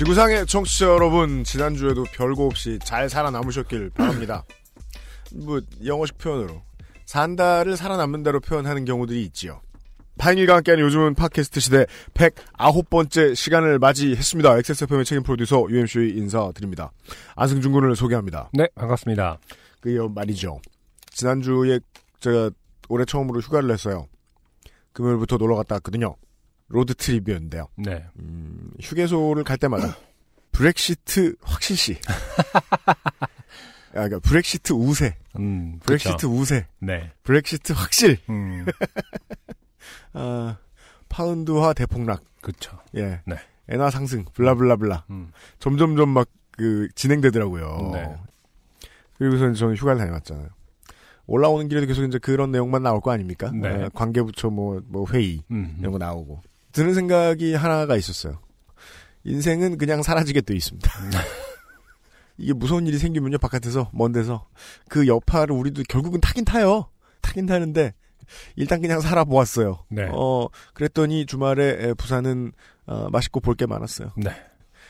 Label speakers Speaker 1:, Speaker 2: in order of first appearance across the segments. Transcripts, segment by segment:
Speaker 1: 지구상의 청취자 여러분, 지난주에도 별거 없이 잘 살아남으셨길 바랍니다. 뭐, 영어식 표현으로. 산다를 살아남는다로 표현하는 경우들이 있지요. 파인일과 함께하는 요즘은 팟캐스트 시대 109번째 시간을 맞이했습니다. XSFM의 책임 프로듀서 UMC 인사드립니다. 안승준 군을 소개합니다.
Speaker 2: 네, 반갑습니다.
Speaker 1: 그 말이죠. 지난주에 제가 올해 처음으로 휴가를 냈어요. 금요일부터 놀러 갔다 왔거든요. road trip이었는데요.
Speaker 2: 네.
Speaker 1: 음, 휴게소를 갈 때마다 브렉시트 확실시. 아, 그러니까 브렉시트 우세.
Speaker 2: 음,
Speaker 1: 브렉시트
Speaker 2: 그쵸.
Speaker 1: 우세.
Speaker 2: 네.
Speaker 1: 브렉시트 확실.
Speaker 2: 음,
Speaker 1: 아, 파운드화 대폭락.
Speaker 2: 그쵸.
Speaker 1: 예.
Speaker 2: 네.
Speaker 1: 엔화 상승. blah blah blah.
Speaker 2: 음,
Speaker 1: 점점점 막 그 진행되더라고요.
Speaker 2: 네.
Speaker 1: 그리고서 저는 휴가를 다녀왔잖아요. 올라오는 길에도 계속 이제 그런 내용만 나올 거 아닙니까?
Speaker 2: 네.
Speaker 1: 아, 관계부처 뭐, 뭐 회의
Speaker 2: 음,
Speaker 1: 이런 거 나오고 드는 생각이 하나가 있었어요. 인생은 그냥 사라지게 돼 있습니다.
Speaker 2: 음.
Speaker 1: 이게 무서운 일이 생기면요 바깥에서 먼 데서 그 여파를 우리도 결국은 타긴 타요. 타긴 타는데 일단 그냥 살아보았어요.
Speaker 2: 네.
Speaker 1: 어 그랬더니 주말에 에, 부산은 어, 맛있고 볼 게 많았어요.
Speaker 2: 네.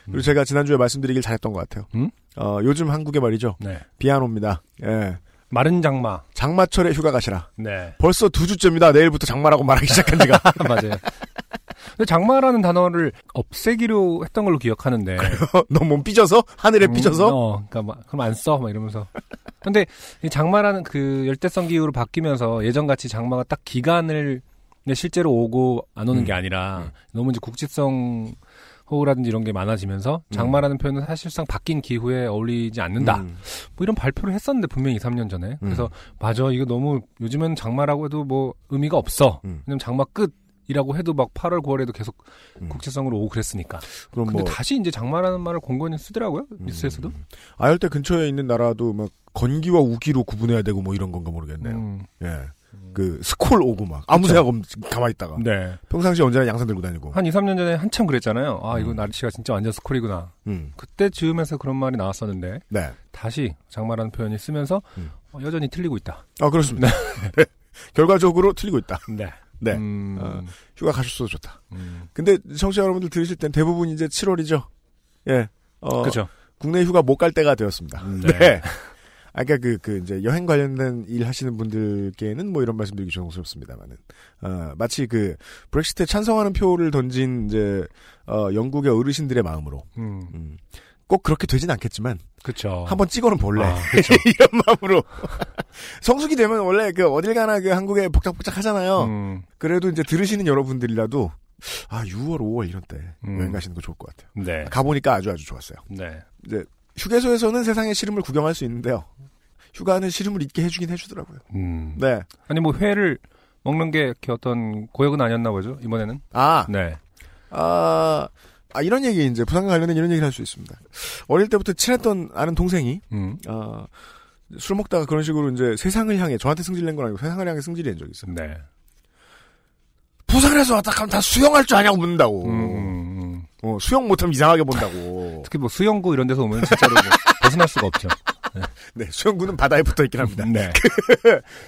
Speaker 1: 그리고 제가 지난주에 말씀드리길 잘했던 것 같아요.
Speaker 2: 음?
Speaker 1: 어, 요즘 한국에 말이죠.
Speaker 2: 네.
Speaker 1: 비 안 옵니다. 예.
Speaker 2: 마른 장마.
Speaker 1: 장마철에 휴가 가시라.
Speaker 2: 네.
Speaker 1: 벌써 두 주째입니다. 내일부터 장마라고 말하기 시작한 지가.
Speaker 2: 맞아요. 장마라는 단어를 없애기로 했던 걸로 기억하는데.
Speaker 1: 너몸 삐져서? 하늘에
Speaker 2: 음,
Speaker 1: 삐져서?
Speaker 2: 어, 그니까 막, 그럼 안 써, 막 이러면서. 근데 이 장마라는 그 열대성 기후로 바뀌면서 예전 같이 장마가 딱 기간을 실제로 오고 안 오는
Speaker 1: 음.
Speaker 2: 게 아니라
Speaker 1: 음.
Speaker 2: 너무 이제 국지성 호우라든지 이런 게 많아지면서 장마라는 표현은 사실상 바뀐 기후에 어울리지 않는다.
Speaker 1: 음.
Speaker 2: 뭐 이런 발표를 했었는데 분명히 2, 3년 전에. 그래서
Speaker 1: 음.
Speaker 2: 맞아 이거 너무 요즘은 장마라고 해도 뭐 의미가 없어.
Speaker 1: 음.
Speaker 2: 왜냐면 장마 끝 이라고 해도 막 8월, 9월에도 계속
Speaker 1: 음.
Speaker 2: 국지성으로 오고 그랬으니까.
Speaker 1: 그럼
Speaker 2: 근데
Speaker 1: 뭐
Speaker 2: 다시 이제 장마라는 말을 공건히 쓰더라고요 뉴스에서도.
Speaker 1: 음. 아열대 근처에 있는 나라도 막 건기와 우기로 구분해야 되고 뭐 이런 건가 모르겠네요.
Speaker 2: 음.
Speaker 1: 예. 그 스콜 오고 막 아무
Speaker 2: 그쵸.
Speaker 1: 생각 없이 가만히 있다가
Speaker 2: 네.
Speaker 1: 평상시에 언제나 양산 들고 다니고.
Speaker 2: 한 2, 3년 전에 한참 그랬잖아요. 아, 이거
Speaker 1: 음.
Speaker 2: 날씨가 진짜 완전 스콜이구나.
Speaker 1: 음.
Speaker 2: 그때 즈음에서 그런 말이 나왔었는데,
Speaker 1: 네.
Speaker 2: 다시 장마라는 표현이 쓰면서,
Speaker 1: 음.
Speaker 2: 어, 여전히 틀리고 있다.
Speaker 1: 아 그렇습니다. 네. 결과적으로 틀리고 있다.
Speaker 2: 네.
Speaker 1: 네.
Speaker 2: 음,
Speaker 1: 어. 휴가 가셨어도 좋다.
Speaker 2: 음.
Speaker 1: 근데 청취자 여러분들 들으실 땐 대부분 이제 7월이죠. 예. 어,
Speaker 2: 그죠.
Speaker 1: 국내 휴가 못 갈 때가 되었습니다.
Speaker 2: 네.
Speaker 1: 네. 아까 그, 그, 이제 여행 관련된 일 하시는 분들께는 뭐 이런 말씀 드리기 죄송스럽습니다만은, 어, 마치 그, 브렉시트에 찬성하는 표를 던진 이제, 어, 영국의 어르신들의 마음으로,
Speaker 2: 음,
Speaker 1: 음, 꼭 그렇게 되진 않겠지만,
Speaker 2: 그쵸.
Speaker 1: 한번 찍어는 볼래.
Speaker 2: 아.
Speaker 1: 이런 마음으로. 성수기 되면 원래 그 어딜 가나 그 한국에 복작복작 하잖아요.
Speaker 2: 음,
Speaker 1: 그래도 이제 들으시는 여러분들이라도, 아, 6월, 5월 이런 때
Speaker 2: 음.
Speaker 1: 여행 가시는 거 좋을 것 같아요.
Speaker 2: 네.
Speaker 1: 가보니까 아주 아주 좋았어요.
Speaker 2: 네.
Speaker 1: 이제 휴게소에서는 세상의 시름을 구경할 수 있는데요. 휴가는 시름을 잊게 해주긴 해주더라고요.
Speaker 2: 음.
Speaker 1: 네.
Speaker 2: 아니, 뭐, 회를 먹는 게 이렇게 어떤 고역은 아니었나 보죠, 이번에는?
Speaker 1: 아,
Speaker 2: 네.
Speaker 1: 아, 아, 이런 얘기, 이제, 부산과 관련된 이런 얘기를 할 수 있습니다. 어릴 때부터 친했던 아는 동생이,
Speaker 2: 음.
Speaker 1: 아, 술 먹다가 그런 식으로 이제 세상을 향해, 저한테 승질낸 건 아니고 세상을 향해 승질이 낸 적이 있어요.
Speaker 2: 네.
Speaker 1: 부산에서 왔다 가면 다 수영할 줄 아냐고 묻는다고.
Speaker 2: 음, 음, 음.
Speaker 1: 어, 수영 못하면 이상하게 본다고.
Speaker 2: 특히 뭐 수영구 이런 데서 오면 진짜로 뭐 벗어날 수가 없죠.
Speaker 1: 네, 수영구는 바다에 붙어 있긴 합니다.
Speaker 2: 네.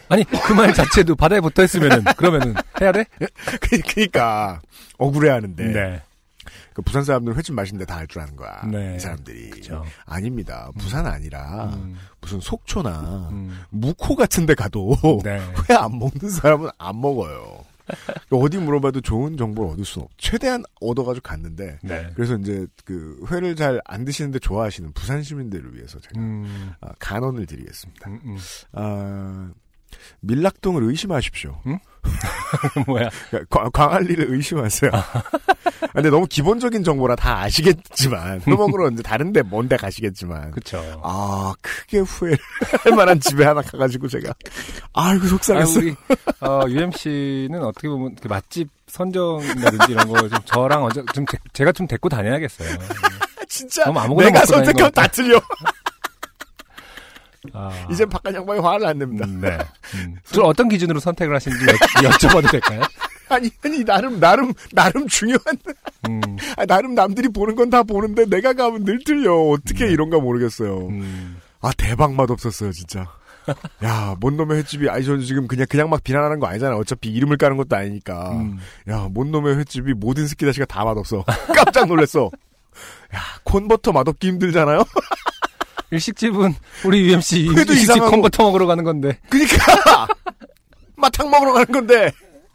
Speaker 2: 아니 그 말 자체도 바다에 붙어 있으면은 그러면은 해야 돼?
Speaker 1: 그니까, 억울해 하는데.
Speaker 2: 네.
Speaker 1: 그 부산 사람들은 회집 마시는데 다 알 줄 아는 거야.
Speaker 2: 네.
Speaker 1: 이 사람들이.
Speaker 2: 그쵸.
Speaker 1: 아닙니다. 부산 아니라,
Speaker 2: 음,
Speaker 1: 무슨 속초나,
Speaker 2: 음.
Speaker 1: 무코 같은 데 가도,
Speaker 2: 네.
Speaker 1: 회안 먹는 사람은 안 먹어요. 어디 물어봐도 좋은 정보를 얻을 수는 없. 최대한 얻어가지고 갔는데,
Speaker 2: 네.
Speaker 1: 그래서 이제 그 회를 잘 안 드시는데 좋아하시는 부산 시민들을 위해서 제가
Speaker 2: 음,
Speaker 1: 아, 간언을 드리겠습니다.
Speaker 2: 음, 음.
Speaker 1: 아, 밀락동을 의심하십시오.
Speaker 2: 뭐야?
Speaker 1: 그러니까 광- 광안리를 의심하세요. 근데 너무 기본적인 정보라 다 아시겠지만 회 먹으러 이제 다른데 먼데 가시겠지만
Speaker 2: 그쵸.
Speaker 1: 아 크게 후회를 할 만한 집에 하나 가가지고 제가 아이고
Speaker 2: 아,
Speaker 1: 속상했어. 요
Speaker 2: 우리 어, UMC는 어떻게 보면 그 맛집 선정이라든지 이런 거 좀 저랑 어제 좀 제- 제가 좀 데리고 다녀야겠어요.
Speaker 1: 진짜
Speaker 2: 그럼 아무거나
Speaker 1: 내가 것다 틀려.
Speaker 2: 아.
Speaker 1: 이젠 바깥 양반이 화를 안 냅니다.
Speaker 2: 음, 네. 음. 저 어떤 기준으로 선택을 하시는지 여, 여쭤봐도 될까요?
Speaker 1: 아니 아니 나름 나름 나름 중요한
Speaker 2: 음,
Speaker 1: 아, 나름 남들이 보는 건 다 보는데 내가 가면 늘 틀려. 어떻게 이런가 모르겠어요.
Speaker 2: 음.
Speaker 1: 아 대박 맛 없었어요 진짜. 야, 뭔 놈의 횟집이, 아니, 저는 지금 그냥, 그냥 막 비난하는 거 아니잖아. 어차피 이름을 까는 것도 아니니까.
Speaker 2: 음.
Speaker 1: 야, 뭔 놈의 횟집이 모든 스키다시가 다 맛없어. 깜짝 놀랐어. 야, 콘버터 맛없기 힘들잖아요?
Speaker 2: 일식집은 우리 UMC 일식집. 콤버터 먹으러 가는 건데.
Speaker 1: 그니까! 마탕 먹으러 가는 건데,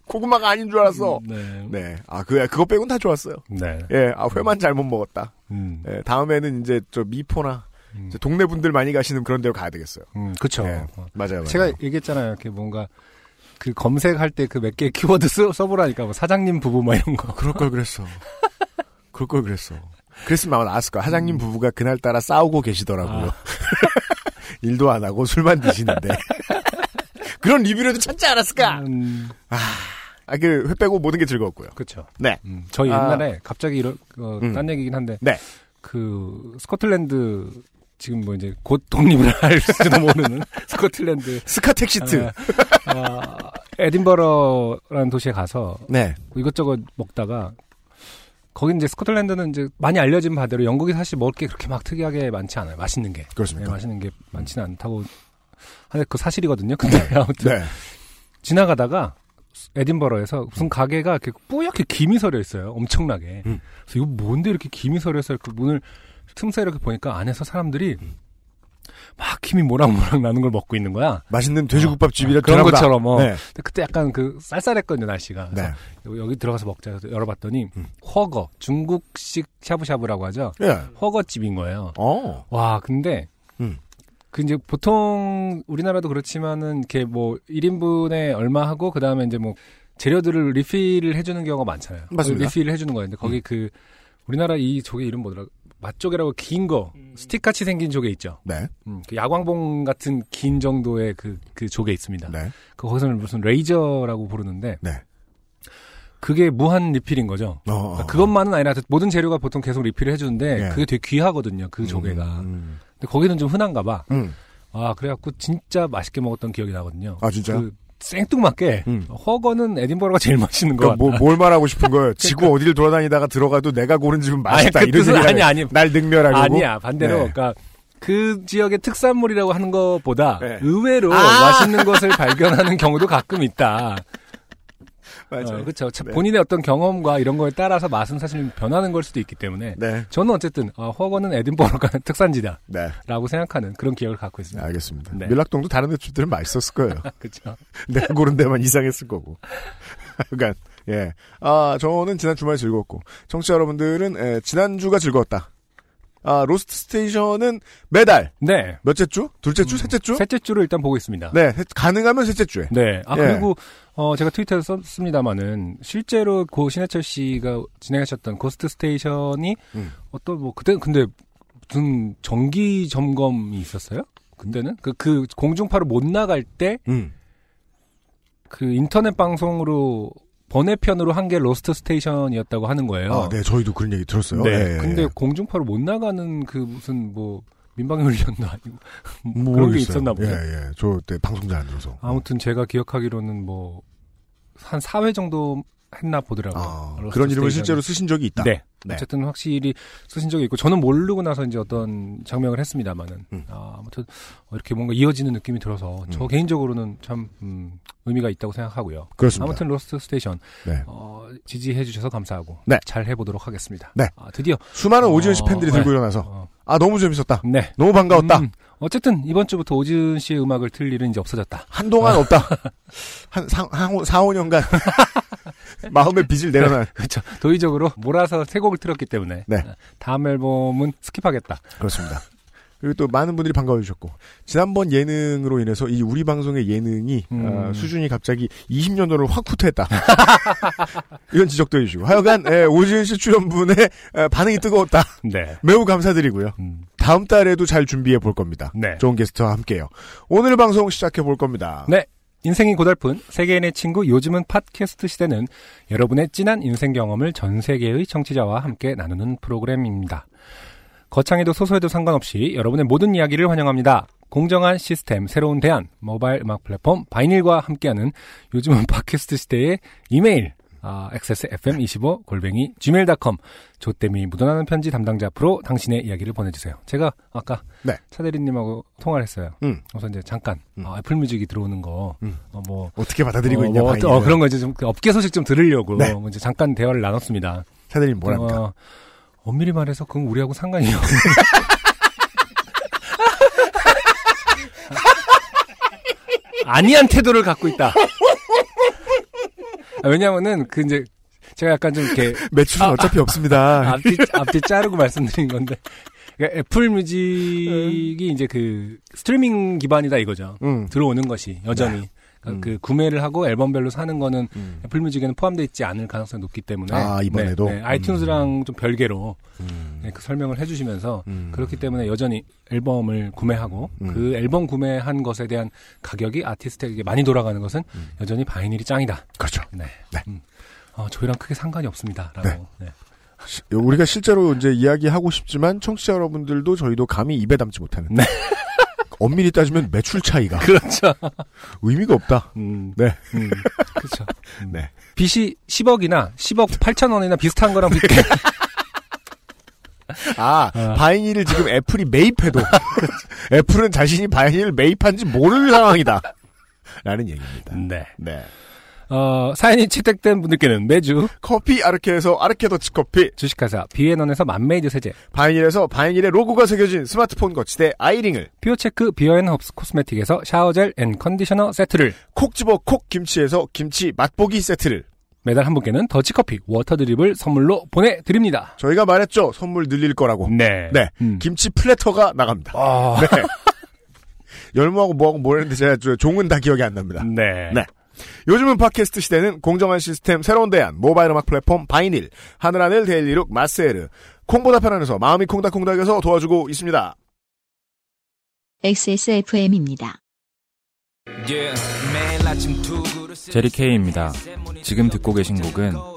Speaker 1: 고구마가 아닌 줄 알았어.
Speaker 2: 네.
Speaker 1: 네. 아, 그, 그거 빼곤 다 좋았어요.
Speaker 2: 네.
Speaker 1: 예, 아, 회만 잘못 먹었다.
Speaker 2: 음.
Speaker 1: 예, 다음에는 이제 저 미포나,
Speaker 2: 음.
Speaker 1: 이제 동네 분들 많이 가시는 그런 데로 가야 되겠어요.
Speaker 2: 음, 그쵸.
Speaker 1: 예,
Speaker 2: 어.
Speaker 1: 맞아요, 맞아요.
Speaker 2: 제가 얘기했잖아요. 이렇게 뭔가 그 검색할 때 그 몇 개 키워드 써, 써보라니까 뭐 사장님 부부 뭐 이런 거.
Speaker 1: 그럴 걸 그랬어. 그럴 걸 그랬어. 그랬으면 아마 나왔을 거야. 사장님 부부가 그날따라 싸우고 계시더라고요.
Speaker 2: 아.
Speaker 1: 일도 안 하고 술만 드시는데. 그런 리뷰라도 찾지 않았을까?
Speaker 2: 음,
Speaker 1: 아, 그, 회 빼고 모든 게 즐거웠고요.
Speaker 2: 그쵸.
Speaker 1: 네.
Speaker 2: 음, 저희
Speaker 1: 아.
Speaker 2: 옛날에 갑자기 이런 어,
Speaker 1: 음.
Speaker 2: 딴 얘기긴 한데
Speaker 1: 네.
Speaker 2: 그 스코틀랜드 지금 뭐 이제 곧 독립을 할지도 모르는 스코틀랜드
Speaker 1: Scotexit.
Speaker 2: 아, 아, 에딘버러라는 도시에 가서
Speaker 1: 네.
Speaker 2: 이것저것 먹다가 거기 이제 스코틀랜드는 이제 많이 알려진 바대로 영국이 사실 먹을 게 그렇게 막 특이하게 많지 않아요. 맛있는 게. 네,
Speaker 1: 그렇습니까?
Speaker 2: 맛있는 게 많지는 않다고 하는 그 사실이거든요. 근데 아무튼
Speaker 1: 네.
Speaker 2: 지나가다가 에딘버러에서 무슨 가게가 이렇게 뿌옇게 김이 서려 있어요. 엄청나게.
Speaker 1: 음.
Speaker 2: 그래서 이거 뭔데 이렇게 김이 서려 있어? 그 문을 틈새 이렇게 보니까 안에서 사람들이 막 김이 모락모락 나는 걸 먹고 있는 거야.
Speaker 1: 맛있는 돼지국밥집이라
Speaker 2: 어, 그런
Speaker 1: 드라마다.
Speaker 2: 것처럼, 어.
Speaker 1: 네.
Speaker 2: 근데 그때 약간 그 쌀쌀했거든요 날씨가.
Speaker 1: 네.
Speaker 2: 여기- 들어가서 먹자 열어봤더니
Speaker 1: 음.
Speaker 2: 훠궈 중국식 샤브샤브라고 하죠.
Speaker 1: 예.
Speaker 2: 훠궈집인 거예요.
Speaker 1: 어.
Speaker 2: 와 근데
Speaker 1: 음.
Speaker 2: 그 이제 보통 우리나라도 그렇지만은 이렇게 뭐 1인분에 얼마 하고 그 다음에 이제 뭐 재료들을 리필을 해주는 경우가 많잖아요.
Speaker 1: 맞습니다.
Speaker 2: 리필을 해주는 거였는데 거기 그 우리나라 이 조개 이름 뭐더라? 맛조개라고 긴 거, 스틱 같이 생긴 조개 있죠.
Speaker 1: 네.
Speaker 2: 음, 그 야광봉 같은 긴 정도의 그, 그 조개 있습니다.
Speaker 1: 네.
Speaker 2: 그 거기서는 무슨 razor라고 부르는데
Speaker 1: 네.
Speaker 2: 그게 무한 리필인 거죠.
Speaker 1: 어, 어.
Speaker 2: 그러니까 그것만은 아니라 모든 재료가 보통 계속 리필을 해주는데
Speaker 1: 예.
Speaker 2: 그게 되게 귀하거든요. 그 조개가.
Speaker 1: 음.
Speaker 2: 근데 거기는 좀 흔한가 봐.
Speaker 1: 음.
Speaker 2: 아 그래갖고 진짜 맛있게 먹었던 기억이 나거든요.
Speaker 1: 아, 진짜요?
Speaker 2: 그 생뚱맞게
Speaker 1: 음.
Speaker 2: 허거는 에딘버러가 제일 맛있는 거
Speaker 1: 그러니까. 뭐, 뭘 말하고 싶은 거예요? 지구 어디를 돌아다니다가 들어가도 내가 고른 집은 맛있다.
Speaker 2: 아니, 그
Speaker 1: 이런
Speaker 2: 뜻은
Speaker 1: 얘기를
Speaker 2: 아니, 아니.
Speaker 1: 날 능멸하려고.
Speaker 2: 아니야 반대로
Speaker 1: 네.
Speaker 2: 그러니까 그 지역의 특산물이라고 하는 것보다
Speaker 1: 네.
Speaker 2: 의외로
Speaker 1: 아!
Speaker 2: 맛있는 것을 발견하는 경우도 가끔 있다.
Speaker 1: 맞아요.
Speaker 2: 어, 그렇죠.
Speaker 1: 네.
Speaker 2: 본인의 어떤 경험과 이런 거에 따라서 맛은 사실 변하는 걸 수도 있기 때문에
Speaker 1: 네.
Speaker 2: 저는 어쨌든 아, 훠궈는 에딘버러가 특산지다라고
Speaker 1: 네.
Speaker 2: 생각하는 그런 기억을 갖고 있습니다.
Speaker 1: 알겠습니다.
Speaker 2: 네.
Speaker 1: 민락동도 다른 횟집들은 맛있었을 거예요.
Speaker 2: 그렇죠.
Speaker 1: 내가 고른 데만 이상했을 거고. 그러니까 예. 아 저는 지난 주말 즐거웠고 청취자 여러분들은 에, 지난주가 즐거웠다. 아 Lost Station은 매달
Speaker 2: 네.
Speaker 1: 몇째 주? 둘째 주? 셋째 주?
Speaker 2: 셋째 주를 일단 보고 있습니다.
Speaker 1: 네. 셋- 가능하면 셋째 주에.
Speaker 2: 네. 아,
Speaker 1: 예.
Speaker 2: 그리고, 어, 제가 트위터에서 썼습니다마는, 실제로 고 신해철 씨가 진행하셨던 Ghost Station이,
Speaker 1: 음.
Speaker 2: 어떤, 뭐, 그때, 근데, 무슨 정기 점검이 있었어요? 그때는? 그, 그, 공중파로 못 나갈 때,
Speaker 1: 음.
Speaker 2: 그 인터넷 방송으로, 번외편으로 한 게 Lost Station이었다고 하는 거예요.
Speaker 1: 아, 네. 저희도 그런 얘기 들었어요.
Speaker 2: 네.
Speaker 1: 예, 예,
Speaker 2: 근데
Speaker 1: 예.
Speaker 2: 공중파로 못 나가는 그 무슨 뭐, 민방위 훈련도 아니고, 그런 게
Speaker 1: 모르겠어요.
Speaker 2: 있었나 보네.
Speaker 1: 예, 예. 저 때 방송 잘 안 들어서.
Speaker 2: 아무튼 제가 기억하기로는 뭐, 한 4회 정도 했나 보더라고요.
Speaker 1: 아, 그런 이름을
Speaker 2: Station이.
Speaker 1: 실제로 쓰신 적이 있다.
Speaker 2: 네.
Speaker 1: 네.
Speaker 2: 어쨌든 확실히 쓰신 적이 있고 저는 모르고 나서 이제 어떤 작명을 했습니다마는
Speaker 1: 음.
Speaker 2: 아, 아무튼 어, 이렇게 뭔가 이어지는 느낌이 들어서 저
Speaker 1: 음.
Speaker 2: 개인적으로는 참 음, 의미가 있다고 생각하고요.
Speaker 1: 그렇습니다.
Speaker 2: 아무튼 Lost Station
Speaker 1: 네.
Speaker 2: 어, 지지해 주셔서 감사하고
Speaker 1: 네.
Speaker 2: 잘 해보도록 하겠습니다.
Speaker 1: 네.
Speaker 2: 아, 드디어
Speaker 1: 수많은
Speaker 2: 어,
Speaker 1: 오지은 씨 팬들이
Speaker 2: 네.
Speaker 1: 들고 일어나서
Speaker 2: 어,
Speaker 1: 아 너무 재밌었다.
Speaker 2: 네.
Speaker 1: 너무 반가웠다.
Speaker 2: 음, 어쨌든 이번 주부터 오지은 씨의 음악을 틀 일은 이제 없어졌다.
Speaker 1: 한동안 없다. 한 4, 5년간 마음의 빚을 내려놔.
Speaker 2: 그렇죠. 도의적으로 몰아서 세 곡을 틀었기 때문에
Speaker 1: 네.
Speaker 2: 아, 다음 앨범은 스킵하겠다.
Speaker 1: 그렇습니다. 그리고 또 많은 분들이 반가워 주셨고 지난번 예능으로 인해서 이 우리 방송의 예능이
Speaker 2: 음.
Speaker 1: 어, 수준이 갑자기 20년도를 확 후퇴했다. 이런 지적도 해주시고 하여간 예, 오지은 씨 출연분의 에, 반응이 뜨거웠다.
Speaker 2: 네.
Speaker 1: 매우 감사드리고요.
Speaker 2: 음,
Speaker 1: 다음 달에도 잘 준비해 볼 겁니다.
Speaker 2: 네.
Speaker 1: 좋은 게스트와 함께요. 오늘 방송 시작해 볼 겁니다.
Speaker 2: 네. 인생이 고달픈 세계인의 친구 요즘은 팟캐스트 시대는 여러분의 진한 인생 경험을 전 세계의 청취자와 함께 나누는 프로그램입니다. 거창해도 소소해도 상관없이 여러분의 모든 이야기를 환영합니다. 공정한 시스템, 새로운 대안, 모바일 음악 플랫폼 바이닐과 함께하는 요즘은 팟캐스트 시대의 이메일 아, XSFM25 골뱅이 gmail.com 조땜이 묻어나는 편지 담당자 앞으로 당신의 이야기를 보내주세요. 제가 아까
Speaker 1: 네.
Speaker 2: 차대리님하고 통화를 했어요.
Speaker 1: 음.
Speaker 2: 그래서 이제 잠깐
Speaker 1: 음.
Speaker 2: 어, 애플뮤직이 들어오는 거,
Speaker 1: 음.
Speaker 2: 어, 뭐
Speaker 1: 어떻게 받아들이고
Speaker 2: 어,
Speaker 1: 있냐,
Speaker 2: 뭐. 어, 그런 거 이제 좀 업계 소식 좀 들으려고
Speaker 1: 네.
Speaker 2: 이제 잠깐 대화를 나눴습니다.
Speaker 1: 차대리님 뭐랍니까?
Speaker 2: 어, 엄밀히 말해서 그건 우리하고 상관이 없는. 아니한 태도를 갖고 있다. 아, 왜냐면은 그 이제 제가 약간 좀 이렇게
Speaker 1: 매출은 어차피 없습니다.
Speaker 2: 앞뒤 앞뒤 자르고 말씀드린 건데 그러니까 Apple Music이 이제 그 스트리밍 기반이다 이거죠.
Speaker 1: 음.
Speaker 2: 들어오는 것이 여전히 그러니까
Speaker 1: 음.
Speaker 2: 그 구매를 하고 앨범별로 사는 거는
Speaker 1: 음.
Speaker 2: Apple Music에는 포함되어 있지 않을 가능성이 높기 때문에
Speaker 1: 아, 이번에도?
Speaker 2: 네, 네, iTunes랑 좀 별개로
Speaker 1: 음.
Speaker 2: 네, 그 설명을 해주시면서
Speaker 1: 음.
Speaker 2: 그렇기 때문에 여전히 앨범을 구매하고
Speaker 1: 음.
Speaker 2: 그 앨범 구매한 것에 대한 가격이 아티스트에게 많이 돌아가는 것은
Speaker 1: 음.
Speaker 2: 여전히 바이닐이 짱이다.
Speaker 1: 그렇죠.
Speaker 2: 네.
Speaker 1: 네.
Speaker 2: 음. 어, 저희랑 크게 상관이 없습니다라고.
Speaker 1: 네.
Speaker 2: 네.
Speaker 1: 시- 우리가 실제로 이제 이야기하고 싶지만 청취자 여러분들도 저희도 감히 입에 담지 못하는.
Speaker 2: 네.
Speaker 1: 엄밀히 따지면 매출 차이가
Speaker 2: 그렇죠.
Speaker 1: 의미가 없다.
Speaker 2: 음,
Speaker 1: 네.
Speaker 2: 음, 그렇죠. 음.
Speaker 1: 네.
Speaker 2: 빚이 10억이나 10억 8천 원이나 비슷한 거랑 비슷해.
Speaker 1: 아,
Speaker 2: 아.
Speaker 1: 바이닐을 지금 애플이 매입해도 애플은 자신이 바이닐을 매입한지 모르는 상황이다. 라는 얘기입니다.
Speaker 2: 네.
Speaker 1: 네.
Speaker 2: 어, 사연이 채택된 분들께는 매주
Speaker 1: 커피 아르케에서 아르케 더치 커피,
Speaker 2: 주식회사 비앤원에서 맘메이드 세제,
Speaker 1: 바이닐에서 바이닐의 로고가 새겨진 스마트폰 거치대 아이링을,
Speaker 2: 피오체크 비어앤허브스 코스메틱에서 샤워젤 and 컨디셔너 세트를
Speaker 1: 콕 집어 콕 김치에서 김치 맛보기 세트를
Speaker 2: 매달 한 분께는 더치커피, water drip을 선물로 보내드립니다.
Speaker 1: 저희가 말했죠. 선물 늘릴 거라고.
Speaker 2: 네.
Speaker 1: 네.
Speaker 2: 음.
Speaker 1: 김치 platter가 나갑니다.
Speaker 2: 아,
Speaker 1: 네. 열무하고 뭐하고 뭐 했는데 제가 저 종은 다 기억이 안 납니다.
Speaker 2: 네.
Speaker 1: 네. 요즘은 팟캐스트 시대는 공정한 시스템 새로운 대안 모바일 음악 플랫폼 바이닐 하늘하늘 daily look 마세르 콩보다 편안해서 마음이 콩닥콩닥해서 도와주고 있습니다.
Speaker 3: XSFM입니다.
Speaker 4: 제리 케이입니다. 지금 듣고 계신 곡은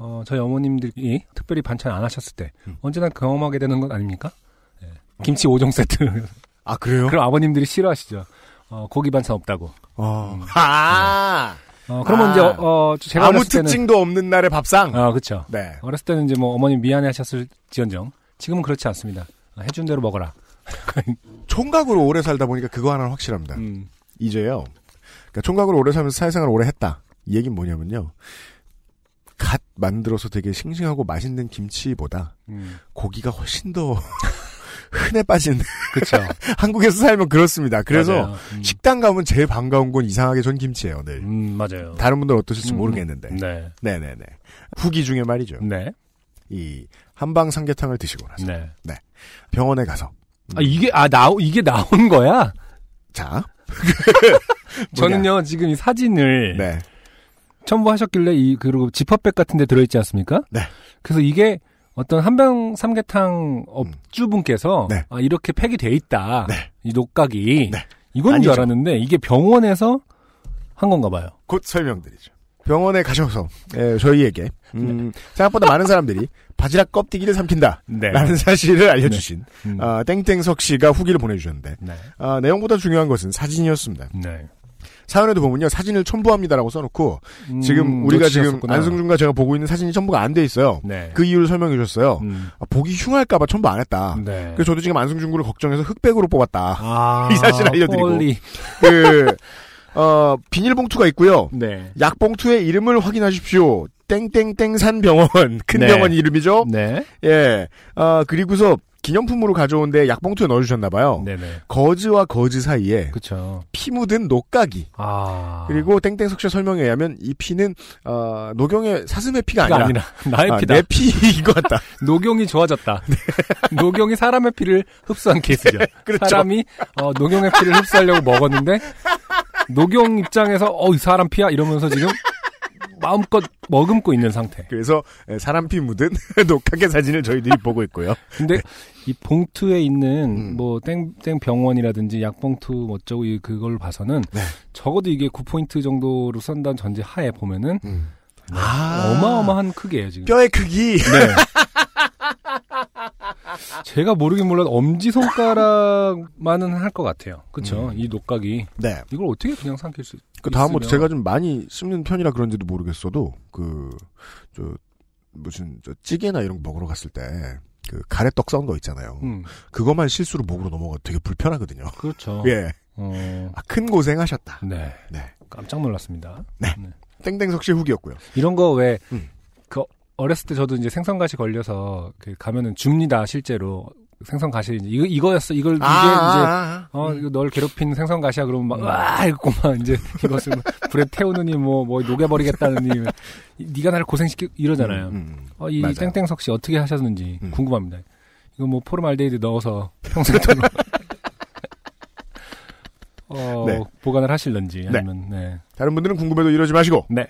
Speaker 2: 어, 저희 어머님들이 특별히 반찬 안 하셨을 때
Speaker 1: 음.
Speaker 2: 언제나 경험하게 되는 것 아닙니까? 예. 김치 5종 세트.
Speaker 1: 아 그래요?
Speaker 2: 그럼 아버님들이 싫어하시죠. 어, 고기 반찬 없다고.
Speaker 1: 어.
Speaker 2: 음.
Speaker 1: 아
Speaker 2: 어, 그러면
Speaker 1: 아.
Speaker 2: 이제 어, 어, 제가
Speaker 1: 아무
Speaker 2: 어렸을 때는
Speaker 1: 특징도 없는 날의 밥상.
Speaker 2: 아, 그렇죠.
Speaker 1: 네.
Speaker 2: 어렸을 때는 이제 뭐 어머님 미안해 하셨을 지언정 지금은 그렇지 않습니다. 아, 해준 대로 먹어라.
Speaker 1: 총각으로 오래 살다 보니까 그거 하나는 확실합니다.
Speaker 2: 음.
Speaker 1: 이제요. 그러니까 총각으로 오래 살면서 사회생활 오래 했다. 이 얘기는 뭐냐면요. 갓 만들어서 되게 싱싱하고 맛있는 김치보다
Speaker 2: 음.
Speaker 1: 고기가 훨씬 더 흔해 빠진
Speaker 2: 그렇죠.
Speaker 1: 한국에서 살면 그렇습니다. 그래서.
Speaker 2: 음.
Speaker 1: 식당 가면 제일 반가운 건 이상하게 전 김치예요. 늘.
Speaker 2: 음, 맞아요.
Speaker 1: 다른 분들은 어떠실지
Speaker 2: 음,
Speaker 1: 모르겠는데.
Speaker 2: 네.
Speaker 1: 네 네 네. 후기 중에 말이죠.
Speaker 2: 네.
Speaker 1: 이 한방 삼계탕을 드시고 나서
Speaker 2: 네.
Speaker 1: 병원에 가서
Speaker 2: 아, 이게, 아, 나, 이게 나온 거야?
Speaker 1: 자
Speaker 2: 저는요, 지금 이 사진을
Speaker 1: 네.
Speaker 2: 첨부하셨길래 이, 그리고 지퍼백 같은 데 들어있지 않습니까?
Speaker 1: 네.
Speaker 2: 그래서 이게 어떤 한병 삼계탕 업주분께서
Speaker 1: 네.
Speaker 2: 아, 이렇게 팩이 돼 있다.
Speaker 1: 네.
Speaker 2: 이 녹각이.
Speaker 1: 네.
Speaker 2: 이건
Speaker 1: 아니죠.
Speaker 2: 줄 알았는데 이게 병원에서 한 건가 봐요.
Speaker 1: 곧 설명드리죠. 병원에 가셔서 예, 저희에게 음, 생각보다 많은 사람들이 바지락 껍데기를 삼킨다.
Speaker 2: 네.
Speaker 1: 라는 사실을 알려주신
Speaker 2: 음.
Speaker 1: 아, 땡땡석 씨가 후기를 보내주셨는데
Speaker 2: 네.
Speaker 1: 아, 내용보다 중요한 것은 사진이었습니다.
Speaker 2: 네.
Speaker 1: 사연에도 보면요 사진을 첨부합니다라고 써놓고
Speaker 2: 음,
Speaker 1: 지금 우리가 지금
Speaker 2: 놓치셨었구나.
Speaker 1: 안승준과 제가 보고 있는 사진이 첨부가 안 돼 있어요.
Speaker 2: 네.
Speaker 1: 그 이유를 설명해 주셨어요.
Speaker 2: 음.
Speaker 1: 아, 보기 흉할까봐 첨부 안 했다.
Speaker 2: 네.
Speaker 1: 그래서 저도 지금 안승준 군을 걱정해서 흑백으로 뽑았다.
Speaker 2: 아,
Speaker 1: 이 사실 알려드리고. 그 어, 비닐봉투가 있고요.
Speaker 2: 네.
Speaker 1: 약봉투의 이름을 확인하십시오. 땡땡땡산 병원 큰
Speaker 2: 네.
Speaker 1: 병원 이름이죠.
Speaker 2: 네.
Speaker 1: 예. 아 그리고서 기념품으로 가져온데 약봉투에 넣어주셨나봐요.
Speaker 2: 네네.
Speaker 1: 거즈와 거즈 사이에
Speaker 2: 그쵸.
Speaker 1: 피 묻은 녹각이
Speaker 2: 아.
Speaker 1: 그리고 땡땡 석 씨의 설명에 의하면 이 피는 어, 노경의 사슴의 피가
Speaker 2: 피가
Speaker 1: 아니라,
Speaker 2: 아니라, 나의
Speaker 1: 아,
Speaker 2: 피다.
Speaker 1: 내 피인 것 같다.
Speaker 2: 녹용이 좋아졌다. 녹용이 사람의 피를 흡수한 케이스죠.
Speaker 1: 그렇죠.
Speaker 2: 사람이 어, 녹용의 피를 흡수하려고 먹었는데 녹용 입장에서 어 이 사람 피야 이러면서 지금 마음껏 머금고 있는 상태.
Speaker 1: 그래서 예, 사람 피 묻은 녹각의 사진을 저희들이 보고 있고요.
Speaker 2: 근데 이 봉투에 있는
Speaker 1: 음.
Speaker 2: 뭐 땡땡 병원이라든지 약봉투 뭐 어쩌고 이 그걸 봐서는
Speaker 1: 네.
Speaker 2: 적어도 이게 9포인트 정도로 쓴다는 전제 하에 보면은
Speaker 1: 아.
Speaker 2: 어마어마한 크기예요 지금.
Speaker 1: 뼈의 크기.
Speaker 2: 네. 제가 모르긴 몰라도 엄지 손가락만은 할 것 같아요. 그렇죠. 이 녹각이
Speaker 1: 네.
Speaker 2: 이걸 어떻게 그냥 삼킬 수?
Speaker 1: 그 다음부터 제가 좀 많이 씹는 편이라 그런지도 모르겠어도 그 저 무슨 저 찌개나 이런 거 먹으러 갔을 때 그 가래떡 썬거 있잖아요.
Speaker 2: 음,
Speaker 1: 그것만 실수로 목으로 넘어가 되게 불편하거든요.
Speaker 2: 그렇죠.
Speaker 1: 예.
Speaker 2: 어,
Speaker 1: 아, 큰 고생하셨다.
Speaker 2: 네.
Speaker 1: 네.
Speaker 2: 깜짝 놀랐습니다.
Speaker 1: 땡땡석 씨 후기였고요.
Speaker 2: 이런 거왜
Speaker 1: 음.
Speaker 2: 그 어렸을 때 저도 이제 생선가시 걸려서 그 가면은 줍니다 실제로 생선가시 이제 이거 이거였어 이걸 이게 이제 어, 이거 널 괴롭히는 생선가시야, 그러면 막, 와! 이러고 막, 이제, 이것을 불에 태우느니, 뭐, 뭐, 녹여버리겠다느니, 이- 네가 나를 고생시키, 이러잖아요.
Speaker 1: 음, 음.
Speaker 2: 어, 이
Speaker 1: 맞아요.
Speaker 2: 땡땡석 씨 어떻게 하셨는지
Speaker 1: 음.
Speaker 2: 궁금합니다. 이거 뭐, 포름알데히드 넣어서 평생토록, 어,
Speaker 1: 네.
Speaker 2: 보관을 하실런지, 아니면, 네.
Speaker 1: 다른 분들은 궁금해도 이러지 마시고
Speaker 2: 네.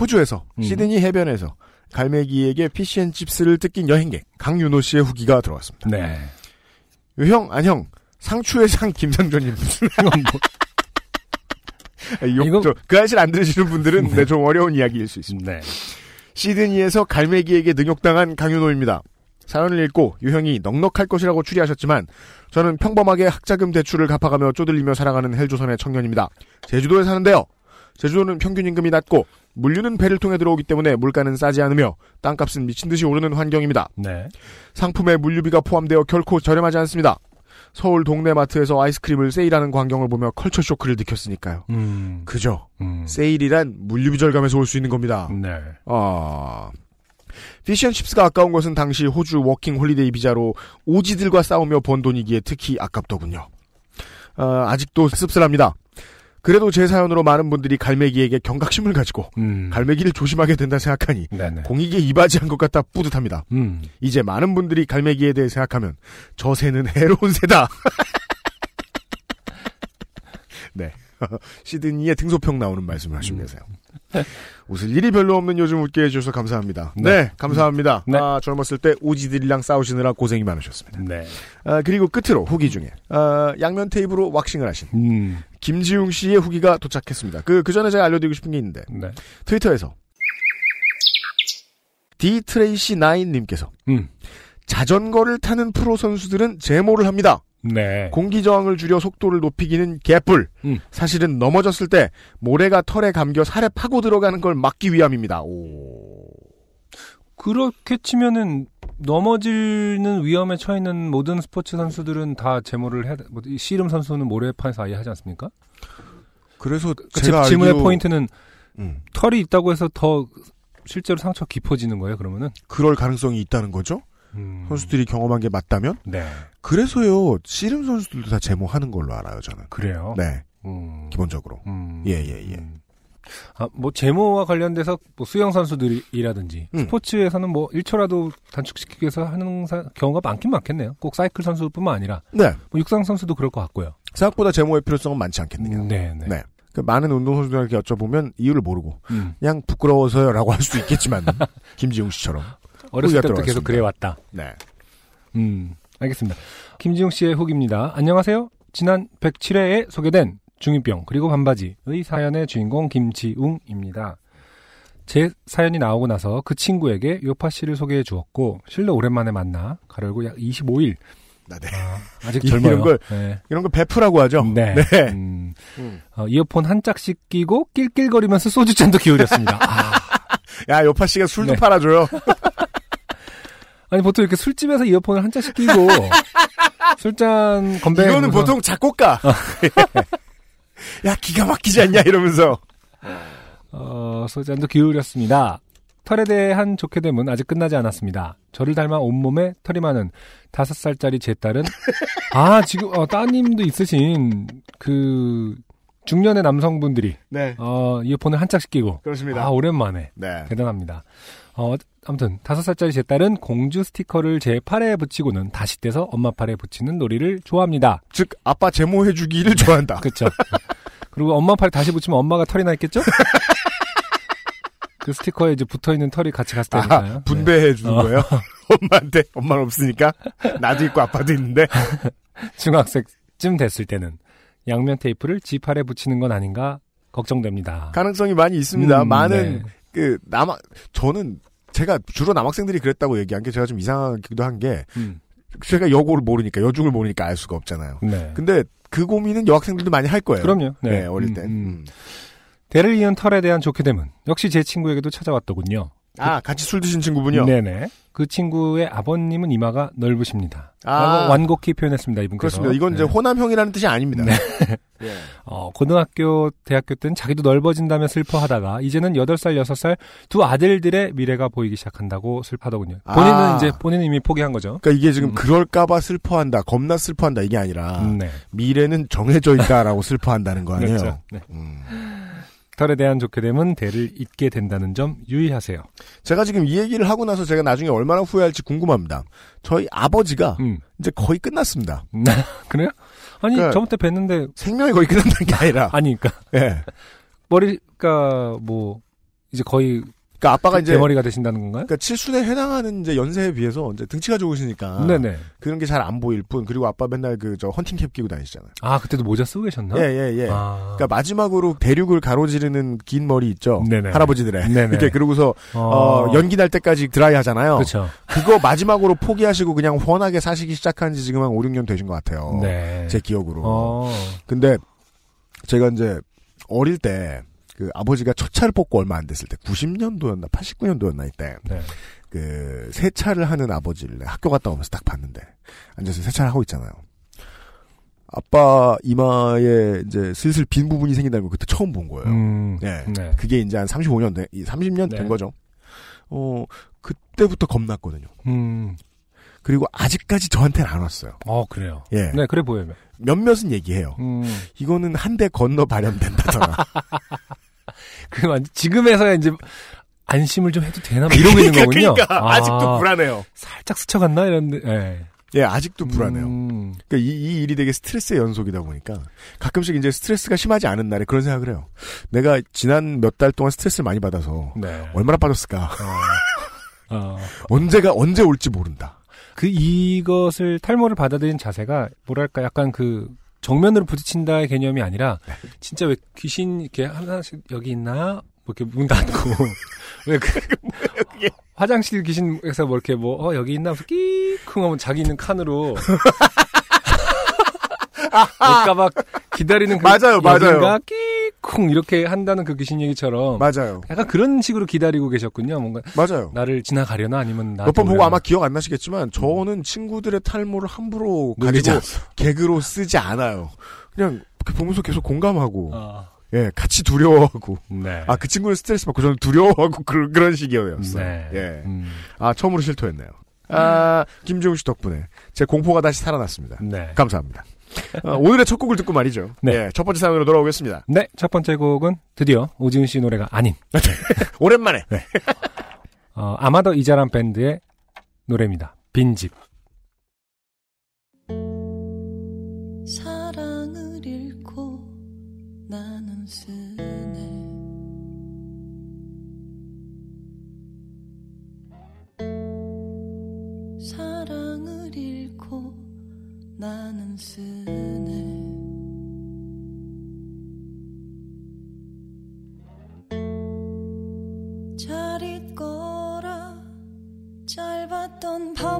Speaker 1: 호주에서
Speaker 2: 음.
Speaker 1: 시드니 해변에서 갈매기에게 fish and chips를 뜯긴 여행객 강윤호 씨의 후기가 들어왔습니다.
Speaker 2: 네.
Speaker 1: 형 안형 상추의 상 김상조님
Speaker 2: 이건 뭐,
Speaker 1: 욕,
Speaker 2: 이거-
Speaker 1: 저, 그 아실 안 들으시는 분들은 네, 좀 어려운 이야기일 수 있습니다.
Speaker 2: 네.
Speaker 1: 시드니에서 갈매기에게 능욕당한 강윤호입니다. 사연을 읽고 유형이 넉넉할 것이라고 추리하셨지만 저는 평범하게 학자금 대출을 갚아가며 쪼들리며 살아가는 헬조선의 청년입니다. 제주도에 사는데요. 제주도는 평균 임금이 낮고 물류는 배를 통해 들어오기 때문에 물가는 싸지 않으며 땅값은 미친 듯이 오르는 환경입니다.
Speaker 2: 네.
Speaker 1: 상품에 물류비가 포함되어 결코 저렴하지 않습니다. 서울 동네 마트에서 아이스크림을 세일하는 광경을 보며 culture shock를 느꼈으니까요.
Speaker 2: 음.
Speaker 1: 그죠?
Speaker 2: 음.
Speaker 1: 세일이란 물류비 절감에서 올 수 있는 겁니다.
Speaker 2: 네.
Speaker 1: 아. fish and chips가 아까운 것은 당시 호주 워킹 홀리데이 비자로 Aussie들과 싸우며 번 돈이기에 특히 아깝더군요. 아, 아직도 씁쓸합니다. 그래도 제 사연으로 많은 분들이 갈매기에게 경각심을 가지고
Speaker 2: 음.
Speaker 1: 갈매기를 조심하게 된다 생각하니
Speaker 2: 네네.
Speaker 1: 공익에 이바지한 것 같아 뿌듯합니다.
Speaker 2: 음.
Speaker 1: 이제 많은 분들이 갈매기에 대해 생각하면 저 새는 해로운 새다. 네. 시드니의 등소평 나오는 말씀을 하시면서요. 웃을 일이 별로 없는 요즘 웃게 해주셔서 감사합니다. 네,
Speaker 2: 네.
Speaker 1: 감사합니다.
Speaker 2: 네.
Speaker 1: 아, 젊었을 때 오지들이랑 싸우시느라 고생이 많으셨습니다.
Speaker 2: 네.
Speaker 1: 아, 그리고 끝으로 후기 중에 아, 양면 테이프로 왁싱을 하신
Speaker 2: 음.
Speaker 1: 김지웅 씨의 후기가 도착했습니다. 그, 그 전에 제가 알려드리고 싶은 게 있는데
Speaker 2: 네.
Speaker 1: 트위터에서 D 트레이시 나인님께서
Speaker 2: 음.
Speaker 1: 자전거를 타는 프로 선수들은 제모를 합니다.
Speaker 2: 네.
Speaker 1: 공기 저항을 줄여 속도를 높이기는 개뿔.
Speaker 2: 음.
Speaker 1: 사실은 넘어졌을 때 모래가 털에 감겨 살에 파고 들어가는 걸 막기 위함입니다. 오.
Speaker 2: 그렇게 치면은 넘어지는 위험에 처해 있는 모든 스포츠 선수들은 다 제모를 해야 돼. 뭐, 이 씨름 선수는 모래판에서 아예 하지 않습니까?
Speaker 1: 그래서
Speaker 2: 그
Speaker 1: 제가
Speaker 2: 질문의
Speaker 1: 알기로
Speaker 2: 포인트는
Speaker 1: 음,
Speaker 2: 털이 있다고 해서 더 실제로 상처 깊어지는 거예요, 그러면은?
Speaker 1: 그럴 가능성이 있다는 거죠.
Speaker 2: 음.
Speaker 1: 선수들이 경험한 게 맞다면
Speaker 2: 네.
Speaker 1: 그래서요 씨름 선수들도 다 제모하는 걸로 알아요 저는.
Speaker 2: 그래요?
Speaker 1: 네
Speaker 2: 음.
Speaker 1: 기본적으로.
Speaker 2: 음.
Speaker 1: 예, 예, 예.
Speaker 2: 음. 아, 뭐, 제모와 관련돼서, 뭐, 수영 선수들이라든지,
Speaker 1: 음.
Speaker 2: 스포츠에서는 뭐, 1초라도 단축시키기 위해서 하는 사- 경우가 많긴 많겠네요. 꼭 사이클 선수뿐만 아니라,
Speaker 1: 네
Speaker 2: 뭐, 육상 선수도 그럴 것 같고요.
Speaker 1: 생각보다 제모의 필요성은 많지 않겠네요.
Speaker 2: 네, 네.
Speaker 1: 네. 그 많은 운동 선수들에게 여쭤보면 이유를 모르고
Speaker 2: 음.
Speaker 1: 그냥 부끄러워서요라고 할 수도 있겠지만 김지웅 씨처럼.
Speaker 2: 어렸을 때부터
Speaker 1: 들어왔습니다.
Speaker 2: 계속 그래 왔다.
Speaker 1: 네.
Speaker 2: 음, 알겠습니다. 김지용 씨의 후기입니다. 안녕하세요. 지난 107회에 소개된 중이병 그리고 반바지의 사연의 주인공 김지웅입니다. 제 사연이 나오고 나서 그 친구에게 요파 씨를 소개해 주었고 실로 오랜만에 만나 가열고 약 25일
Speaker 1: 아, 네.
Speaker 2: 아직
Speaker 1: 이런
Speaker 2: 젊어요.
Speaker 1: 걸
Speaker 2: 네.
Speaker 1: 이런 걸 베프라고 하죠.
Speaker 2: 네.
Speaker 1: 네.
Speaker 2: 음,
Speaker 1: 음.
Speaker 2: 어, 이어폰 한 짝씩 끼고 낄낄거리면서 소주잔도 기울였습니다. 아,
Speaker 1: 야 요파 씨가 술도
Speaker 2: 네.
Speaker 1: 팔아줘요.
Speaker 2: 아니 보통 이렇게 술집에서 이어폰을 한 짝씩 끼고 술잔 건배
Speaker 1: 이거는 보통 작곡가. 야 기가 막히지 않냐 이러면서.
Speaker 2: 어, 소잔도 기울였습니다. 털에 대한 좋게 됨은 아직 끝나지 않았습니다. 저를 닮아 온몸에 털이 많은 다섯 살짜리 제 딸은 아 지금 어, 따님도 있으신 그 중년의 남성분들이
Speaker 1: 네.
Speaker 2: 어, 이어폰을 한 짝씩 끼고
Speaker 1: 그렇습니다.
Speaker 2: 아 오랜만에
Speaker 1: 네.
Speaker 2: 대단합니다. 어, 아무튼 다섯 살짜리 제 딸은 공주 스티커를 제 팔에 붙이고는 다시 떼서 엄마 팔에 붙이는 놀이를 좋아합니다.
Speaker 1: 즉 아빠 제모해주기를 좋아한다.
Speaker 2: 그렇죠. 그리고 엄마 팔에 다시 붙이면 엄마가 털이 나 있겠죠? 그 스티커에 이제 붙어 있는 털이 같이 갔을 테니까요.
Speaker 1: 아, 분배해 주는
Speaker 2: 어.
Speaker 1: 거예요. 엄마한테 엄마는 없으니까 나도 있고 아빠도 있는데
Speaker 2: 네. 중학생쯤 됐을 때는 양면 테이프를 지 팔에 붙이는 건 아닌가 걱정됩니다.
Speaker 1: 가능성이 많이 있습니다.
Speaker 2: 음,
Speaker 1: 많은
Speaker 2: 네.
Speaker 1: 그 남학 저는 제가 주로 남학생들이 그랬다고 얘기한 게 제가 좀 이상하기도 한 게
Speaker 2: 음,
Speaker 1: 제가 여고를 모르니까 여중을 모르니까 알 수가 없잖아요.
Speaker 2: 네.
Speaker 1: 근데 그 고민은 여학생들도 많이 할 거예요.
Speaker 2: 그럼요.
Speaker 1: 네,
Speaker 2: 네.
Speaker 1: 어릴
Speaker 2: 음,
Speaker 1: 때.
Speaker 2: 음.
Speaker 1: 음.
Speaker 2: 대를 이은 털에 대한 좋게 됨은 역시 제 친구에게도 찾아왔더군요.
Speaker 1: 아 같이 술 드신 친구분요.
Speaker 2: 네네. 그 친구의 아버님은 이마가 넓으십니다.
Speaker 1: 아.
Speaker 2: 라고 완곡히 표현했습니다. 이분께서.
Speaker 1: 그렇습니다. 이건 이제
Speaker 2: 네.
Speaker 1: 호남형이라는 뜻이 아닙니다. 예.
Speaker 2: 어, 고등학교, 대학교 때는 자기도 넓어진다며 슬퍼하다가 이제는 8살, 6살 두 아들들의 미래가 보이기 시작한다고 슬퍼하더군요. 본인은
Speaker 1: 아.
Speaker 2: 이제 본인은 이미 포기한 거죠.
Speaker 1: 그러니까 이게 지금
Speaker 2: 음.
Speaker 1: 그럴까봐 슬퍼한다, 겁나 슬퍼한다 이게 아니라
Speaker 2: 음, 네.
Speaker 1: 미래는 정해져 있다라고 슬퍼한다는 거 아니에요.
Speaker 2: 그렇죠. 네.
Speaker 1: 음.
Speaker 2: 털에 대한 좋게 됨은 대를 잇게 된다는 점 유의하세요.
Speaker 1: 제가 지금 이 얘기를 하고 나서 제가 나중에 얼마나 후회할지 궁금합니다. 저희 아버지가
Speaker 2: 음.
Speaker 1: 이제 거의 끝났습니다.
Speaker 2: 그래요? 아니,
Speaker 1: 그러니까-
Speaker 2: 저번 때 뵀는데,
Speaker 1: 생명이 거의 끝난다는 게 아니라.
Speaker 2: 아니, 그니까,
Speaker 1: 예.
Speaker 2: 머리가 뭐, 이제 거의
Speaker 1: 그러니까 아빠가 이제
Speaker 2: 대머리가 되신다는 건가요?
Speaker 1: 그러니까 칠순에 해당하는 이제 연세에 비해서 이제 등치가 좋으시니까
Speaker 2: 네네.
Speaker 1: 그런 게 잘 안 보일 뿐 그리고 아빠 맨날 그 저 헌팅캡 끼고 다니시잖아요.
Speaker 2: 아, 그때도 모자 쓰고 계셨나?
Speaker 1: 예, 예, 예.
Speaker 2: 아.
Speaker 1: 그러니까 마지막으로 대륙을 가로지르는 긴 머리 있죠.
Speaker 2: 네네.
Speaker 1: 할아버지들의.
Speaker 2: 네네.
Speaker 1: 이렇게 그러고서
Speaker 2: 어,
Speaker 1: 어, 연기 날 때까지 드라이 하잖아요.
Speaker 2: 그렇죠.
Speaker 1: 그거 마지막으로 포기하시고 그냥 훤하게 사시기 시작한 지 지금 한 5, 6년 되신 것 같아요.
Speaker 2: 네.
Speaker 1: 제 기억으로.
Speaker 2: 어.
Speaker 1: 근데 제가 이제 어릴 때 그 아버지가 첫 차를 뽑고 얼마 안 됐을 때 90년도였나 89년도였나 이때
Speaker 2: 네.
Speaker 1: 그 세차를 하는 아버지를 학교 갔다 오면서 딱 봤는데 앉아서 세차를 하고 있잖아요. 아빠 이마에 이제 슬슬 빈 부분이 생긴다는 걸 그때 처음 본 거예요.
Speaker 2: 음.
Speaker 1: 네.
Speaker 2: 네.
Speaker 1: 그게 이제 한 35년 된, 30년
Speaker 2: 네.
Speaker 1: 된 거죠. 어, 그때부터 겁났거든요.
Speaker 2: 음.
Speaker 1: 그리고 아직까지 저한테는 안 왔어요.
Speaker 2: 어, 그래요.
Speaker 1: 예.
Speaker 2: 네, 그래 보여요.
Speaker 1: 몇몇은 얘기해요.
Speaker 2: 음.
Speaker 1: 이거는 한 대 건너 발현된다더라.
Speaker 2: 그, 지금에서야 이제 안심을 좀 해도 되나? 뭐 이러고 있는 거군요.
Speaker 1: 그러니까
Speaker 2: 아,
Speaker 1: 아직도 불안해요.
Speaker 2: 살짝 스쳐갔나? 이런데, 예.
Speaker 1: 예, 아직도 불안해요.
Speaker 2: 음.
Speaker 1: 그러니까 이, 이 일이 되게 스트레스의 연속이다 보니까 가끔씩 이제 스트레스가 심하지 않은 날에 그런 생각을 해요. 내가 지난 몇 달 동안 스트레스를 많이 받아서
Speaker 2: 네.
Speaker 1: 얼마나 빠졌을까?
Speaker 2: 어. 어.
Speaker 1: 언제가 언제 올지 모른다.
Speaker 2: 그 이것을 탈모를 받아들인 자세가 뭐랄까 약간 그 정면으로 부딪힌다의 개념이 아니라
Speaker 1: 네.
Speaker 2: 진짜 왜 귀신 이렇게 하나씩 여기 있나? 뭐 이렇게 문 닫고. 왜 그 화장실 귀신에서 뭐 이렇게 뭐 어 여기 있나? 끼쿵 하면 자기 있는 칸으로 올까봐 기다리는 그
Speaker 1: 맞아요, 맞아요.
Speaker 2: 끼쿵 이렇게 한다는 그 귀신 얘기처럼
Speaker 1: 맞아요.
Speaker 2: 약간 그런 식으로 기다리고 계셨군요. 뭔가
Speaker 1: 맞아요.
Speaker 2: 나를 지나가려나 아니면 나
Speaker 1: 몇 번 보고 아마 기억 안 나시겠지만 저는 친구들의 탈모를 함부로 가지고 개그로 쓰지 않아요. 그냥 그 보면서 계속 공감하고
Speaker 2: 아,
Speaker 1: 예 같이 두려워하고
Speaker 2: 네.
Speaker 1: 아그 친구는 스트레스 받고 저는 두려워하고 그런 그런 식이었어요.
Speaker 2: 네.
Speaker 1: 예.
Speaker 2: 음.
Speaker 1: 아 처음으로 실토했네요. 아 김지웅 씨 덕분에 제 공포가 다시 살아났습니다.
Speaker 2: 네.
Speaker 1: 감사합니다. 어, 오늘의 첫 곡을 듣고 말이죠.
Speaker 2: 네.
Speaker 1: 예, 첫 번째 사연으로 돌아오겠습니다.
Speaker 2: 네, 첫 번째 곡은 드디어 오지은 씨 노래가 아닌
Speaker 1: 오랜만에
Speaker 2: 어, 아마더 이자람 밴드의 노래입니다. 빈집.
Speaker 5: 사랑을 잃고 나는 쓰네 사랑을 잃고 나는 쓰네 짧았던 밤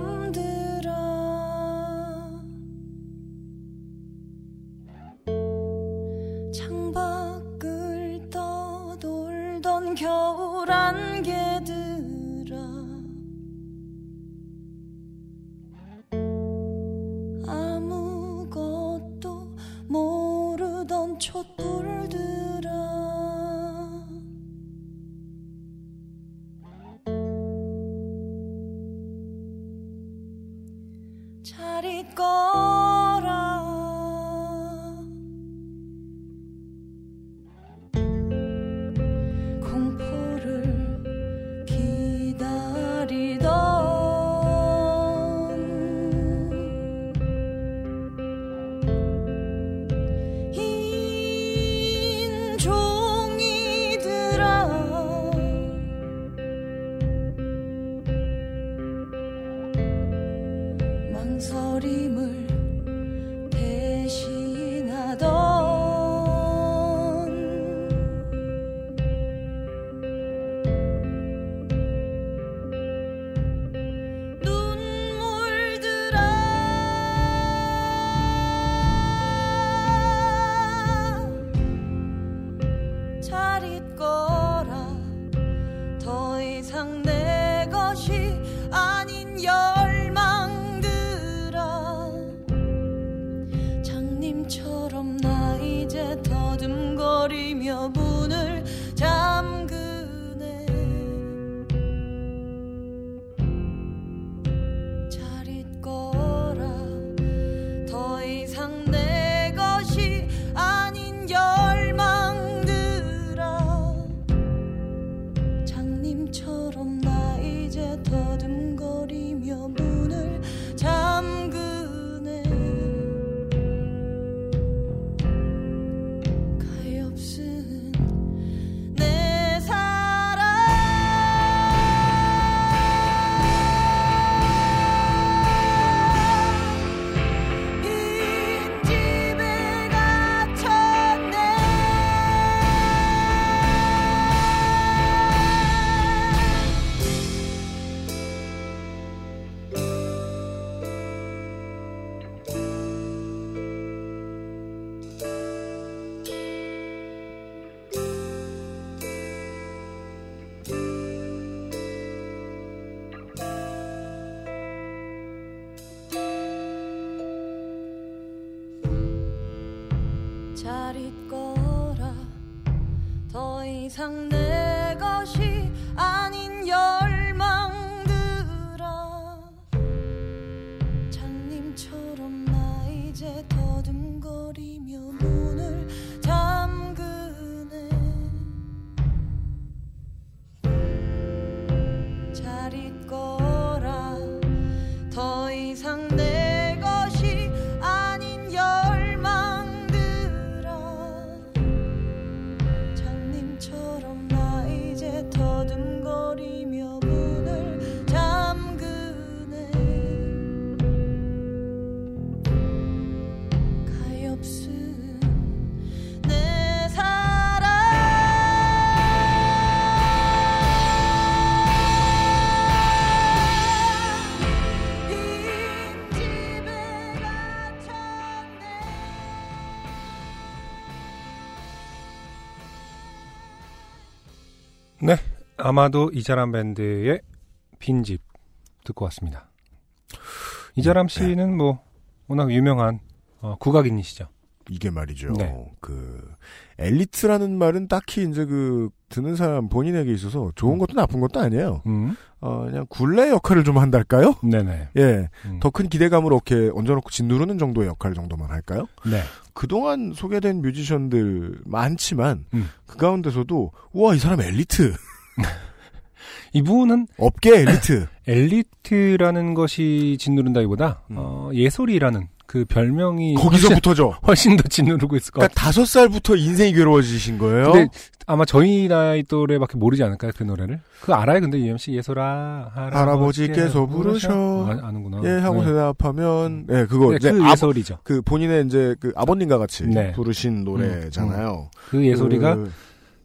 Speaker 2: 아마도 이자람 밴드의 빈집 듣고 왔습니다. 이자람 씨는 뭐 워낙 유명한 어, 국악인이시죠.
Speaker 1: 이게 말이죠.
Speaker 2: 네.
Speaker 1: 그 엘리트라는 말은 딱히 이제 그 듣는 사람 본인에게 있어서 좋은 것도 나쁜 것도 아니에요.
Speaker 2: 음.
Speaker 1: 어, 그냥 굴레 역할을 좀 한달까요?
Speaker 2: 네네.
Speaker 1: 예.
Speaker 2: 음.
Speaker 1: 더큰 기대감을 어깨에 얹어놓고 짓누르는 정도의 역할 정도만 할까요?
Speaker 2: 네.
Speaker 1: 그동안 소개된 뮤지션들 많지만
Speaker 2: 음.
Speaker 1: 그 가운데서도 우와 이 사람 엘리트
Speaker 2: 이분은
Speaker 1: 업계 엘리트
Speaker 2: 엘리트라는 것이 짓누른다기보다
Speaker 1: 음.
Speaker 2: 어, 예솔이라는 그 별명이 훨씬,
Speaker 1: 거기서부터죠.
Speaker 2: 훨씬 더 짓누르고 있을 것
Speaker 1: 그러니까. 다섯 살부터 인생이 괴로워지신 거예요.
Speaker 2: 근데 아마 저희 나이 또래밖에 모르지 않을까요 그 노래를? 그 알아요? 근데 유엠 씨 예솔아
Speaker 1: 할아버지께서 부르셔.
Speaker 2: 아, 아는구나.
Speaker 1: 예 하고
Speaker 2: 네.
Speaker 1: 대답하면 예 그거
Speaker 2: 네,
Speaker 1: 이제
Speaker 2: 그
Speaker 1: 아,
Speaker 2: 예솔이죠.
Speaker 1: 그 본인의 이제 그 아버님과 같이
Speaker 2: 네.
Speaker 1: 부르신 노래잖아요.
Speaker 2: 그 예솔이가
Speaker 1: 그,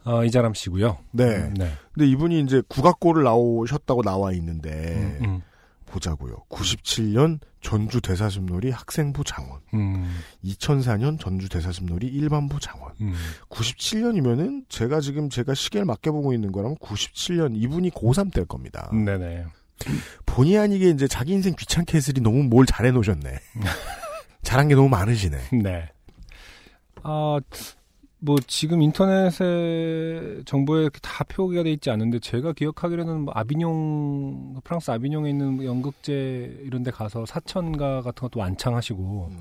Speaker 2: 어, 이자람 씨고요.
Speaker 1: 네.
Speaker 2: 네.
Speaker 1: 근데 이분이 이제 국악고를 나오셨다고 나와 있는데
Speaker 2: 음, 음,
Speaker 1: 보자고요. 97년 전주 대사슴놀이 학생부 장원,
Speaker 2: 음,
Speaker 1: 2004년 전주 대사슴놀이 일반부 장원.
Speaker 2: 음.
Speaker 1: 97년이면은 제가 지금 제가 시계를 맞게 보고 있는 거라면 97년 이분이 고3 때일 겁니다.
Speaker 2: 네네.
Speaker 1: 본의 아니게 이제 자기 인생 귀찮게 했으니 너무 뭘 잘해 놓으셨네. 잘한 게 너무 많으시네.
Speaker 2: 네. 어, 뭐 지금 인터넷에 정보에 다 표기가 돼 있지 않은데 제가 기억하기로는 뭐 아비뇽 프랑스 아비뇽에 있는 연극제 이런 데 가서 사천가 같은 것도 완창하시고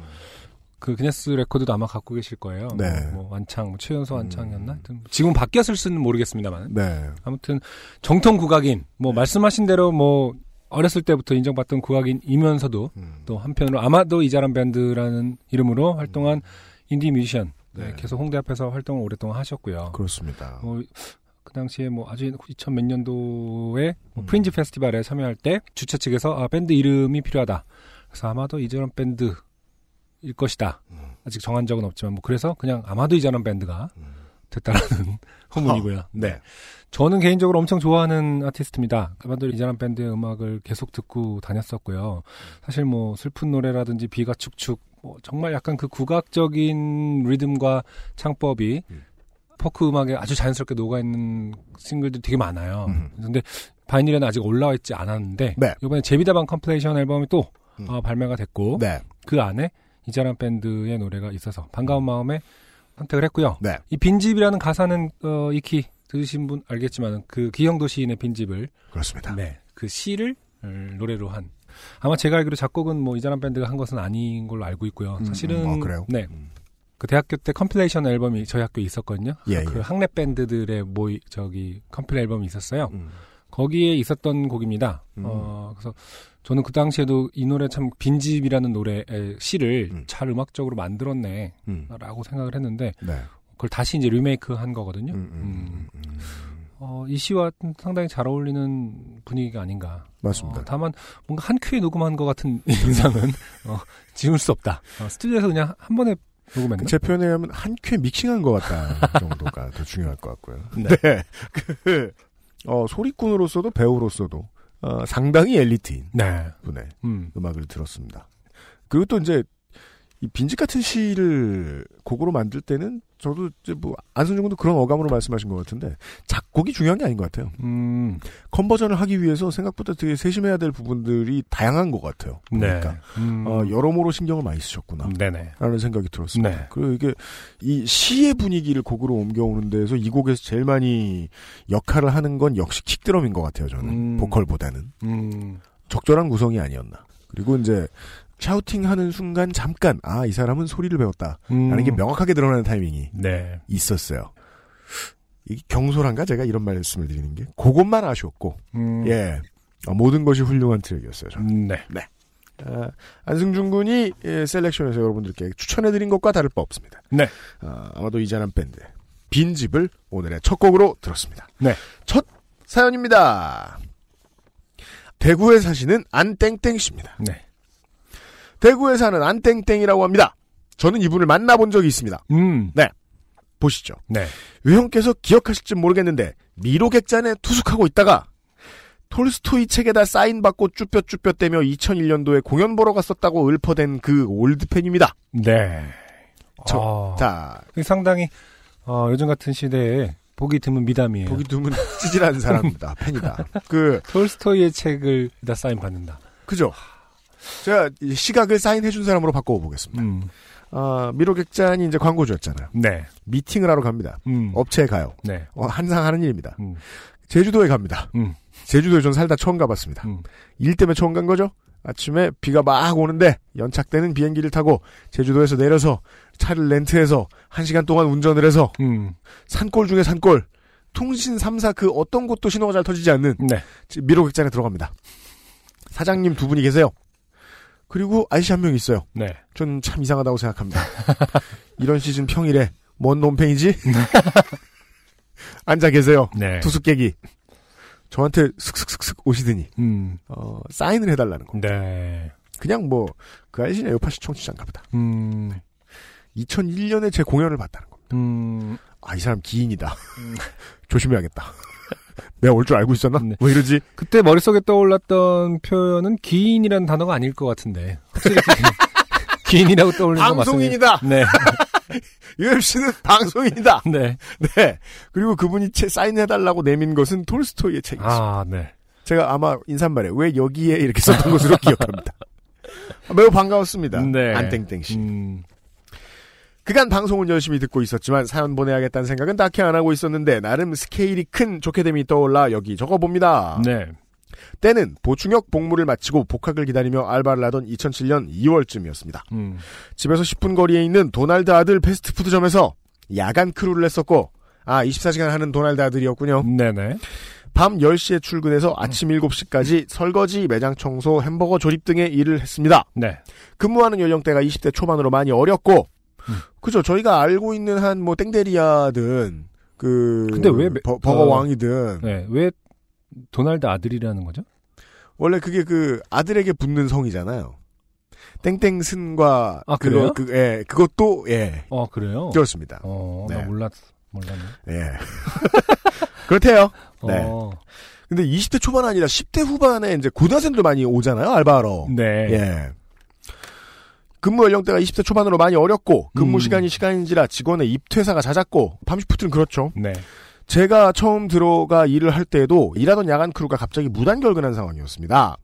Speaker 2: 그 기네스 레코드도 아마 갖고 계실 거예요.
Speaker 1: 네.
Speaker 2: 뭐, 뭐 완창, 뭐 최연소 완창이었나?
Speaker 1: 음.
Speaker 2: 지금 바뀌었을지는 모르겠습니다만.
Speaker 1: 네.
Speaker 2: 아무튼 정통 국악인 뭐 말씀하신 대로 뭐 어렸을 때부터 인정받던 국악인이면서도
Speaker 1: 음.
Speaker 2: 또 한편으로 아마도 이자람 밴드라는 이름으로 활동한 인디 뮤지션 네,
Speaker 1: 네.
Speaker 2: 계속 홍대 앞에서 활동을 오랫동안 하셨고요.
Speaker 1: 그렇습니다.
Speaker 2: 뭐그 당시에 뭐 아주 2000 몇 년도에 뭐
Speaker 1: 음.
Speaker 2: 프린지 페스티벌에 참여할 때 주최 측에서 아 밴드 이름이 필요하다. 그래서 아마도 이자람 밴드일 것이다.
Speaker 1: 음.
Speaker 2: 아직 정한 적은 없지만 뭐 그래서 그냥 아마도 이자람 밴드가
Speaker 1: 음.
Speaker 2: 됐다라는 후문이고요. 네.
Speaker 1: 네.
Speaker 2: 저는 개인적으로 엄청 좋아하는 아티스트입니다. 아마도 이자람 밴드의 음악을 계속 듣고 다녔었고요. 사실 뭐 슬픈 노래라든지 비가 축축 뭐 정말 약간 그 국악적인 리듬과 창법이
Speaker 1: 음.
Speaker 2: 포크 음악에 아주 자연스럽게 녹아 있는 싱글들이 되게 많아요.
Speaker 1: 음.
Speaker 2: 근데 바이닐에는 아직 올라와 있지 않았는데
Speaker 1: 네.
Speaker 2: 이번에 제비다방 compilation 앨범이 또
Speaker 1: 음.
Speaker 2: 어, 발매가 됐고
Speaker 1: 네.
Speaker 2: 그 안에 이자람 밴드의 노래가 있어서 반가운 마음에 선택을 했고요.
Speaker 1: 네.
Speaker 2: 이 빈집이라는 가사는 어, 익히 들으신 분 알겠지만 그 기형도 시인의 빈집을
Speaker 1: 그렇습니다.
Speaker 2: 네, 그 시를 어, 노래로 한 아마 제가 알기로 작곡은 뭐 이자람 밴드가 한 것은 아닌 걸로 알고 있고요.
Speaker 1: 음,
Speaker 2: 사실은
Speaker 1: 음, 아, 그래요?
Speaker 2: 네.
Speaker 1: 음.
Speaker 2: 그 대학교 때 compilation 앨범이 저희 학교에 있었거든요.
Speaker 1: 예,
Speaker 2: 그
Speaker 1: 예.
Speaker 2: 학내 밴드들의 모이 저기 컴필 앨범이 있었어요.
Speaker 1: 음.
Speaker 2: 거기에 있었던 곡입니다.
Speaker 1: 음.
Speaker 2: 어, 그래서 저는 그 당시에도 이 노래 참 빈집이라는 노래의 시를
Speaker 1: 음.
Speaker 2: 잘 음악적으로 만들었네.
Speaker 1: 음.
Speaker 2: 라고 생각을 했는데
Speaker 1: 네.
Speaker 2: 그걸 다시 이제 리메이크 한 거거든요.
Speaker 1: 음, 음, 음, 음.
Speaker 2: 어, 이 시와 상당히 잘 어울리는 분위기가 아닌가.
Speaker 1: 맞습니다.
Speaker 2: 어, 다만 뭔가 한 큐에 녹음한 것 같은 인상은 어, 지울 수 없다. 어, 스튜디오에서 그냥 한 번에 녹음했나?
Speaker 1: 제 표현에 의하면 한 큐에 믹싱한 것 같다 정도가 더 중요할 것 같고요.
Speaker 2: 네.
Speaker 1: 네. 그, 어, 소리꾼으로서도 배우로서도 어, 상당히 엘리트인
Speaker 2: 네.
Speaker 1: 분의
Speaker 2: 음.
Speaker 1: 음악을 들었습니다. 그리고 또 이제 이 빈집 같은 시를 곡으로 만들 때는 저도 이제 뭐 안승준 군도 그런 어감으로 말씀하신 것 같은데 작곡이 중요한 게 아닌 것 같아요.
Speaker 2: 음.
Speaker 1: 컨버전을 하기 위해서 생각보다 되게 세심해야 될 부분들이 다양한 것 같아요.
Speaker 2: 네.
Speaker 1: 그러니까
Speaker 2: 음.
Speaker 1: 어, 여러모로 신경을 많이 쓰셨구나.
Speaker 2: 네네.
Speaker 1: 라는 생각이 들었습니다.
Speaker 2: 네.
Speaker 1: 그리고 이게 이 시의 분위기를 곡으로 옮겨오는 데에서 이 곡에서 제일 많이 역할을 하는 건 역시 킥드럼인 것 같아요. 저는
Speaker 2: 음.
Speaker 1: 보컬보다는
Speaker 2: 음.
Speaker 1: 적절한 구성이 아니었나. 그리고 이제 샤우팅하는 순간 잠깐 아 이 사람은 소리를 배웠다라는
Speaker 2: 음.
Speaker 1: 게 명확하게 드러나는 타이밍이
Speaker 2: 네.
Speaker 1: 있었어요. 이게 경솔한가 제가 이런 말씀을 드리는 게 그것만 아쉬웠고
Speaker 2: 음.
Speaker 1: 예 어, 모든 것이 훌륭한 트랙이었어요. 저는.
Speaker 2: 음, 네.
Speaker 1: 아, 안승준 군이 예, 셀렉션에서 여러분들께 추천해드린 것과 다를 바 없습니다.
Speaker 2: 네.
Speaker 1: 아, 아마도 이자람 밴드 빈집을 오늘의 첫 곡으로 들었습니다.
Speaker 2: 네.
Speaker 1: 첫 사연입니다. 대구에 사시는 안땡땡 씨입니다.
Speaker 2: 네.
Speaker 1: 대구에 사는 안땡땡이라고 합니다. 저는 이분을 만나본 적이 있습니다.
Speaker 2: 음.
Speaker 1: 보시죠.
Speaker 2: 네.
Speaker 1: 유형께서 기억하실지 모르겠는데 미로객잔에 투숙하고 있다가 톨스토이 책에다 사인 받고 쭈뼛쭈뼛대며 2001년도에 공연 보러 갔었다고 읊어댄 그 올드팬입니다.
Speaker 2: 네.
Speaker 1: 저,
Speaker 2: 어,
Speaker 1: 자,
Speaker 2: 상당히 어, 요즘 같은 시대에 보기 드문 미담이에요.
Speaker 1: 보기 드문 찌질한 사람입니다. 팬이다. 그,
Speaker 2: 톨스토이의 책을 다 사인 받는다.
Speaker 1: 그죠? 제가 이 시각을 사인해준 사람으로 바꿔보겠습니다.
Speaker 2: 음.
Speaker 1: 아, 미로객잔이 이제 광고주였잖아요.
Speaker 2: 네.
Speaker 1: 미팅을 하러 갑니다.
Speaker 2: 음.
Speaker 1: 업체에 가요.
Speaker 2: 네.
Speaker 1: 어, 항상 하는 일입니다.
Speaker 2: 음.
Speaker 1: 제주도에 갑니다.
Speaker 2: 음.
Speaker 1: 제주도에 전 살다 처음 가봤습니다.
Speaker 2: 음.
Speaker 1: 일 때문에 처음 간 거죠? 아침에 비가 막 오는데 연착되는 비행기를 타고 제주도에서 내려서 차를 렌트해서 한 시간 동안 운전을 해서
Speaker 2: 음.
Speaker 1: 산골 중에 산골 통신 3사 그 어떤 곳도 신호가 잘 터지지 않는
Speaker 2: 네.
Speaker 1: 미로객잔에 들어갑니다. 사장님 두 분이 계세요. 그리고 아저씨 한 명 있어요.
Speaker 2: 네.
Speaker 1: 전참 이상하다고 생각합니다. 이런 시즌 평일에 뭔 놈팽이지? 앉아 계세요.
Speaker 2: 네.
Speaker 1: 투숙객이 저한테 슥슥슥슥 오시더니
Speaker 2: 음.
Speaker 1: 어, 사인을 해달라는 거.
Speaker 2: 네.
Speaker 1: 그냥 뭐 그 아저씨는 에어팟이 청취자인가 보다.
Speaker 2: 음.
Speaker 1: 2001년에 제 공연을 봤다는 겁니다.
Speaker 2: 음.
Speaker 1: 아이 사람 기인이다.
Speaker 2: 음.
Speaker 1: 조심해야겠다. 내가 올 줄 알고 있었나?
Speaker 2: 네.
Speaker 1: 왜 이러지?
Speaker 2: 그때 머릿속에 떠올랐던 표현은 기인이라는 단어가 아닐 것 같은데. 기- 기인이라고 떠올리는 맞습니다.
Speaker 1: 방송인이다.
Speaker 2: 네.
Speaker 1: UMC는 방송인이다.
Speaker 2: 네.
Speaker 1: 네. 그리고 그분이 책 사인해달라고 내민 것은 톨스토이의 책이었어요.
Speaker 2: 아, 네.
Speaker 1: 제가 아마 인사말에 왜 여기에 이렇게 썼던 것으로 기억합니다. 매우 반가웠습니다.
Speaker 2: 네.
Speaker 1: 안땡땡 씨.
Speaker 2: 음.
Speaker 1: 그간 방송은 열심히 듣고 있었지만 사연 보내야겠다는 생각은 딱히 안 하고 있었는데 나름 스케일이 큰 좋게됨이 떠올라 여기 적어봅니다.
Speaker 2: 네.
Speaker 1: 때는 보충역 복무를 마치고 복학을 기다리며 알바를 하던 2007년 2월쯤이었습니다.
Speaker 2: 음.
Speaker 1: 집에서 10분 거리에 있는 도날드 아들 패스트푸드점에서 야간 crew를 했었고 아 24시간 하는 도날드 아들이었군요.
Speaker 2: 네네.
Speaker 1: 밤 10시에 출근해서 아침 7시까지 설거지, 매장 청소, 햄버거 조립 등의 일을 했습니다.
Speaker 2: 네.
Speaker 1: 근무하는 연령대가 20대 초반으로 많이 어렸고
Speaker 2: 음.
Speaker 1: 그죠 저희가 알고 있는 한 뭐 땡데리아든 그
Speaker 2: 근데 왜 매-
Speaker 1: 버, 버거
Speaker 2: 어.
Speaker 1: 왕이든
Speaker 2: 네. 왜 도날드 아들이라는 거죠?
Speaker 1: 원래 그게 그 아들에게 붙는 성이잖아요. 땡땡슨과
Speaker 2: 아,
Speaker 1: 그거?
Speaker 2: 그,
Speaker 1: 예, 그것도 예
Speaker 2: 어, 그래요?
Speaker 1: 그렇습니다.
Speaker 2: 어,
Speaker 1: 네.
Speaker 2: 나 몰랐, 몰랐네.
Speaker 1: 예. 그렇대요. 네.
Speaker 2: 어,
Speaker 1: 근데 20대 초반 아니라 10대 후반에 이제 고등학생들 많이 오잖아요, 알바하러.
Speaker 2: 네.
Speaker 1: 예. 근무 연령대가 20대 초반으로 많이 어렸고 근무
Speaker 2: 음.
Speaker 1: 시간이 시간인지라 직원의 입퇴사가 잦았고 밤시프트는 그렇죠.
Speaker 2: 네.
Speaker 1: 제가 처음 들어가 일을 할 때에도 일하던 야간 crew가 갑자기 무단결근한 상황이었습니다.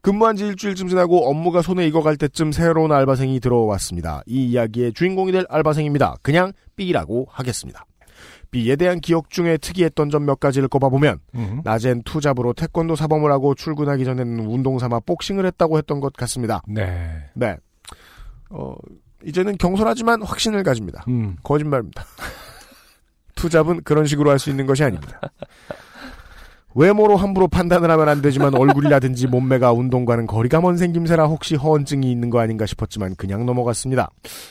Speaker 1: 근무한 지 일주일쯤 지나고 업무가 손에 익어갈 때쯤 새로운 알바생이 들어왔습니다. 이 이야기의 주인공이 될 알바생입니다. 그냥 B라고 하겠습니다. B에 대한 기억 중에 특이했던 점 몇 가지를 꼽아보면
Speaker 2: 음.
Speaker 1: 낮엔 투잡으로 태권도 사범을 하고 출근하기 전에는 운동 삼아 복싱을 했다고 했던 것 같습니다.
Speaker 2: 네.
Speaker 1: 네. 어, 이제는 경솔하지만 확신을 가집니다.
Speaker 2: 음.
Speaker 1: 거짓말입니다. 투잡은 그런 식으로 할 수 있는 것이 아닙니다. 외모로 함부로 판단을 하면 안 되지만 얼굴이라든지 몸매가 운동과는 거리가 먼 생김새라 혹시 허언증이 있는 거 아닌가 싶었지만 그냥 넘어갔습니다.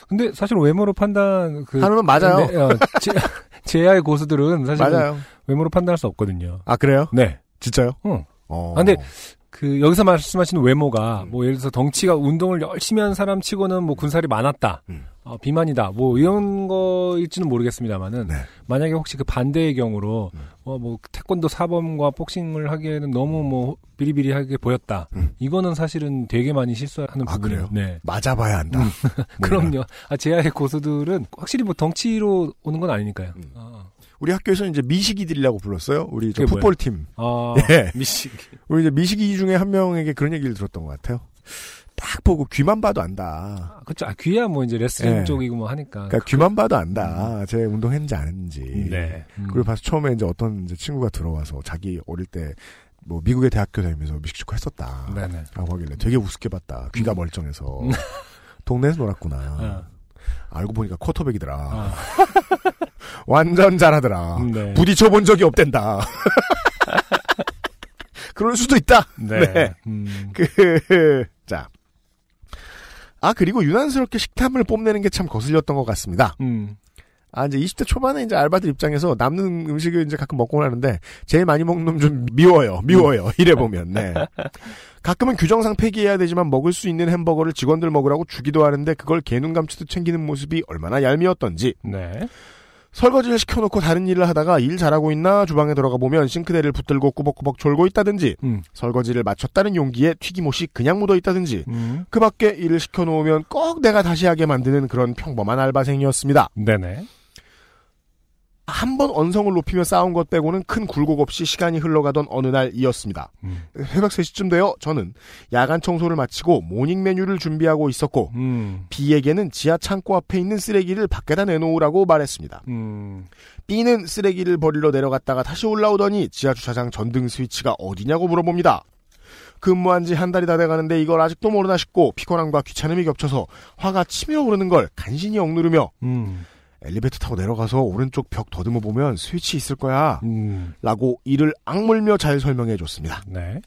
Speaker 2: 근데 사실 외모로 판단, 그.
Speaker 1: 하면 맞아요.
Speaker 2: 네, 어, 제, 제야의 고수들은 사실
Speaker 1: 맞아요.
Speaker 2: 외모로 판단할 수 없거든요.
Speaker 1: 아 그래요?
Speaker 2: 네.
Speaker 1: 진짜요?
Speaker 2: 응.
Speaker 1: 어.
Speaker 2: 아, 근데 그 여기서 말씀하시는 외모가 뭐 예를 들어서 덩치가 운동을 열심히 한 사람 치고는 뭐 군살이 많았다.
Speaker 1: 음.
Speaker 2: 어, 비만이다. 뭐 이런 거일지는 모르겠습니다만은
Speaker 1: 네.
Speaker 2: 만약에 혹시 그 반대의 경우로
Speaker 1: 음.
Speaker 2: 어, 뭐 태권도 사범과 복싱을 하기에는 너무 뭐 비리비리하게 보였다.
Speaker 1: 음.
Speaker 2: 이거는 사실은 되게 많이 실수하는
Speaker 1: 아,
Speaker 2: 부분이에요. 네.
Speaker 1: 맞아봐야 한다. 뭐 이런.
Speaker 2: 그럼요. 아, 제야의 고수들은 확실히 뭐 덩치로 오는 건 아니니까요.
Speaker 1: 음.
Speaker 2: 아,
Speaker 1: 우리 학교에서는 이제 미식이들이라고 불렀어요. 우리 저 풋볼 팀.
Speaker 2: 아
Speaker 1: 예.
Speaker 2: 미식.
Speaker 1: 우리 이제 미식이 중에 한 명에게 그런 얘기를 들었던 것 같아요. 딱 보고 귀만 봐도 안다.
Speaker 2: 아, 그쵸. 아, 귀야 뭐 이제 레슬링
Speaker 1: 예.
Speaker 2: 쪽이고 뭐 하니까.
Speaker 1: 그러니까 귀만 봐도 안다. 제 운동했는지 안 했는지.
Speaker 2: 네. 음.
Speaker 1: 그리고 봐서 처음에 이제 어떤 이제 친구가 들어와서 자기 어릴 때 뭐 미국의 대학교 다니면서 미식축구 했었다.
Speaker 2: 네네.
Speaker 1: 라고 하길래 되게 우습게 봤다. 귀가
Speaker 2: 음.
Speaker 1: 멀쩡해서. 동네에서 놀았구나.
Speaker 2: 어.
Speaker 1: 알고 보니까 쿼터백이더라.
Speaker 2: 아,
Speaker 1: 완전 잘하더라.
Speaker 2: 네.
Speaker 1: 부딪혀 본 적이 없댄다. 그럴 수도 있다.
Speaker 2: 네.
Speaker 1: 네.
Speaker 2: 음.
Speaker 1: 그, 자. 아, 그리고 유난스럽게 식탐을 뽐내는 게 참 거슬렸던 것 같습니다.
Speaker 2: 음.
Speaker 1: 아, 이제 20대 초반에 이제 알바들 입장에서 남는 음식을 이제 가끔 먹고 나는데, 제일 많이 먹는 놈 좀 미워요. 미워요. 이래 보면, 네. 가끔은 규정상 폐기해야 되지만 먹을 수 있는 햄버거를 직원들 먹으라고 주기도 하는데, 그걸 개눈 감치듯 챙기는 모습이 얼마나 얄미웠던지.
Speaker 2: 네.
Speaker 1: 설거지를 시켜놓고 다른 일을 하다가 일 잘하고 있나 주방에 들어가 보면 싱크대를 붙들고 꾸벅꾸벅 졸고 있다든지,
Speaker 2: 음.
Speaker 1: 설거지를 마쳤다는 용기에 튀김옷이 그냥 묻어 있다든지,
Speaker 2: 음.
Speaker 1: 그 밖에 일을 시켜놓으면 꼭 내가 다시 하게 만드는 그런 평범한 알바생이었습니다.
Speaker 2: 네네.
Speaker 1: 한 번 언성을 높이며 싸운 것 빼고는 큰 굴곡 없이 시간이 흘러가던 어느 날이었습니다.
Speaker 2: 음.
Speaker 1: 새벽 3시쯤 되어 저는 야간 청소를 마치고 morning 메뉴를 준비하고 있었고
Speaker 2: 음.
Speaker 1: B에게는 지하 창고 앞에 있는 쓰레기를 밖에다 내놓으라고 말했습니다.
Speaker 2: 음.
Speaker 1: B는 쓰레기를 버리러 내려갔다가 다시 올라오더니 지하 주차장 전등 스위치가 어디냐고 물어봅니다. 근무한 지 한 달이 다 돼가는데 이걸 아직도 모르나 싶고 피곤함과 귀찮음이 겹쳐서 화가 치밀어 오르는 걸 간신히 억누르며
Speaker 2: 음.
Speaker 1: 엘리베이터 타고 내려가서 오른쪽 벽 더듬어 보면 스위치 있을 거야.
Speaker 2: 음.
Speaker 1: 라고 이를 악물며 잘 설명해 줬습니다.
Speaker 2: 네.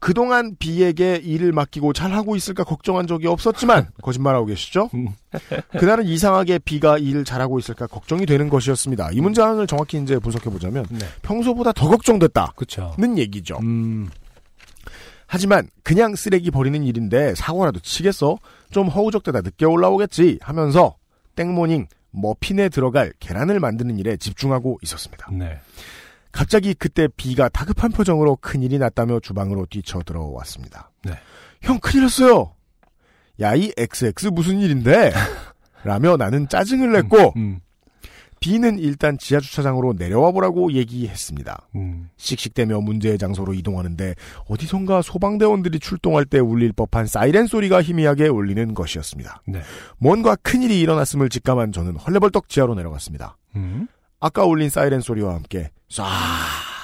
Speaker 1: 그동안 B에게 일을 맡기고 잘하고 있을까 걱정한 적이 없었지만 거짓말하고 계시죠?
Speaker 2: 음.
Speaker 1: 그날은 이상하게 B가 일을 잘하고 있을까 걱정이 되는 것이었습니다. 이 문장을 정확히 이제 분석해 보자면
Speaker 2: 네.
Speaker 1: 평소보다 더 걱정됐다는
Speaker 2: 그쵸.
Speaker 1: 얘기죠.
Speaker 2: 음.
Speaker 1: 하지만 그냥 쓰레기 버리는 일인데 사고라도 치겠어? 좀 허우적대다 늦게 올라오겠지 하면서 땡모닝 머핀에 들어갈 계란을 만드는 일에 집중하고 있었습니다.
Speaker 2: 네.
Speaker 1: 갑자기 그때 B가 다급한 표정으로 큰일이 났다며 주방으로 뛰쳐 들어왔습니다.
Speaker 2: 네.
Speaker 1: 형 큰일 났어요. 야이 XX 무슨 일인데? 라며 나는 짜증을 냈고
Speaker 2: 음.
Speaker 1: B는 일단 지하 주차장으로 내려와 보라고 얘기했습니다.
Speaker 2: 음.
Speaker 1: 씩씩대며 문제의 장소로 이동하는데 어디선가 소방대원들이 출동할 때 울릴 법한 사이렌 소리가 희미하게 울리는 것이었습니다.
Speaker 2: 네.
Speaker 1: 뭔가 큰 일이 일어났음을 직감한 저는 헐레벌떡 지하로 내려갔습니다.
Speaker 2: 음.
Speaker 1: 아까 울린 사이렌 소리와 함께 쏴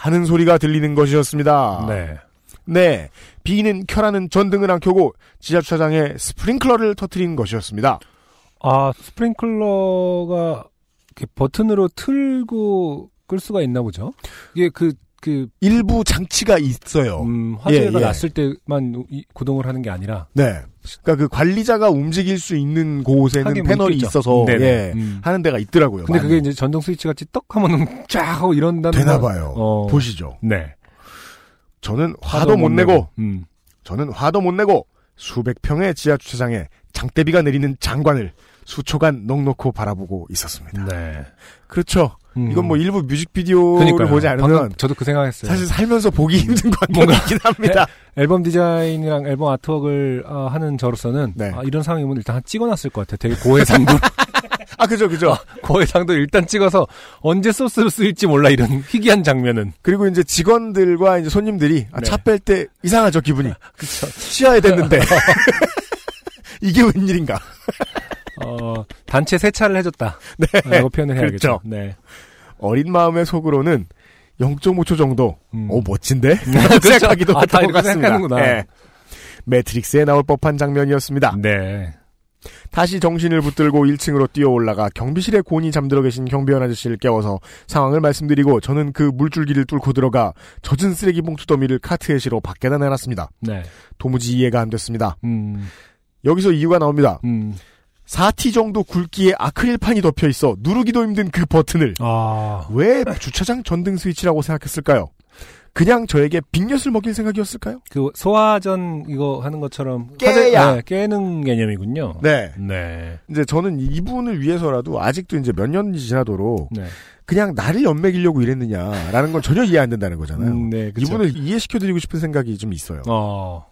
Speaker 1: 하는 소리가 들리는 것이었습니다.
Speaker 2: 네.
Speaker 1: 네. B는 켜라는 전등을 안 켜고 지하 주차장에 스프링클러를 터트린 것이었습니다.
Speaker 2: 아, 스프링클러가 이렇게 버튼으로 틀고 끌 수가 있나 보죠? 이게 그, 그,
Speaker 1: 일부 장치가 있어요.
Speaker 2: 음, 화재가
Speaker 1: 예, 예.
Speaker 2: 났을 때만 이- 구동을 하는 게 아니라.
Speaker 1: 네. 그러니까 그 관리자가 움직일 수 있는 곳에는 패널이
Speaker 2: 있겠죠.
Speaker 1: 있어서. 예,
Speaker 2: 음.
Speaker 1: 하는 데가 있더라고요.
Speaker 2: 근데
Speaker 1: 많이.
Speaker 2: 그게 이제 전동 스위치 같이 떡 하면은 쫙 하고 이런다는.
Speaker 1: 되나
Speaker 2: 건-
Speaker 1: 봐요.
Speaker 2: 어.
Speaker 1: 보시죠.
Speaker 2: 네.
Speaker 1: 저는 화도, 못 내고,
Speaker 2: 음.
Speaker 1: 저는 화도 못 내고 수백 평의 지하 주차장에 장대비가 내리는 장관을 수초간 넋놓고 바라보고 있었습니다.
Speaker 2: 네.
Speaker 1: 그렇죠.
Speaker 2: 음.
Speaker 1: 이건 뭐 일부 뮤직비디오를
Speaker 2: 그러니까요.
Speaker 1: 보지 않으면
Speaker 2: 저도 그 생각했어요.
Speaker 1: 사실 살면서 보기 힘든
Speaker 2: 뭔가-
Speaker 1: 광경이긴 합니다.
Speaker 2: 앨범 디자인이랑 앨범 아트웍을 어, 하는 저로서는
Speaker 1: 네.
Speaker 2: 아, 이런 상황이면 일단 찍어놨을 것 같아요. 되게 고해상도
Speaker 1: 아 그죠 그죠.
Speaker 2: 고해상도 일단 찍어서 언제 소스로 쓰일지 몰라 이런 희귀한 장면은
Speaker 1: 그리고 이제 직원들과 이제 손님들이 아,
Speaker 2: 네.
Speaker 1: 차뺄 때 이상하죠 기분이.
Speaker 2: 그쵸.
Speaker 1: 쉬어야 됐는데 이게 웬일인가.
Speaker 2: 어, 단체 세차를 해줬다.
Speaker 1: 네.
Speaker 2: 라고 표현을
Speaker 1: 그렇죠.
Speaker 2: 해야겠죠. 네.
Speaker 1: 어린 마음의 속으로는 0.5초 정도.
Speaker 2: 음.
Speaker 1: 어 멋진데?
Speaker 2: 그렇죠.
Speaker 1: 생각하기도
Speaker 2: 아, 다
Speaker 1: 했던 것
Speaker 2: 이렇게
Speaker 1: 같습니다.
Speaker 2: 생각하는구나.
Speaker 1: 예. 매트릭스에 나올 법한 장면이었습니다.
Speaker 2: 네.
Speaker 1: 다시 정신을 붙들고 1층으로 뛰어 올라가 경비실에 곤히 잠들어 계신 경비원 아저씨를 깨워서 상황을 말씀드리고 저는 그 물줄기를 뚫고 들어가 젖은 쓰레기 봉투 더미를 카트에 실어 밖에다 내놨습니다.
Speaker 2: 네.
Speaker 1: 도무지 이해가 안 됐습니다.
Speaker 2: 음,
Speaker 1: 여기서 이유가 나옵니다.
Speaker 2: 음.
Speaker 1: 4T 정도 굵기의 아크릴판이 덮여 있어 누르기도 힘든 그 버튼을
Speaker 2: 아,
Speaker 1: 왜 주차장 전등 스위치라고 생각했을까요? 그냥 저에게 빅엿을 먹일 생각이었을까요?
Speaker 2: 그 소화전 이거 하는 것처럼
Speaker 1: 깨야.
Speaker 2: 화재- 네, 깨는 개념이군요.
Speaker 1: 네.
Speaker 2: 네.
Speaker 1: 이제 저는 이분을 위해서라도 아직도 이제 몇 년이 지나도록
Speaker 2: 네.
Speaker 1: 그냥 나를 연맥이려고 이랬느냐라는 건 전혀 이해 안 된다는 거잖아요.
Speaker 2: 음, 네, 그쵸.
Speaker 1: 이분을 이해시켜드리고 싶은 생각이 좀 있어요.
Speaker 2: 어,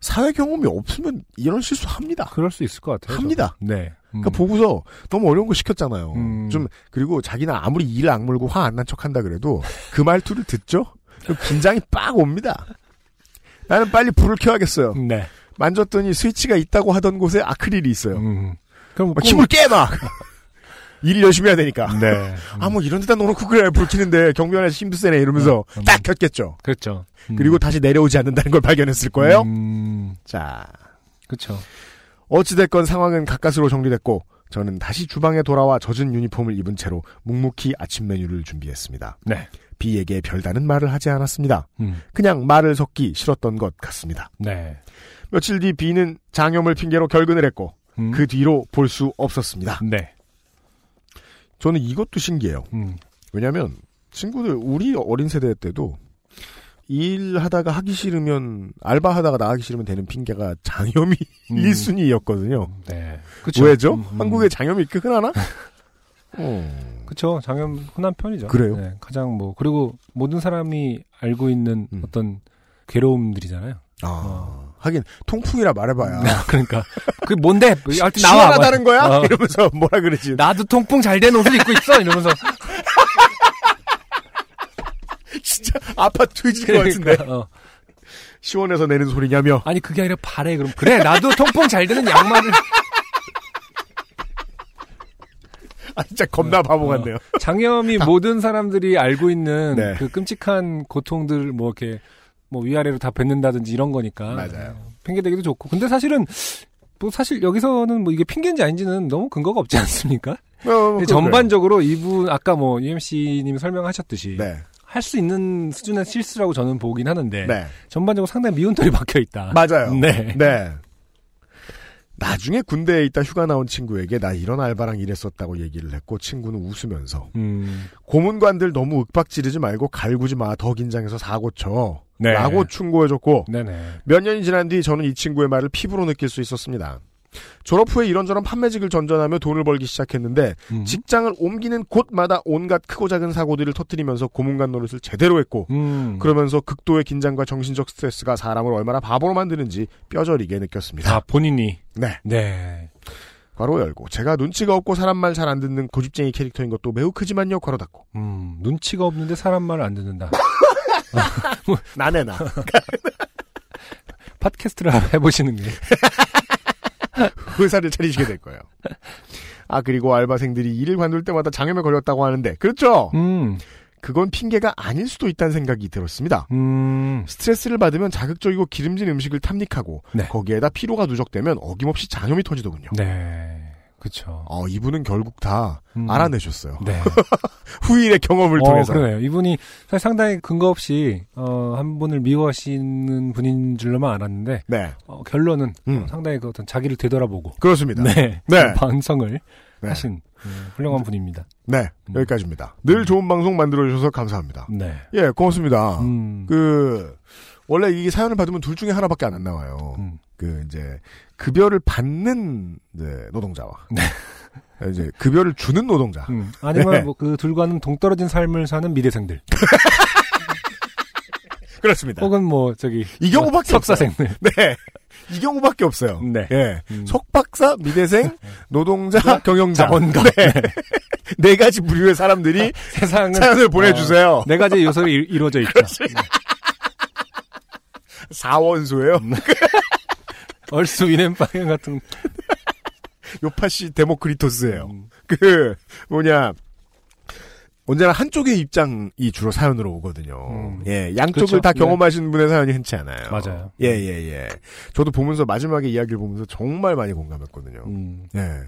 Speaker 1: 사회 경험이 없으면 이런 실수 합니다.
Speaker 2: 그럴 수 있을 것 같아요.
Speaker 1: 합니다.
Speaker 2: 네. 음.
Speaker 1: 그러니까 보고서 너무 어려운 거 시켰잖아요.
Speaker 2: 음.
Speaker 1: 좀 그리고 자기는 아무리 이를 악물고 화 안 난 척한다 그래도 그 말투를 듣죠. 그럼 긴장이 빡 옵니다. 나는 빨리 불을 켜야겠어요.
Speaker 2: 네.
Speaker 1: 만졌더니 스위치가 있다고 하던 곳에 아크릴이 있어요.
Speaker 2: 음. 그럼
Speaker 1: 막 힘을 깨 막. 일 열심히 해야 되니까.
Speaker 2: 네.
Speaker 1: 아뭐 이런 데다 놓고 그래 불 켜는데 경비원에서 힘도 세네 이러면서
Speaker 2: 음.
Speaker 1: 딱 켰겠죠.
Speaker 2: 그렇죠. 음.
Speaker 1: 그리고 다시 내려오지 않는다는 걸 발견했을 거예요.
Speaker 2: 음,
Speaker 1: 자
Speaker 2: 그렇죠.
Speaker 1: 어찌됐건 상황은 가까스로 정리됐고 저는 다시 주방에 돌아와 젖은 유니폼을 입은 채로 묵묵히 아침 메뉴를 준비했습니다.
Speaker 2: 네.
Speaker 1: 비에게 별다른 말을 하지 않았습니다.
Speaker 2: 음,
Speaker 1: 그냥 말을 섞기 싫었던 것 같습니다.
Speaker 2: 네.
Speaker 1: 며칠 뒤 비는 장염을 핑계로 결근을 했고
Speaker 2: 음,
Speaker 1: 그 뒤로 볼 수 없었습니다.
Speaker 2: 네.
Speaker 1: 저는 이것도 신기해요.
Speaker 2: 음,
Speaker 1: 왜냐하면 친구들 우리 어린 세대 때도 일하다가 하기 싫으면 알바하다가 나가기 싫으면 되는 핑계가 장염이
Speaker 2: 음.
Speaker 1: 1순위였거든요.
Speaker 2: 네. 그쵸.
Speaker 1: 왜죠?
Speaker 2: 음, 음.
Speaker 1: 한국에 장염이 이렇게 흔하나? 어.
Speaker 2: 그쵸. 장염 흔한 편이죠.
Speaker 1: 그래요?
Speaker 2: 네, 가장 뭐, 그리고 모든 사람이 알고 있는
Speaker 1: 음.
Speaker 2: 어떤 괴로움들이잖아요.
Speaker 1: 아,
Speaker 2: 어.
Speaker 1: 하긴 통풍이라 말해봐야
Speaker 2: 그러니까. 그게 뭔데? 하여튼 나와.
Speaker 1: 시원하다는 거야?
Speaker 2: 어.
Speaker 1: 이러면서 뭐라 그러지?
Speaker 2: 나도 통풍 잘 된 옷을 입고 있어! 이러면서.
Speaker 1: 진짜 아파 뒤질 것 같은데
Speaker 2: 그러니까, 어.
Speaker 1: 시원해서 내는 소리냐며
Speaker 2: 아니, 그게 아니라 바래. 그럼. 그래, 나도 통풍 잘 되는 양말을.
Speaker 1: 아 진짜 겁나 바보 같네요.
Speaker 2: 장염이 모든 사람들이 알고 있는
Speaker 1: 네.
Speaker 2: 그 끔찍한 고통들 뭐 이렇게 뭐 위아래로 다 뱉는다든지 이런 거니까
Speaker 1: 맞아요.
Speaker 2: 핑계 대기도 좋고 근데 사실은 뭐 사실 여기서는 뭐 이게 핑계인지 아닌지는 너무 근거가 없지 않습니까?
Speaker 1: 어,
Speaker 2: 근데 전반적으로 이분 아까 뭐 UMC님이 설명하셨듯이
Speaker 1: 네,
Speaker 2: 할수 있는 수준의 실수라고 저는 보긴 하는데
Speaker 1: 네
Speaker 2: 전반적으로 상당히 미운 털이 박혀 있다.
Speaker 1: 맞아요.
Speaker 2: 네.
Speaker 1: 네. 나중에 군대에 있다 휴가 나온 친구에게 나 이런 알바랑 일했었다고 얘기를 했고 친구는 웃으면서
Speaker 2: 음.
Speaker 1: 고문관들 너무 윽박지르지 말고 갈구지 마 더 긴장해서 사고 쳐
Speaker 2: 네.
Speaker 1: 라고 충고해줬고
Speaker 2: 네네.
Speaker 1: 몇 년이 지난 뒤 저는 이 친구의 말을 피부로 느낄 수 있었습니다. 졸업 후에 이런저런 판매직을 전전하며 돈을 벌기 시작했는데
Speaker 2: 음.
Speaker 1: 직장을 옮기는 곳마다 온갖 크고 작은 사고들을 터뜨리면서 고문관 노릇을 제대로 했고
Speaker 2: 음.
Speaker 1: 그러면서 극도의 긴장과 정신적 스트레스가 사람을 얼마나 바보로 만드는지 뼈저리게 느꼈습니다.
Speaker 2: 아 본인이
Speaker 1: 네.
Speaker 2: 네.
Speaker 1: 괄호 열고 제가 눈치가 없고 사람 말 잘 안 듣는 고집쟁이 캐릭터인 것도 매우 크지만요 괄호 닫고
Speaker 2: 음, 눈치가 없는데 사람 말을 안 듣는다.
Speaker 1: 나네 나
Speaker 2: 팟캐스트를 해보시는 게.
Speaker 1: 회사를 차리시게 될 거예요. 아 그리고 알바생들이 일을 관둘 때마다 장염에 걸렸다고 하는데 그렇죠.
Speaker 2: 음,
Speaker 1: 그건 핑계가 아닐 수도 있다는 생각이 들었습니다.
Speaker 2: 음,
Speaker 1: 스트레스를 받으면 자극적이고 기름진 음식을 탐닉하고
Speaker 2: 네.
Speaker 1: 거기에다 피로가 누적되면 어김없이 장염이 터지더군요.
Speaker 2: 네. 그쵸.
Speaker 1: 어, 이분은 결국 다
Speaker 2: 음.
Speaker 1: 알아내셨어요.
Speaker 2: 네.
Speaker 1: 후일의 경험을
Speaker 2: 어,
Speaker 1: 통해서.
Speaker 2: 그러네요. 이분이 사실 상당히 근거 없이, 어, 한 분을 미워하시는 분인 줄로만 알았는데,
Speaker 1: 네,
Speaker 2: 어, 결론은
Speaker 1: 음.
Speaker 2: 어, 상당히 그 어떤 자기를 되돌아보고,
Speaker 1: 그렇습니다. 네,
Speaker 2: 네.
Speaker 1: 네.
Speaker 2: 반성을
Speaker 1: 네.
Speaker 2: 하신 음, 훌륭한 분입니다.
Speaker 1: 네,
Speaker 2: 음.
Speaker 1: 여기까지입니다. 늘 좋은 방송 만들어주셔서 감사합니다.
Speaker 2: 네.
Speaker 1: 예, 고맙습니다.
Speaker 2: 음,
Speaker 1: 그, 원래 이 사연을 받으면 둘 중에 하나밖에 안 나와요.
Speaker 2: 음.
Speaker 1: 그, 이제, 급여를 받는, 이제, 노동자와.
Speaker 2: 네.
Speaker 1: 이제, 급여를 주는 노동자.
Speaker 2: 음. 아니면
Speaker 1: 네.
Speaker 2: 뭐그 둘과는 동떨어진 삶을 사는 미대생들.
Speaker 1: 그렇습니다.
Speaker 2: 혹은 뭐 저기
Speaker 1: 이 경우밖에
Speaker 2: 뭐 석사생들.
Speaker 1: 네. 이 경우밖에 없어요.
Speaker 2: 네.
Speaker 1: 예.
Speaker 2: 음.
Speaker 1: 석박사, 미대생, 노동자, 경영자.
Speaker 2: 자본가.
Speaker 1: 네. 네 가지 부류의 사람들이
Speaker 2: 세상은
Speaker 1: 사연을 보내주세요.
Speaker 2: 어, 네 가지 요소로 이, 이루어져 있죠.
Speaker 1: 사원소예요.
Speaker 2: 음. 얼쑤 위넨방향 같은.
Speaker 1: 요파시 데모크리토스예요.
Speaker 2: 음.
Speaker 1: 그 뭐냐 언제나 한쪽의 입장이 주로 사연으로 오거든요.
Speaker 2: 음.
Speaker 1: 예, 양쪽을
Speaker 2: 그렇죠.
Speaker 1: 다
Speaker 2: 네.
Speaker 1: 경험하신 분의 사연이 흔치 않아요.
Speaker 2: 맞아요.
Speaker 1: 예, 예, 예. 저도 보면서 마지막에 이야기를 보면서 정말 많이 공감했거든요.
Speaker 2: 음.
Speaker 1: 예.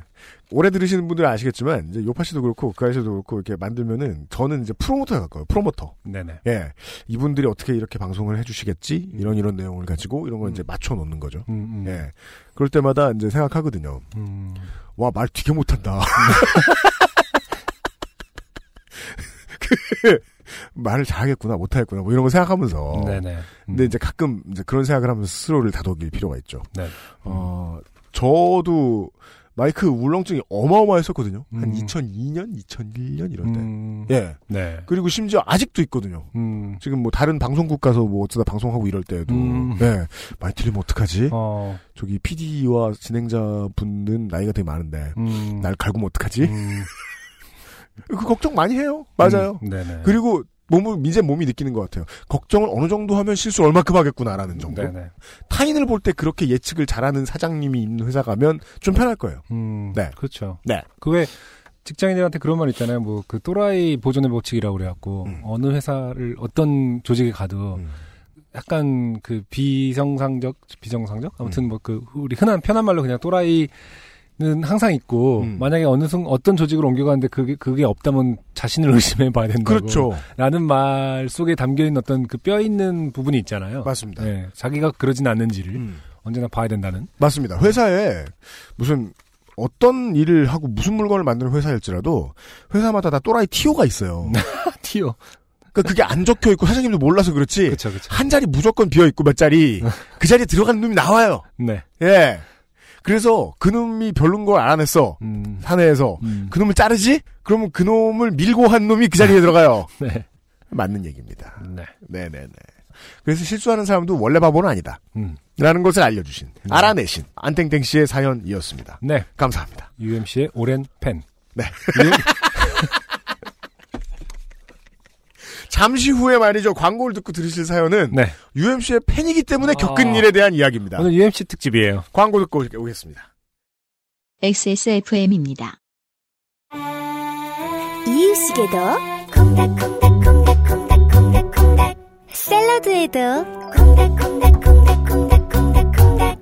Speaker 1: 오래 들으시는 분들은 아시겠지만 이제 요파 씨도 그렇고 그 아저씨도 그렇고 이렇게 만들면은 저는 이제 프로모터에 가까워요. 프로모터.
Speaker 2: 네네.
Speaker 1: 예. 이분들이 어떻게 이렇게 방송을 해주시겠지?
Speaker 2: 음.
Speaker 1: 이런 이런 내용을 가지고 이런 걸
Speaker 2: 음.
Speaker 1: 이제 맞춰 놓는 거죠.
Speaker 2: 음, 음.
Speaker 1: 예. 그럴 때마다 이제 생각하거든요.
Speaker 2: 음.
Speaker 1: 와, 말 되게 못한다. 그, 말을 잘하겠구나, 못하겠구나, 뭐 이런 거 생각하면서.
Speaker 2: 네네. 음.
Speaker 1: 근데 이제 가끔 이제 그런 생각을 하면서 스스로를 다독일 필요가 있죠.
Speaker 2: 네.
Speaker 1: 어, 저도 마이크 울렁증이 어마어마했었거든요. 한
Speaker 2: 음.
Speaker 1: 2002년, 2001년 이런 때.
Speaker 2: 음.
Speaker 1: 예.
Speaker 2: 네.
Speaker 1: 그리고 심지어 아직도 있거든요.
Speaker 2: 음.
Speaker 1: 지금 뭐 다른 방송국 가서 뭐 어쩌다 방송하고 이럴 때도
Speaker 2: 음.
Speaker 1: 네. 많이 틀리면 어떡하지?
Speaker 2: 어.
Speaker 1: 저기 PD와 진행자 분은 나이가 되게 많은데
Speaker 2: 음.
Speaker 1: 날 갈구면 어떡하지?
Speaker 2: 음.
Speaker 1: 그 걱정 많이 해요. 맞아요.
Speaker 2: 음. 네네.
Speaker 1: 그리고 몸을 이제 몸이 느끼는 것 같아요. 걱정을 어느 정도 하면 실수 얼마큼 하겠구나라는 정도.
Speaker 2: 네네.
Speaker 1: 타인을 볼 때 그렇게 예측을 잘하는 사장님이 있는 회사 가면 좀 편할 거예요.
Speaker 2: 음.
Speaker 1: 네.
Speaker 2: 그렇죠.
Speaker 1: 네.
Speaker 2: 그왜 직장인들한테 그런 말 있잖아요. 뭐 그 또라이 보존의 법칙이라고 그래갖고
Speaker 1: 음.
Speaker 2: 어느 회사를 어떤 조직에 가도
Speaker 1: 음.
Speaker 2: 약간 그 비정상적 비정상적 아무튼 뭐 그 우리 흔한 편한 말로 그냥 또라이 는 항상 있고
Speaker 1: 음.
Speaker 2: 만약에 어느 순 어떤 조직을 옮겨가는데 그게 그게 없다면 자신을 의심해 봐야 된다고
Speaker 1: 그렇죠.
Speaker 2: 라는 말 속에 담겨 있는 어떤 그 뼈 있는 부분이 있잖아요.
Speaker 1: 맞습니다.
Speaker 2: 네, 자기가 그러진 않는지를
Speaker 1: 음.
Speaker 2: 언제나 봐야 된다는.
Speaker 1: 맞습니다. 회사에 무슨 어떤 일을 하고 무슨 물건을 만드는 회사일지라도 회사마다 다 또라이 티오가 있어요.
Speaker 2: 티어.
Speaker 1: 그러니까 그게 안 적혀 있고 사장님도 몰라서 그렇지.
Speaker 2: 그렇죠, 그렇죠.
Speaker 1: 한 자리 무조건 비어 있고 몇 자리 그 자리에 들어가는 놈이 나와요.
Speaker 2: 네.
Speaker 1: 예. 그래서 그 놈이 별론 걸 알아냈어.
Speaker 2: 음.
Speaker 1: 사내에서
Speaker 2: 음.
Speaker 1: 그 놈을 자르지? 그러면 그 놈을 밀고 한 놈이 그 자리에 들어가요.
Speaker 2: 네.
Speaker 1: 맞는 얘기입니다.
Speaker 2: 네.
Speaker 1: 네네네. 그래서 실수하는 사람도 원래 바보는 아니다.
Speaker 2: 음.
Speaker 1: 라는 것을 알려주신, 알아내신 안땡땡 씨의 사연이었습니다.
Speaker 2: 네.
Speaker 1: 감사합니다.
Speaker 2: UMC의 오랜 팬.
Speaker 1: 네. 잠시 후에 말이죠. 광고를 듣고 들으실 사연은
Speaker 2: 네.
Speaker 1: UMC의 팬이기 때문에 겪은
Speaker 2: 아.
Speaker 1: 일에 대한 이야기입니다.
Speaker 2: 오늘 UMC 특집이에요.
Speaker 1: 광고 듣고 오- 오겠습니다.
Speaker 3: XSFM입니다.
Speaker 6: 이유식에도 콩닥콩닥콩닥콩닥콩닥콩닥 샐러드에도 콩닥콩닥콩닥콩닥콩닥콩닥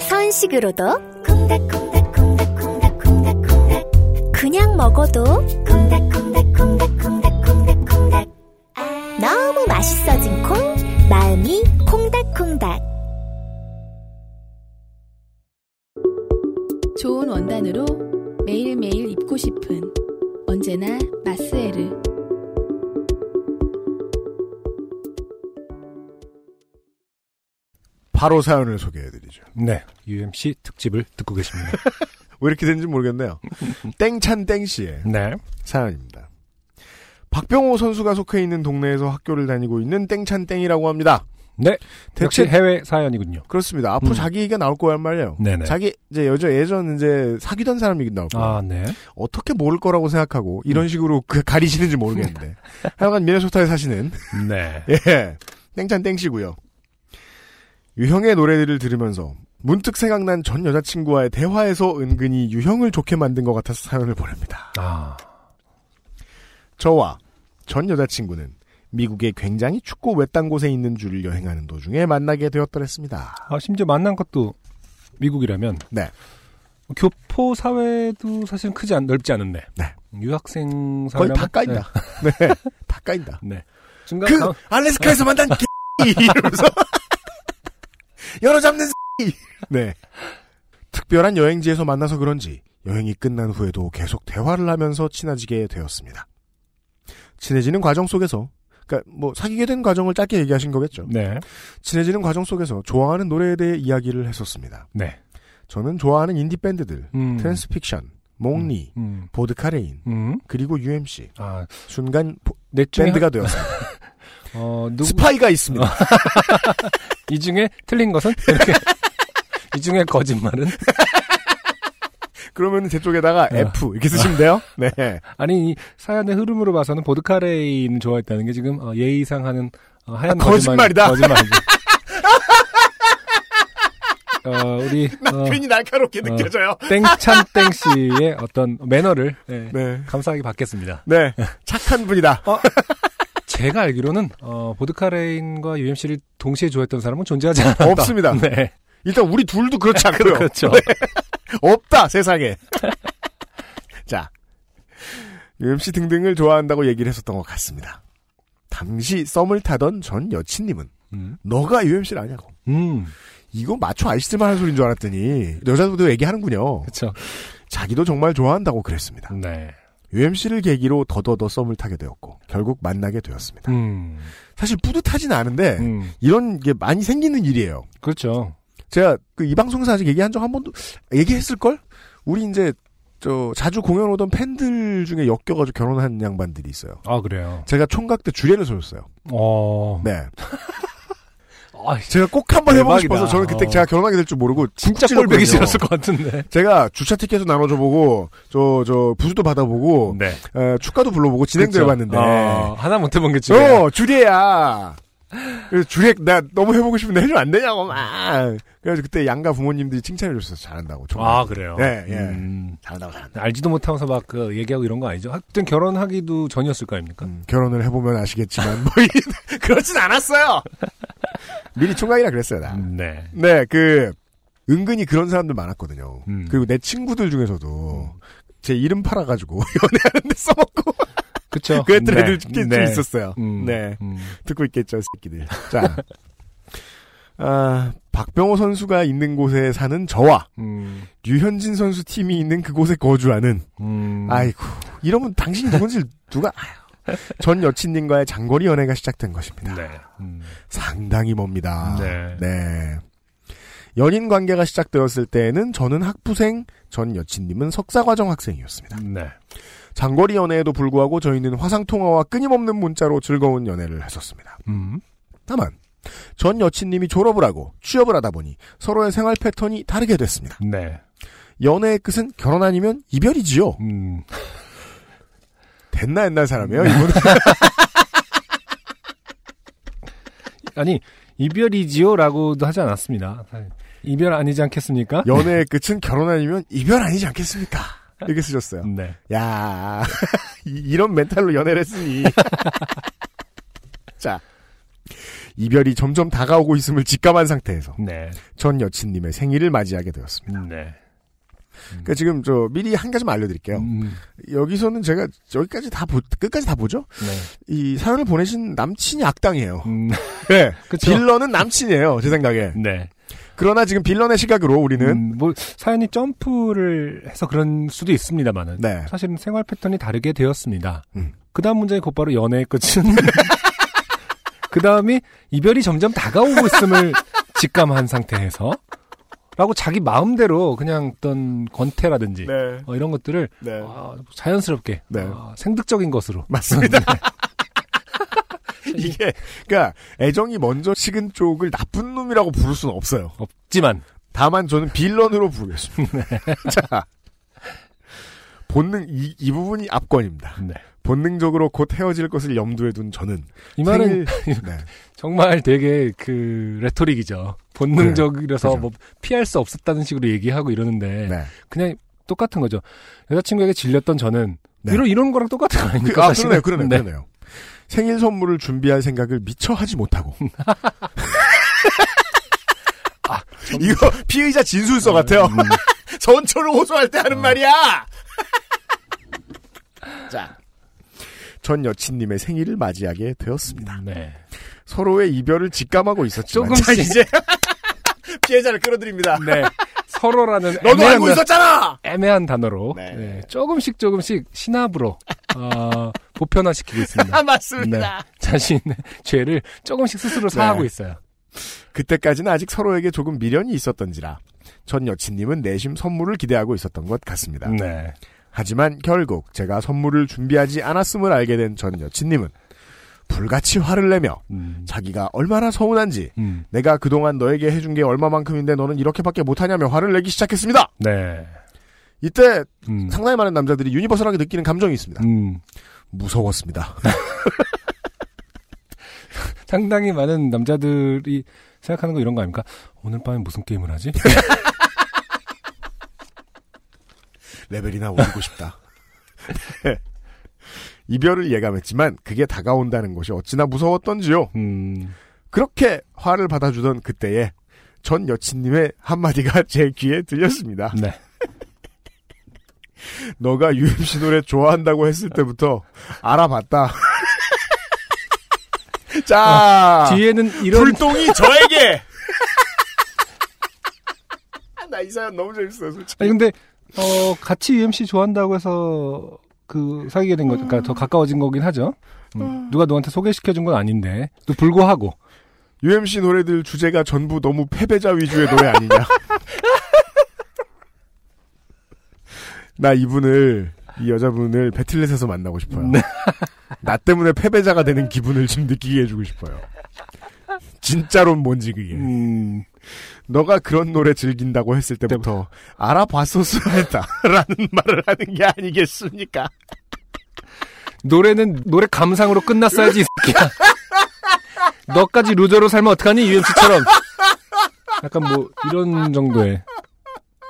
Speaker 6: 선식으로도 콩닥콩닥콩닥콩닥콩닥콩닥 그냥 먹어도 너무 맛있어진 콩 마음이 콩닥콩닥
Speaker 7: 좋은 원단으로 매일매일 입고 싶은 언제나 마스에르
Speaker 1: 바로 사연을 소개해드리죠.
Speaker 2: 네. UMC 특집을 듣고 계십니다.
Speaker 1: 왜 이렇게 됐는지 모르겠네요. 땡찬 땡 씨의
Speaker 2: 네.
Speaker 1: 사연입니다. 박병호 선수가 속해 있는 동네에서 학교를 다니고 있는 땡찬땡이라고 합니다.
Speaker 2: 네.
Speaker 1: 대체
Speaker 2: 해외 사연이군요.
Speaker 1: 그렇습니다. 앞으로
Speaker 2: 음.
Speaker 1: 자기 얘기가 나올 거란 말이에요.
Speaker 2: 네네.
Speaker 1: 자기 이제 여자 예전 이제 사귀던 사람 얘기 나올 거예요.
Speaker 2: 아, 네.
Speaker 1: 어떻게 모를 거라고 생각하고 이런 식으로 그 가리시는지 모르겠는데. 하여간 미네소타에 사시는
Speaker 2: 네.
Speaker 1: 예 땡찬 땡씨고요. 유형의 노래들을 들으면서 문득 생각난 전 여자친구와의 대화에서 은근히 유형을 좋게 만든 것 같아서 사연을 보냅니다.
Speaker 2: 아,
Speaker 1: 저와 전 여자친구는 미국의 굉장히 춥고 외딴 곳에 있는 줄 여행하는 도중에 만나게 되었더랬습니다.
Speaker 2: 아, 심지어 만난 것도 미국이라면.
Speaker 1: 네.
Speaker 2: 교포 사회도 사실은 크지 않, 넓지 않은데.
Speaker 1: 네.
Speaker 2: 유학생
Speaker 1: 거의
Speaker 2: 사회라면.
Speaker 1: 다 까인다. 네. 다 까인다.
Speaker 2: 네. 네. 중간
Speaker 1: 그
Speaker 2: 가-
Speaker 1: 알래스카에서 만난 개 이러면서 열어 잡는. 네. 특별한 여행지에서 만나서 그런지 여행이 끝난 후에도 계속 대화를 하면서 친해지게 되었습니다. 친해지는 과정 속에서 그러니까 뭐 사귀게 된 과정을 짧게 얘기하신 거겠죠.
Speaker 2: 네.
Speaker 1: 친해지는 과정 속에서 좋아하는 노래에 대해 이야기를 했었습니다.
Speaker 2: 네.
Speaker 1: 저는 좋아하는 인디 밴드들,
Speaker 2: 음.
Speaker 1: 트랜스픽션, 몽니,
Speaker 2: 음.
Speaker 1: 보드카레인,
Speaker 2: 음.
Speaker 1: 그리고 UMC.
Speaker 2: 아,
Speaker 1: 순간 보-
Speaker 2: 넷.
Speaker 1: 밴드가.
Speaker 2: 한- 어, 누구.
Speaker 1: 스파이가 있습니다.
Speaker 2: 이 중에 틀린 것은? 이렇게. 이 중에 거짓말은?
Speaker 1: 그러면 제 쪽에다가
Speaker 2: 어.
Speaker 1: F 이렇게 쓰시면 돼요. 네.
Speaker 2: 아니, 이 사연의 흐름으로 봐서는 보드카레인을 좋아했다는 게 지금 어, 예의상 하는 어, 하얀
Speaker 1: 아, 거짓말이다.
Speaker 2: 거짓말, 거짓말이죠. 어, 우리 어,
Speaker 1: 괜히 날카롭게
Speaker 2: 어.
Speaker 1: 느껴져요.
Speaker 2: 땡찬 땡 씨의 어떤 매너를 예,
Speaker 1: 네.
Speaker 2: 감사하게 받겠습니다.
Speaker 1: 네. 착한 분이다.
Speaker 2: 제가 알기로는 어, 보드카레인과 UMC를 동시에 좋아했던 사람은 존재하지 않았다.
Speaker 1: 없습니다.
Speaker 2: 네.
Speaker 1: 일단 우리 둘도 그렇지 않고요.
Speaker 2: 그렇죠.
Speaker 1: 네. 없다 세상에. 자, UMC 등등을 좋아한다고 얘기를 했었던 것 같습니다. 당시 썸을 타던 전 여친님은
Speaker 2: 음.
Speaker 1: 너가 UMC를 아냐고.
Speaker 2: 음.
Speaker 1: 이거 마초 아시들만 하는 소리인 줄 알았더니 여자들도 얘기하는군요.
Speaker 2: 그렇죠.
Speaker 1: 자기도 정말 좋아한다고 그랬습니다.
Speaker 2: 네.
Speaker 1: UMC를 계기로 더더더 썸을 타게 되었고 결국 만나게 되었습니다.
Speaker 2: 음.
Speaker 1: 사실 뿌듯하진 않은데
Speaker 2: 음.
Speaker 1: 이런 게 많이 생기는 일이에요.
Speaker 2: 그렇죠.
Speaker 1: 제가 그 이 방송에서 아직 얘기한 적 한 번도 얘기했을 걸? 우리 이제 저 자주 공연 오던 팬들 중에 엮여가지고 결혼한 양반들이 있어요.
Speaker 2: 아, 그래요.
Speaker 1: 제가 총각 때 주례를 서줬어요.
Speaker 2: 어.
Speaker 1: 네.
Speaker 2: 아,
Speaker 1: 제가 꼭 한번 해보고. 싶어서 저는 그때
Speaker 2: 어.
Speaker 1: 제가 결혼하게 될 줄 모르고
Speaker 2: 진짜. 꼴보기 싫었을 것 같은데.
Speaker 1: 제가 주차 티켓도 나눠줘 보고 저 저 부수도 받아보고
Speaker 2: 네.
Speaker 1: 에, 축가도 불러보고 진행도
Speaker 2: 그렇죠.
Speaker 1: 해봤는데
Speaker 2: 어, 하나 못 해본 게 지금.
Speaker 1: 어, 주례야. 그래서 주례, 나 너무 해보고 싶은데 해주면 안 되냐고, 막. 그래가지고 그때 양가 부모님들이 칭찬해 줬어요. 잘한다고. 정말.
Speaker 2: 아, 그래요?
Speaker 1: 네, 예.
Speaker 2: 음,
Speaker 1: 잘한다고, 잘한다.
Speaker 2: 알지도 못하면서 막 그 얘기하고 이런 거 아니죠? 하여튼 결혼하기도 전이었을 거 아닙니까?
Speaker 1: 음, 결혼을 해보면 아시겠지만, 뭐, 이- 그렇진 않았어요! 미리 총각이라 그랬어요, 나.
Speaker 2: 음, 네.
Speaker 1: 네, 그, 은근히 그런 사람들 많았거든요.
Speaker 2: 음.
Speaker 1: 그리고 내 친구들 중에서도, 제 이름 팔아가지고, 연애하는데 써먹고,
Speaker 2: 그쵸.
Speaker 1: 그랬던
Speaker 2: 네.
Speaker 1: 애들 꽤
Speaker 2: 네.
Speaker 1: 있었어요.
Speaker 2: 음,
Speaker 1: 네.
Speaker 2: 음.
Speaker 1: 듣고 있겠죠, 새끼들. 자. 아, 박병호 선수가 있는 곳에 사는 저와
Speaker 2: 음,
Speaker 1: 류현진 선수 팀이 있는 그곳에 거주하는
Speaker 2: 음.
Speaker 1: 아이고 이러면 당신이 누군지 누가 아유. 전 여친님과의 장거리 연애가 시작된 것입니다.
Speaker 2: 네. 음.
Speaker 1: 상당히 멉니다.
Speaker 2: 네.
Speaker 1: 네. 연인 관계가 시작되었을 때에는 저는 학부생, 전 여친님은 석사과정 학생이었습니다.
Speaker 2: 네.
Speaker 1: 장거리 연애에도 불구하고 저희는 화상통화와 끊임없는 문자로 즐거운 연애를 했었습니다.
Speaker 2: 음.
Speaker 1: 다만 전 여친님이 졸업을 하고 취업을 하다 보니 서로의 생활 패턴이 다르게 됐습니다.
Speaker 2: 네.
Speaker 1: 연애의 끝은 결혼 아니면 이별이지요.
Speaker 2: 음.
Speaker 1: 됐나 옛날 사람이에요. 이분
Speaker 2: 아니, 이별이지요라고도 하지 않았습니다. 이별 아니지 않겠습니까?
Speaker 1: 연애의 끝은 결혼 아니면 이별 아니지 않겠습니까? 이렇게 쓰셨어요.
Speaker 2: 네.
Speaker 1: 야 이- 이런 멘탈로 연애를 했으니. 자, 이별이 점점 다가오고 있음을 직감한 상태에서
Speaker 2: 네.
Speaker 1: 전 여친님의 생일을 맞이하게 되었습니다.
Speaker 2: 네.
Speaker 1: 그러니까 지금 저 미리 한 가지만 알려드릴게요.
Speaker 2: 음.
Speaker 1: 여기서는 제가 여기까지 다 보, 끝까지 다 보죠.
Speaker 2: 네.
Speaker 1: 이 사연을 보내신 남친이 악당이에요.
Speaker 2: 음.
Speaker 1: 네,
Speaker 2: 그쵸.
Speaker 1: 빌런은 남친이에요. 제 생각에.
Speaker 2: 네.
Speaker 1: 그러나 지금 빌런의 시각으로 우리는
Speaker 2: 음, 뭐 사연이 점프를 해서 그런 수도 있습니다만은
Speaker 1: 네.
Speaker 2: 사실은 생활 패턴이 다르게 되었습니다.
Speaker 1: 음.
Speaker 2: 그다음 문제는 곧바로 연애의 끝은 그다음이 이별이 점점 다가오고 있음을 직감한 상태에서 라고 자기 마음대로 그냥 어떤 권태라든지
Speaker 1: 네,
Speaker 2: 어, 이런 것들을
Speaker 1: 네.
Speaker 2: 아, 자연스럽게
Speaker 1: 네.
Speaker 2: 아, 생득적인 것으로
Speaker 1: 맞습니다. 이게 그러니까 애정이 먼저 식은 쪽을 나쁜 놈이라고 부를 수는 없어요.
Speaker 2: 없지만
Speaker 1: 다만 저는 빌런으로 부르겠습니다. 자, 본능 이, 이 부분이 압권입니다.
Speaker 2: 네.
Speaker 1: 본능적으로 곧 헤어질 것을 염두에 둔 저는
Speaker 2: 이 말은
Speaker 1: 생일- 네.
Speaker 2: 정말 되게 그 레토릭이죠. 본능적이라서
Speaker 1: 그죠.
Speaker 2: 뭐 피할 수 없었다는 식으로 얘기하고 이러는데
Speaker 1: 네.
Speaker 2: 그냥 똑같은 거죠. 여자친구에게 질렸던 저는
Speaker 1: 네.
Speaker 2: 이런 이런 거랑 똑같은 거
Speaker 1: 그,
Speaker 2: 아닙니까?
Speaker 1: 아? 그러네요, 그러네요,
Speaker 2: 네.
Speaker 1: 그러네요. 생일 선물을 준비할 생각을 미처 하지 못하고. 아, 이거 피의자 진술서 같아요.
Speaker 2: 음.
Speaker 1: 전초를 호소할 때 하는 말이야! 자. 전 여친님의 생일을 맞이하게 되었습니다.
Speaker 2: 네.
Speaker 1: 서로의 이별을 직감하고 있었지만.
Speaker 2: 조금씩.
Speaker 1: 자, 이제 피해자를 끌어드립니다.
Speaker 2: 네. 서로라는
Speaker 1: 너도
Speaker 2: 애매한,
Speaker 1: 알고 있었잖아!
Speaker 2: 애매한 단어로
Speaker 1: 네.
Speaker 2: 네, 조금씩 조금씩 신압으로 어, 보편화시키고 있습니다.
Speaker 1: 아, 맞습니다.
Speaker 2: 네. 자신의 죄를 조금씩 스스로
Speaker 1: 네.
Speaker 2: 사하고 있어요.
Speaker 1: 그때까지는 아직 서로에게 조금 미련이 있었던지라 전 여친님은 내심 선물을 기대하고 있었던 것 같습니다.
Speaker 2: 네.
Speaker 1: 하지만 결국 제가 선물을 준비하지 않았음을 알게 된 전 여친님은 불같이 화를 내며
Speaker 2: 음.
Speaker 1: 자기가 얼마나 서운한지
Speaker 2: 음.
Speaker 1: 내가 그동안 너에게 해준 게 얼마만큼인데 너는 이렇게밖에 못하냐며 화를 내기 시작했습니다.
Speaker 2: 네.
Speaker 1: 이때
Speaker 2: 음.
Speaker 1: 상당히 많은 남자들이 유니버설하게 느끼는 감정이 있습니다.
Speaker 2: 음.
Speaker 1: 무서웠습니다.
Speaker 2: 상당히 많은 남자들이 생각하는 거 이런 거 아닙니까? 오늘 밤에 무슨 게임을 하지?
Speaker 1: 레벨이나 올리고 싶다. 네. 이별을 예감했지만 그게 다가온다는 것이 어찌나 무서웠던지요.
Speaker 2: 음.
Speaker 1: 그렇게 화를 받아주던 그때에 전 여친님의 한마디가 제 귀에 들렸습니다.
Speaker 2: 네.
Speaker 1: 너가 UMC 노래 좋아한다고 했을 때부터 알아봤다. 자,
Speaker 2: 뒤에는 이런
Speaker 1: 불똥이 저에게! 나 이 사연 너무 재밌어요, 솔직히.
Speaker 2: 아니 근데 어 같이 UMC 좋아한다고 해서 그 사귀게 된 거니까 더 가까워진 거긴 하죠. 음, 누가 너한테 소개시켜 준 건 아닌데 또 불구하고
Speaker 1: UMC 노래들 주제가 전부 너무 패배자 위주의 노래 아니냐. 나 이분을, 이 여자분을 배틀넷에서 만나고 싶어요. 나 때문에 패배자가 되는 기분을 좀 느끼게 해주고 싶어요. 진짜로 뭔지 그게.
Speaker 2: 음,
Speaker 1: 너가 그런 노래 즐긴다고 했을 때부터 알아봤었어야 했다라는 말을 하는 게 아니겠습니까?
Speaker 2: 노래는 노래 감상으로 끝났어야지 이 새끼야. 너까지 루저로 살면 어떡하니 UMC처럼. 약간 뭐 이런 정도의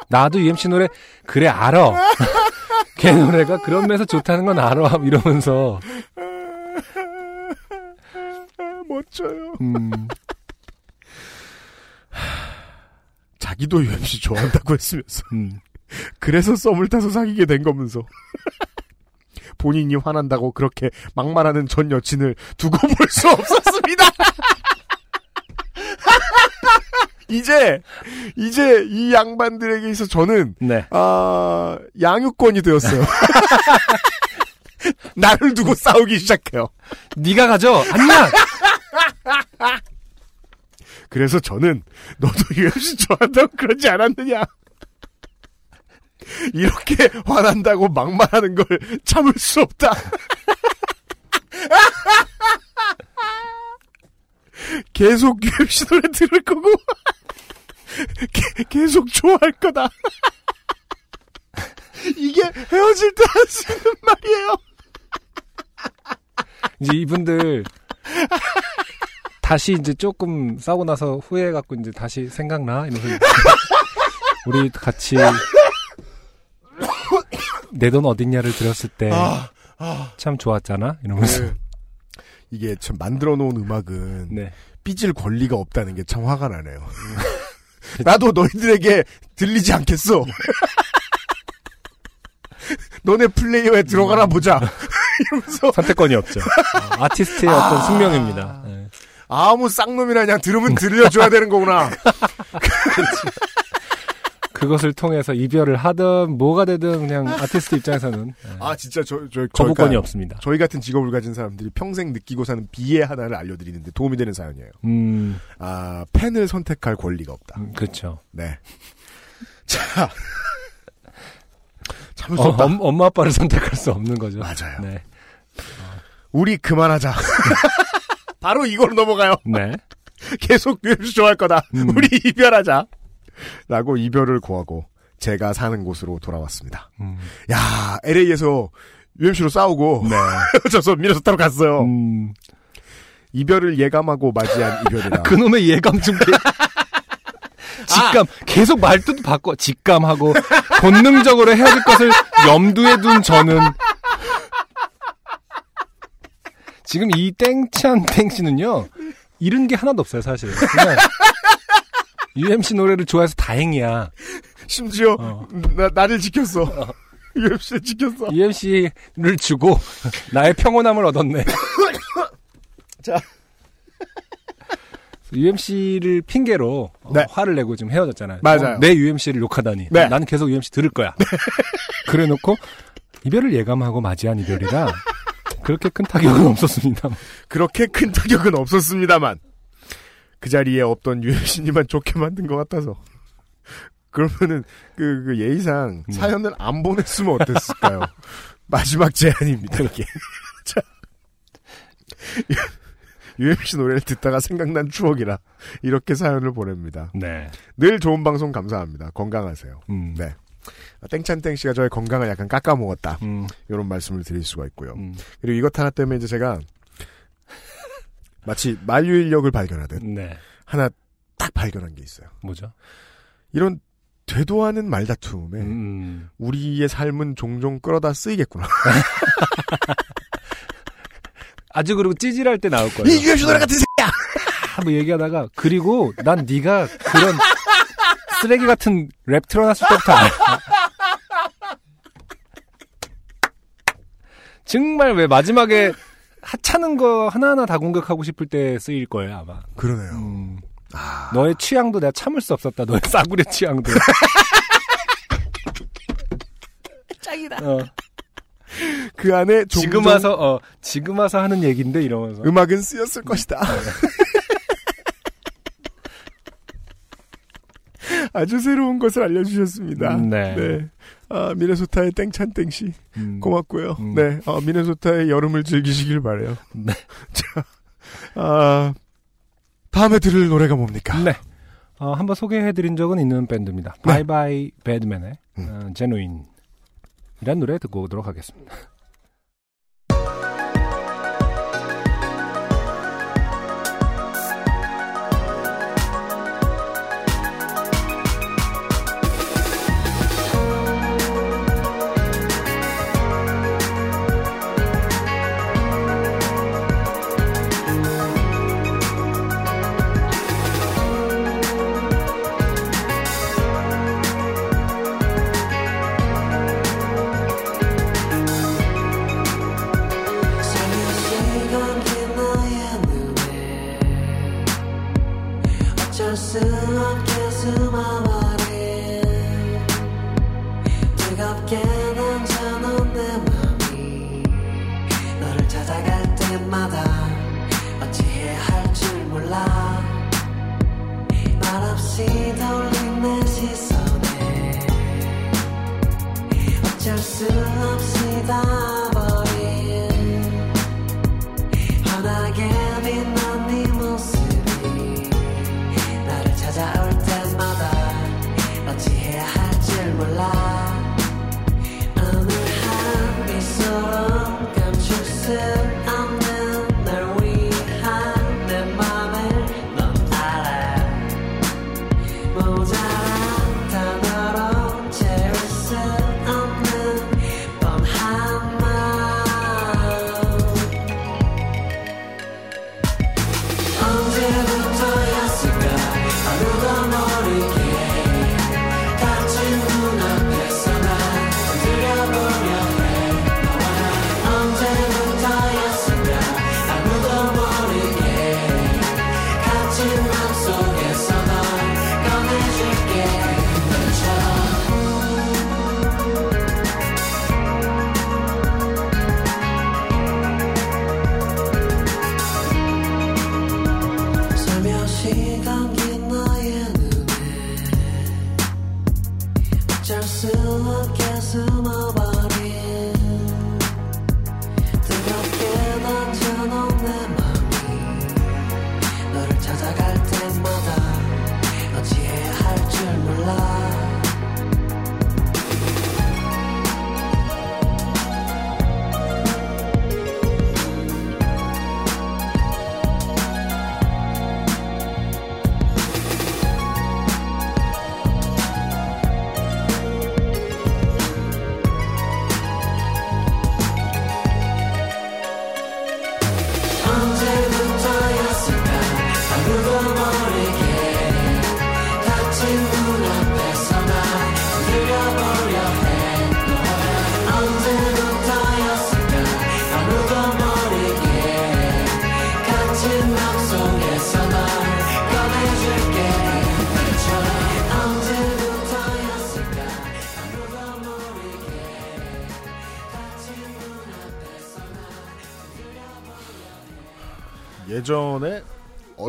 Speaker 2: 나도 UMC 노래 그래 알아. 걔 노래가 그런 면에서 좋다는 건 알아 이러면서
Speaker 1: 멋져요.
Speaker 2: 음,
Speaker 1: 자기도 UMC 좋아한다고 했으면서.
Speaker 2: 음.
Speaker 1: 그래서 썸을 타서 사귀게 된 거면서. 본인이 화난다고 그렇게 막말하는 전 여친을 두고 볼 수 없었습니다. 이제 이제 이 양반들에게 있어 저는
Speaker 2: 네.
Speaker 1: 아 양육권이 되었어요. 나를 두고 싸우기 시작해요.
Speaker 2: 네가 가져. 아니야.
Speaker 1: 그래서 저는 너도 UFC 좋아한다고 그러지 않았느냐? 이렇게 화난다고 막말하는 걸 참을 수 없다. 계속 UFC 노래 들을 거고 게- 계속 좋아할 거다. 이게 헤어질 때 할 수 있는 말이에요.
Speaker 2: 이제 이분들 다시 이제 조금 싸우고 나서 후회해 갖고 이제 다시 생각나 이러면서 우리 같이 내 돈 어딨냐를 들었을 때참
Speaker 1: 아,
Speaker 2: 좋았잖아 이러면서
Speaker 1: 네. 이게 참 만들어 놓은 음악은
Speaker 2: 네.
Speaker 1: 삐질 권리가 없다는 게 참 화가 나네요. 나도 너희들에게 들리지 않겠어. 너네 플레이어에 들어가나 보자. 이러면서
Speaker 2: 선택권이 없죠. 어, 아티스트의 어떤 숙명입니다. 네.
Speaker 1: 아무 쌍놈이나 그냥 들으면 들려줘야 되는 거구나.
Speaker 2: 그것을 통해서 이별을 하든 뭐가 되든 그냥 아티스트 입장에서는 네.
Speaker 1: 아 진짜 저, 저
Speaker 2: 거부권이 없습니다.
Speaker 1: 저희 같은 직업을 가진 사람들이 평생 느끼고 사는 비애 하나를 알려드리는데 도움이 되는 사연이에요.
Speaker 2: 음,
Speaker 1: 아 팬을 선택할 권리가 없다.
Speaker 2: 음, 그렇죠.
Speaker 1: 네. 자 참을 수
Speaker 2: 어,
Speaker 1: 없다.
Speaker 2: 엄, 엄마 아빠를 선택할 수 없는 거죠.
Speaker 1: 맞아요.
Speaker 2: 네.
Speaker 1: 우리 그만하자. 바로 이걸로 넘어가요.
Speaker 8: 네.
Speaker 1: 계속 UMC 좋아할 거다.
Speaker 8: 음.
Speaker 1: 우리 이별하자. 라고 이별을 구하고 제가 사는 곳으로 돌아왔습니다.
Speaker 8: 음.
Speaker 1: 야, LA에서 UMC로 싸우고
Speaker 8: 네.
Speaker 1: 헤어져서 미네소타로 갔어요.
Speaker 8: 음.
Speaker 1: 이별을 예감하고 맞이한 이별이라.
Speaker 8: 그놈의 예감 좀. 개- 직감. 계속 말투도 바꿔. 직감하고 본능적으로 헤어질 것을 염두에 둔 저는 지금 이 땡찬 땡씨는요. 잃은 게 하나도 없어요, 사실. 그냥 UMC 노래를 좋아해서 다행이야.
Speaker 1: 심지어
Speaker 8: 어.
Speaker 1: 나, 나를 지켰어. UMC를 지켰어.
Speaker 8: UMC를 주고 나의 평온함을 얻었네.
Speaker 1: 자.
Speaker 8: UMC를 핑계로 어,
Speaker 1: 네.
Speaker 8: 화를 내고 지금 헤어졌잖아요.
Speaker 1: 맞아요.
Speaker 8: 어, 내 UMC를 욕하다니.
Speaker 1: 네.
Speaker 8: 나는 계속 UMC 들을 거야. 그래놓고 이별을 예감하고 맞이한 이별이라 그렇게 큰 타격은 없었습니다.
Speaker 1: 그렇게 큰 타격은 없었습니다만 그 자리에 없던 UMC님만 좋게 만든 것 같아서 그러면은 그, 그 예의상
Speaker 8: 음.
Speaker 1: 사연을 안 보냈으면 어땠을까요? 마지막 제안입니다 이게. 자 UMC 노래를 듣다가 생각난 추억이라 이렇게 사연을 보냅니다.
Speaker 8: 네.
Speaker 1: 늘 좋은 방송 감사합니다. 건강하세요.
Speaker 8: 음.
Speaker 1: 네. 땡찬땡 씨가 저의 건강을 약간 깎아먹었다.
Speaker 8: 음.
Speaker 1: 이런 말씀을 드릴 수가 있고요.
Speaker 8: 음.
Speaker 1: 그리고 이것 하나 때문에 이제 제가 마치 만유인력을 발견하듯
Speaker 8: 네.
Speaker 1: 하나 딱 발견한 게 있어요.
Speaker 8: 뭐죠?
Speaker 1: 이런 되도 않은 말다툼에
Speaker 8: 음.
Speaker 1: 우리의 삶은 종종 끌어다 쓰이겠구나.
Speaker 8: 아주 그리고 찌질할 때 나올 거예요.
Speaker 1: 이 유엠씨 노래 같은 새끼야!
Speaker 8: 아, 뭐 얘기하다가 그리고 난 네가 그런 쓰레기 같은 랩 틀어놨을 때부터 알아. 정말 왜 마지막에 하찮은 거 하나하나 다 공격하고 싶을 때 쓰일 거예요 아마.
Speaker 1: 그러네요.
Speaker 8: 음,
Speaker 1: 아,
Speaker 8: 너의 취향도 내가 참을 수 없었다. 너의 싸구려 취향도.
Speaker 2: 짱이다.
Speaker 8: 어,
Speaker 1: 그 안에 종종
Speaker 8: 지금 와서 어 지금 와서 하는 얘기인데 이러면서.
Speaker 1: 음악은 쓰였을 것이다. 아주 새로운 것을 알려주셨습니다.
Speaker 8: 음, 네.
Speaker 1: 아, 미네소타의 땡찬 땡씨.
Speaker 8: 음,
Speaker 1: 고맙고요.
Speaker 8: 음.
Speaker 1: 네. 아, 미네소타의 여름을 즐기시길 바래요.
Speaker 8: 네.
Speaker 1: 자, 아, 다음에 들을 노래가 뭡니까?
Speaker 8: 네. 어, 한번 소개해드린 적은 있는 밴드입니다.
Speaker 1: 네.
Speaker 8: 바이바이 배드맨의
Speaker 1: 음.
Speaker 8: 어, 제누인 이란 노래 듣고 오도록 하겠습니다.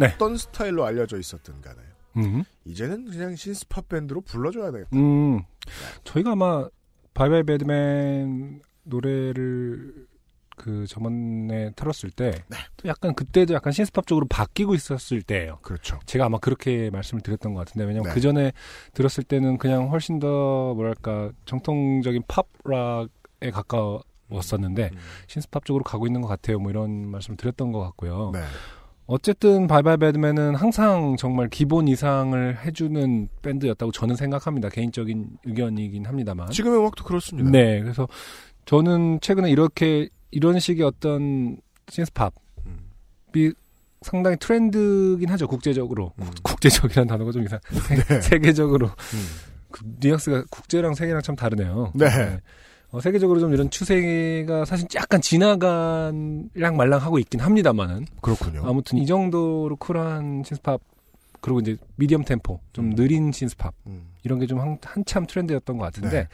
Speaker 1: 어떤 스타일로 알려져 있었든 간에
Speaker 2: 음.
Speaker 1: 이제는 그냥 신스팟 밴드로 불러줘야 되겠다.
Speaker 2: 음. 저희가 아마 바이바이 배드맨 노래를 그 저번에 틀었을 때
Speaker 1: 네.
Speaker 2: 또 약간 그때도 약간 신스팝 쪽으로 바뀌고 있었을 때예요.
Speaker 1: 그렇죠.
Speaker 2: 제가 아마 그렇게 말씀을 드렸던 것 같은데 왜냐면
Speaker 1: 네.
Speaker 2: 그 전에 들었을 때는 그냥 훨씬 더 뭐랄까 정통적인 팝락에 가까웠었는데
Speaker 1: 음.
Speaker 2: 신스팝 쪽으로 가고 있는 것 같아요. 뭐 이런 말씀을 드렸던 것 같고요.
Speaker 1: 네.
Speaker 2: 어쨌든 바이바이 배드맨은 항상 정말 기본 이상을 해주는 밴드였다고 저는 생각합니다. 개인적인 의견이긴 합니다만.
Speaker 1: 지금의 음악도 그렇습니다.
Speaker 2: 네, 그래서 저는 최근에 이렇게 이런 식의 어떤 신스팝이
Speaker 1: 음.
Speaker 2: 상당히 트렌드긴 하죠. 국제적으로
Speaker 1: 음.
Speaker 2: 국제적이라는 단어가 좀 이상.
Speaker 1: 네.
Speaker 2: 세계적으로
Speaker 1: 음.
Speaker 2: 그 뉘앙스가 국제랑 세계랑 참 다르네요.
Speaker 1: 네.
Speaker 2: 어, 세계적으로 좀 이런 추세가 사실 약간 지나간랑 말랑하고 있긴 합니다만은
Speaker 1: 그렇군요.
Speaker 2: 아무튼 이 정도로 쿨한 신스팝 그리고 이제 미디엄 템포 좀
Speaker 1: 음.
Speaker 2: 느린 신스팝
Speaker 1: 음.
Speaker 2: 이런 게 좀 한참 트렌드였던 것 같은데
Speaker 1: 네.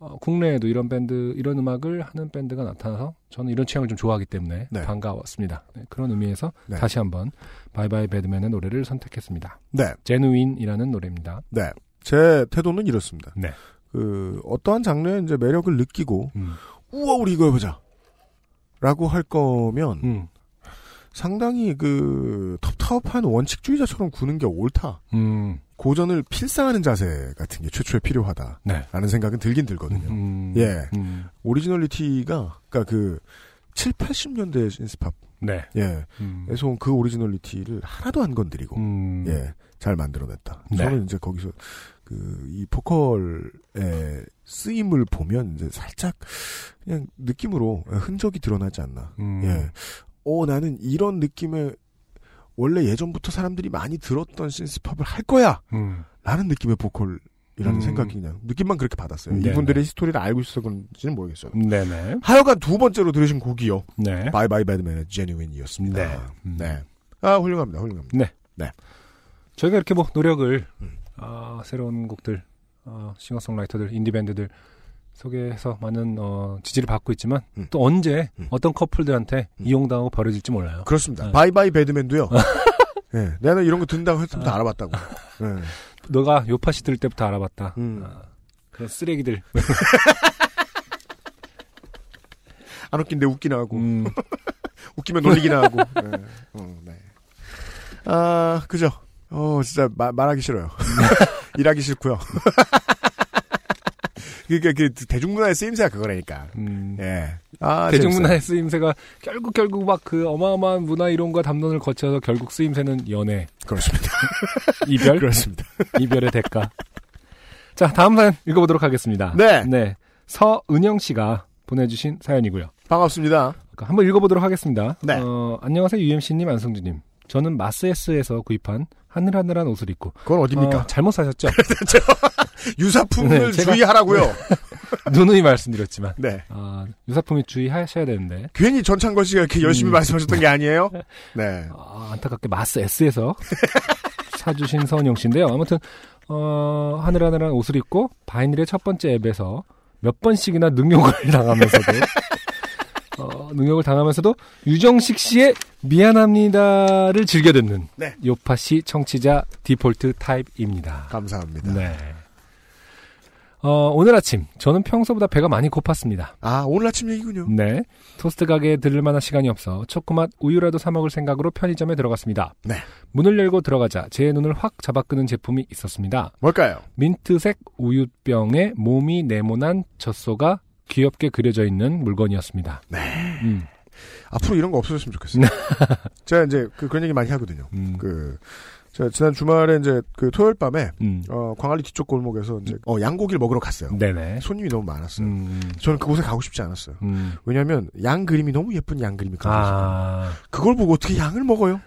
Speaker 2: 어, 국내에도 이런 밴드 이런 음악을 하는 밴드가 나타나서 저는 이런 취향을 좀 좋아하기 때문에
Speaker 1: 네.
Speaker 2: 반가웠습니다. 네, 그런 의미에서
Speaker 1: 네.
Speaker 2: 다시 한번 바이바이 배드맨의 노래를 선택했습니다.
Speaker 1: 네.
Speaker 2: 제누인이라는 노래입니다.
Speaker 1: 네. 제 태도는 이렇습니다.
Speaker 2: 네.
Speaker 1: 그 어떠한 장르의 이제 매력을 느끼고
Speaker 2: 음.
Speaker 1: 우와 우리 이거 해보자. 라고 할 거면
Speaker 2: 음.
Speaker 1: 상당히 그 텁텁한 원칙주의자처럼 구는 게 옳다.
Speaker 2: 음.
Speaker 1: 고전을 필사하는 자세 같은 게 최초에 필요하다라는
Speaker 2: 네.
Speaker 1: 생각은 들긴 들거든요.
Speaker 2: 음.
Speaker 1: 예.
Speaker 2: 음.
Speaker 1: 오리지널리티가 그러니까 그 7, 80년대 신스팝
Speaker 2: 네.
Speaker 1: 예.
Speaker 2: 음.
Speaker 1: 에서 온그 오리지널리티를 하나도 안 건드리고
Speaker 2: 음.
Speaker 1: 예. 잘 만들어냈다.
Speaker 2: 네.
Speaker 1: 저는 이제 거기서 그이 보컬의 쓰임을 보면 이제 살짝 그냥 느낌으로 흔적이 드러나지 않나.
Speaker 2: 음.
Speaker 1: 예. 어 나는 이런 느낌의 원래 예전부터 사람들이 많이 들었던 신스팝을 할 거야.
Speaker 2: 음.
Speaker 1: 라는 느낌의 보컬 이라는
Speaker 2: 음.
Speaker 1: 생각이 그냥 느낌만 그렇게 받았어요.
Speaker 2: 네네.
Speaker 1: 이분들의 history를 알고 있어서 그런지는 모르겠어요.
Speaker 2: 네네.
Speaker 1: 하여간 두 번째로 들으신 곡이요.
Speaker 2: 네.
Speaker 1: 바이 바이 배드맨의 Genuine이었습니다.
Speaker 2: 네. 음.
Speaker 1: 네. 아 훌륭합니다. 훌륭합니다.
Speaker 2: 저희가 이렇게 뭐 노력을
Speaker 1: 음.
Speaker 2: 아, 새로운 곡들, 어, 싱어송라이터들, 인디 밴드들 소개해서 많은 어, 지지를 받고 있지만
Speaker 1: 음.
Speaker 2: 또 언제
Speaker 1: 음.
Speaker 2: 어떤 커플들한테
Speaker 1: 음.
Speaker 2: 이용당하고 버려질지 몰라요.
Speaker 1: 그렇습니다.
Speaker 2: 네.
Speaker 1: 바이바이 배드맨도요. 예, 내가 이런 거 듣는다고 했으면
Speaker 2: 아.
Speaker 1: 알아봤다고. 예.
Speaker 2: 너가 요파시 들을 때부터 알아봤다.
Speaker 1: 음.
Speaker 2: 아, 그런 쓰레기들.
Speaker 1: 안 웃긴데 웃기나 하고
Speaker 2: 음,
Speaker 1: 웃기면 놀리기나 하고. 네. 어, 네. 아 그죠. 어 진짜 마- 말하기 싫어요. 일하기 싫고요. 그러니까 그 대중문화의 쓰임새가 그거라니까.
Speaker 2: 음.
Speaker 1: 예. 아,
Speaker 2: 대중문화의 쓰임새가 결국 결국 막 그 어마어마한 문화 이론과 담론을 거쳐서 결국 쓰임새는 연애,
Speaker 1: 재밌어요. 그렇습니다.
Speaker 2: 이별,
Speaker 1: 그렇습니다.
Speaker 2: 이별의 대가. 자, 다음 사연 읽어보도록 하겠습니다.
Speaker 1: 네.
Speaker 2: 네. 서은영 씨가 보내주신 사연이고요.
Speaker 1: 반갑습니다.
Speaker 2: 한번 읽어보도록 하겠습니다.
Speaker 1: 네.
Speaker 2: 어, 안녕하세요, UMC님, 안성주님. 저는 마스에스에서 구입한 하늘하늘한 옷을 입고.
Speaker 1: 그건 어딥니까?
Speaker 2: 어, 잘못 사셨죠?
Speaker 1: 유사품을
Speaker 2: 네,
Speaker 1: 주의하라고요.
Speaker 2: 누누이 말씀드렸지만.
Speaker 1: 네.
Speaker 2: 아, 유사품이 주의하셔야 되는데.
Speaker 1: 괜히 전창건 씨가 이렇게 열심히
Speaker 2: 음.
Speaker 1: 말씀하셨던 게 아니에요? 네.
Speaker 2: 아, 안타깝게 마스에스에서 사주신 서은영 씨인데요. 아무튼, 어, 하늘하늘한 옷을 입고 바이닐의 첫 번째 앱에서 몇 번씩이나 능욕을 당하면서도 어, 능욕을 당하면서도 유정식 씨의 미안합니다를 즐겨 듣는
Speaker 1: 네.
Speaker 2: 요파 씨 청취자 디폴트 타입입니다.
Speaker 1: 감사합니다.
Speaker 2: 네. 어, 오늘 아침 저는 평소보다 배가 많이 고팠습니다.
Speaker 1: 아, 오늘 아침 얘기군요.
Speaker 2: 네. 토스트 가게에 들를 만한 시간이 없어 초코맛 우유라도 사 먹을 생각으로 편의점에 들어갔습니다.
Speaker 1: 네.
Speaker 2: 문을 열고 들어가자 제 눈을 확 잡아끄는 제품이 있었습니다.
Speaker 1: 뭘까요?
Speaker 2: 민트색 우유병에 몸이 네모난 젖소가 귀엽게 그려져 있는 물건이었습니다.
Speaker 1: 네.
Speaker 2: 음,
Speaker 1: 앞으로 이런 거 없어졌으면 좋겠어요. 제가 이제 그, 그런 얘기 많이 하거든요.
Speaker 2: 음,
Speaker 1: 그, 제가 지난 주말에 이제 그 토요일 밤에,
Speaker 2: 음.
Speaker 1: 어, 광안리 뒤쪽 골목에서 이제, 어, 양고기를 먹으러 갔어요.
Speaker 2: 네네.
Speaker 1: 손님이 너무 많았어요.
Speaker 2: 음,
Speaker 1: 저는 그곳에 가고 싶지 않았어요.
Speaker 2: 음.
Speaker 1: 왜냐면, 양 그림이 너무 예쁜 양 그림이 그려져
Speaker 2: 아,
Speaker 1: 그걸 보고 어떻게 양을 먹어요?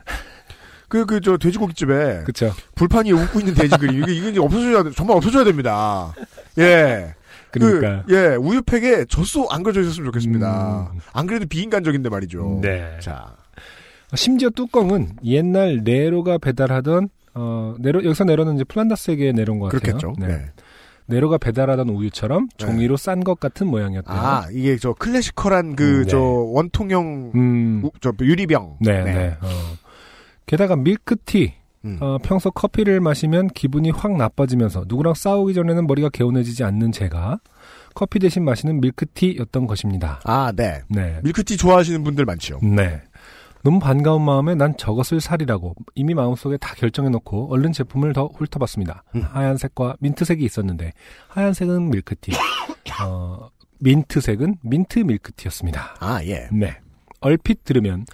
Speaker 1: 그, 그, 저, 돼지고기집에
Speaker 2: 그쵸.
Speaker 1: 불판 위에 웃고 있는 돼지 그림. 이게, 이게 이제 없어져야, 돼. 정말 없어져야 됩니다. 예.
Speaker 2: 그러니까.
Speaker 1: 그, 예, 우유팩에 젖소 안 그려져 있었으면 좋겠습니다.
Speaker 2: 음.
Speaker 1: 안 그래도 비인간적인데 말이죠.
Speaker 2: 네.
Speaker 1: 자,
Speaker 2: 심지어 뚜껑은 옛날 네로가 배달하던 어 네로 여기서 네로는 이제 플란다스에게 네로인 것 같아요.
Speaker 1: 그렇겠죠.
Speaker 2: 네.
Speaker 1: 네.
Speaker 2: 네로가 배달하던 우유처럼
Speaker 1: 네.
Speaker 2: 종이로 싼것 같은 모양이었대요.
Speaker 1: 아, 이게 저 클래시컬한 그,
Speaker 2: 음, 네.
Speaker 1: 저, 원통형,
Speaker 2: 음,
Speaker 1: 우- 저, 유리병.
Speaker 2: 네, 네. 어. 게다가 밀크티.
Speaker 1: 음.
Speaker 2: 어, 평소 커피를 마시면 기분이 확 나빠지면서 누구랑 싸우기 전에는 머리가 개운해지지 않는 제가 커피 대신 마시는 밀크티였던 것입니다.
Speaker 1: 아, 네.
Speaker 2: 네.
Speaker 1: 밀크티 좋아하시는 분들 많죠.
Speaker 2: 네. 너무 반가운 마음에 난 저것을 살이라고 이미 마음속에 다 결정해놓고 얼른 제품을 더 훑어봤습니다.
Speaker 1: 음.
Speaker 2: 하얀색과 민트색이 있었는데 하얀색은 밀크티, 어, 민트색은 민트 밀크티였습니다.
Speaker 1: 아, 예.
Speaker 2: 네. 얼핏 들으면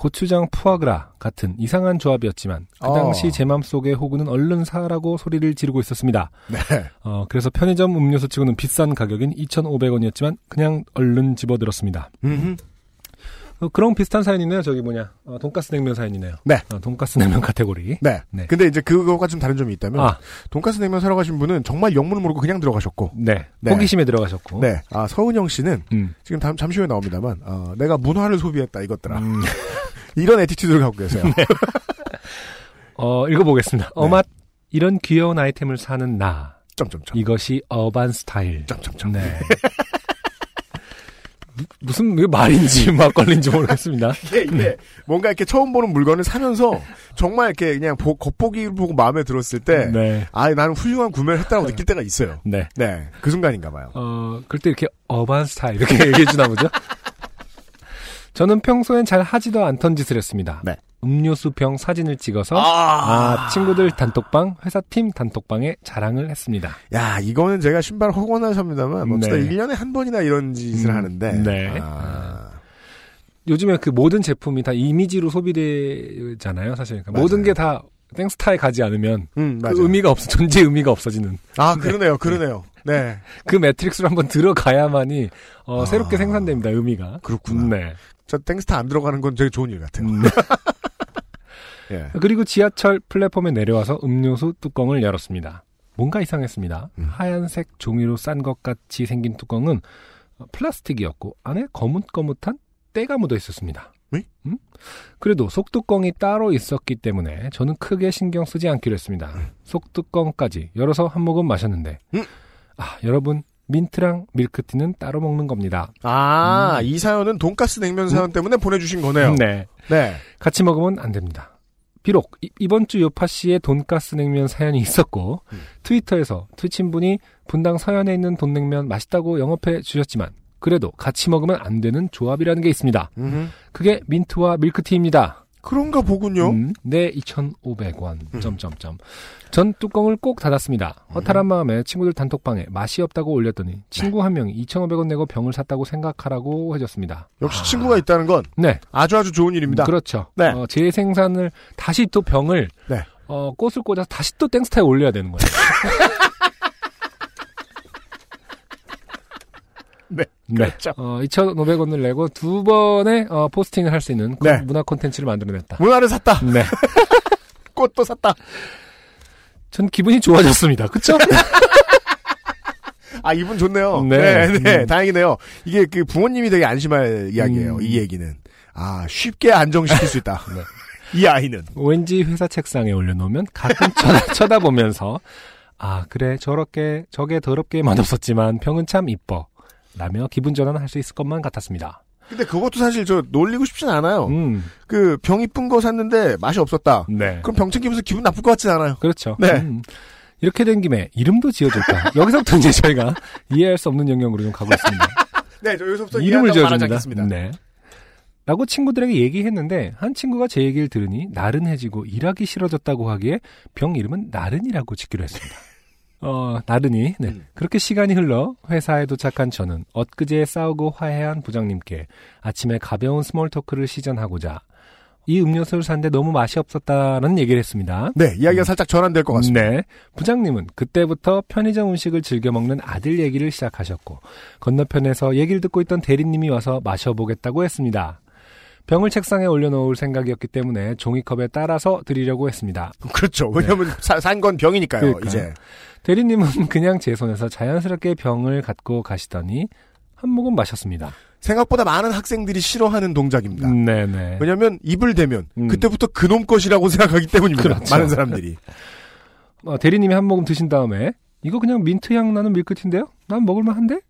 Speaker 2: 고추장 푸아그라 같은 이상한 조합이었지만 그
Speaker 1: 어.
Speaker 2: 당시 제 맘속에 호구는 얼른 사라고 소리를 지르고 있었습니다.
Speaker 1: 네.
Speaker 2: 어, 그래서 편의점 음료수 치고는 비싼 가격인 2,500원이었지만 그냥 얼른 집어들었습니다.
Speaker 1: 음흠.
Speaker 2: 어, 그런 비슷한 사연이네요. 저기 뭐냐. 어, 돈가스 냉면 사연이네요.
Speaker 1: 네.
Speaker 2: 어, 돈가스 냉면 카테고리.
Speaker 1: 네.
Speaker 2: 네.
Speaker 1: 근데 이제 그거가 좀 다른 점이 있다면
Speaker 2: 아,
Speaker 1: 돈가스 냉면 사러 가신 분은 정말 영문을 모르고 그냥 들어가셨고
Speaker 2: 네.
Speaker 1: 네.
Speaker 2: 호기심에 들어가셨고.
Speaker 1: 네. 아, 서은영 씨는
Speaker 2: 음.
Speaker 1: 지금 잠, 잠시 후에 나옵니다만 어, 내가 문화를 소비했다 이것들아.
Speaker 2: 음.
Speaker 1: 이런 attitude를 갖고 계세요.
Speaker 2: 어, 읽어보겠습니다.
Speaker 1: 네.
Speaker 2: 어맛, 이런 귀여운 아이템을 사는 나.
Speaker 1: 점점점.
Speaker 2: 이것이 urban 스타일.
Speaker 1: 점점점.
Speaker 2: 네. 무슨 말인지 막걸리인지 모르겠습니다.
Speaker 1: 이게, 이게 뭔가 이렇게 처음 보는 물건을 사면서 정말 이렇게 그냥 보- 겉보기를 보고 마음에 들었을 때
Speaker 2: 네.
Speaker 1: 아, 나는 훌륭한 구매를 했다고 느낄 때가 있어요.
Speaker 2: 네.
Speaker 1: 네. 그 순간인가 봐요.
Speaker 2: 어, 그럴 때 이렇게 어반 스타일 이렇게 얘기해 주나 보죠? 저는 평소엔 잘 하지도 않던 짓을 했습니다.
Speaker 1: 네.
Speaker 2: 음료수 병 사진을 찍어서 아, 친구들 단톡방, 회사 팀 단톡방에 자랑을 했습니다.
Speaker 1: 야, 이거는 제가 신발 허건하십니다만, 뭐,
Speaker 2: 네.
Speaker 1: 네. 1년에 한 번이나 이런 짓을
Speaker 2: 음,
Speaker 1: 하는데.
Speaker 2: 네.
Speaker 1: 아,
Speaker 2: 요즘에 그 모든 제품이 다 이미지로 소비되잖아요, 사실. 그러니까
Speaker 1: 맞아요.
Speaker 2: 모든 게다 땡스타에 가지 않으면
Speaker 1: 음,
Speaker 2: 그. 의미가 없어, 존재 의미가 없어지는.
Speaker 1: 아, 그러네요, 그러네요. 네.
Speaker 2: 그 매트릭스로 한번 들어가야만이 어,
Speaker 1: 아.
Speaker 2: 새롭게 생산됩니다, 의미가.
Speaker 1: 그렇구나.
Speaker 2: 네.
Speaker 1: 저 땡스타 안 들어가는 건 되게 좋은 일 같아요.
Speaker 2: 음.
Speaker 1: 예.
Speaker 2: 그리고 지하철 플랫폼에 내려와서 음료수 뚜껑을 열었습니다. 뭔가 이상했습니다.
Speaker 1: 음.
Speaker 2: 하얀색 종이로 싼 것 같이 생긴 뚜껑은 어, 플라스틱이었고 안에 거뭇거뭇한 때가 묻어 있었습니다.
Speaker 1: 응?
Speaker 2: 음? 그래도 속뚜껑이 따로 있었기 때문에 저는 크게 신경 쓰지 않기로 했습니다. 속뚜껑까지 열어서 한 모금 마셨는데
Speaker 1: 음.
Speaker 2: 아 여러분 민트랑 밀크티는 따로 먹는 겁니다.
Speaker 1: 아, 이 사연은 돈가스 냉면 사연 때문에 보내주신 거네요.
Speaker 2: 음. 네.
Speaker 1: 네.
Speaker 2: 같이 먹으면 안 됩니다. 비록 이, 번주 요파 씨의 돈가스 냉면 사연이 있었고
Speaker 1: 음.
Speaker 2: 트위터에서 트친분이 분당 서현에 있는 돈냉면 맛있다고 영업해 주셨지만 그래도 같이 먹으면 안 되는 조합이라는 게 있습니다.
Speaker 1: 음흠.
Speaker 2: 그게 민트와 밀크티입니다.
Speaker 1: 그런가 보군요.
Speaker 2: 음, 네, 2,500원.
Speaker 1: 음.
Speaker 2: 점점점. 전 뚜껑을 꼭 닫았습니다. 허탈한 마음에 친구들 단톡방에 맛이 없다고 올렸더니 친구 한 명이 2,500원 내고 병을 샀다고 생각하라고 해줬습니다.
Speaker 1: 역시 친구가 있다는 건
Speaker 2: 네,
Speaker 1: 아주 아주 좋은 일입니다.
Speaker 2: 그렇죠.
Speaker 1: 네.
Speaker 2: 어, 재생산을 다시 또 병을
Speaker 1: 네.
Speaker 2: 어, 꽃을 꽂아서 다시 또 땡스타에 올려야 되는 거예요.
Speaker 1: 네,
Speaker 2: 네.
Speaker 1: 그렇죠.
Speaker 2: 어, 2,500원을 내고 두 번의 어, 포스팅을 할 수 있는 그
Speaker 1: 네.
Speaker 2: 문화 콘텐츠를 만들어냈다.
Speaker 1: 문화를 샀다.
Speaker 2: 네.
Speaker 1: 꽃도 샀다.
Speaker 2: 전 기분이 좋아졌습니다. 그쵸?
Speaker 1: 아, 이분 좋네요.
Speaker 2: 네.
Speaker 1: 네, 네,
Speaker 2: 음.
Speaker 1: 다행이네요. 이게 그 부모님이 되게 안심할 이야기예요.
Speaker 2: 음.
Speaker 1: 이 얘기는. 아, 쉽게 안정시킬 수 있다.
Speaker 2: 네.
Speaker 1: 이 아이는.
Speaker 2: 왠지 회사 책상에 올려놓으면 가끔 쳐다, 쳐다보면서 아 그래 저렇게 저게 더럽게 맛없었지만 병은 참 이뻐 라며 기분 전환할 수 있을 것만 같았습니다.
Speaker 1: 근데 그것도 사실 저 놀리고 싶진 않아요.
Speaker 2: 음,
Speaker 1: 그 병 이쁜 거 샀는데 맛이 없었다.
Speaker 2: 네.
Speaker 1: 그럼 병 챙기면서 기분 나쁠 것 같진 않아요.
Speaker 2: 그렇죠.
Speaker 1: 네.
Speaker 2: 음. 이렇게 된 김에 이름도 지어줄까? 여기서부터 이제 저희가 이해할 수 없는 영역으로 좀 가고 있습니다.
Speaker 1: 네, 저 여기서부터
Speaker 2: 이름을 지어줍니다. 네. 라고 친구들에게 얘기했는데 한 친구가 제 얘기를 들으니 나른해지고 일하기 싫어졌다고 하기에 병 이름은 나른이라고 짓기로 했습니다. 어, 나른이. 네.
Speaker 1: 음.
Speaker 2: 그렇게 시간이 흘러 회사에 도착한 저는 엊그제 싸우고 화해한 부장님께 아침에 가벼운 small talk를 시전하고자 이 음료수를 샀는데 너무 맛이 없었다는 얘기를 했습니다.
Speaker 1: 네, 이야기가 살짝 전환될 것 같습니다.
Speaker 2: 네. 부장님은 그때부터 편의점 음식을 즐겨 먹는 아들 얘기를 시작하셨고 건너편에서 얘기를 듣고 있던 대리님이 와서 마셔보겠다고 했습니다. 병을 책상에 올려놓을 생각이었기 때문에 종이컵에 따라서 드리려고 했습니다.
Speaker 1: 그렇죠. 왜냐면 산 건 병이니까요,
Speaker 2: 그러니까요.
Speaker 1: 이제.
Speaker 2: 대리님은 그냥 제 손에서 자연스럽게 병을 갖고 가시더니 한 모금 마셨습니다.
Speaker 1: 생각보다 많은 학생들이 싫어하는 동작입니다.
Speaker 2: 네네.
Speaker 1: 왜냐면 입을 대면
Speaker 2: 음.
Speaker 1: 그때부터 그놈 것이라고 생각하기 때문입니다.
Speaker 2: 그렇죠.
Speaker 1: 많은 사람들이.
Speaker 2: 어, 대리님이 한 모금 드신 다음에 이거 그냥 민트 향 나는 밀크티인데요? 난 먹을만한데?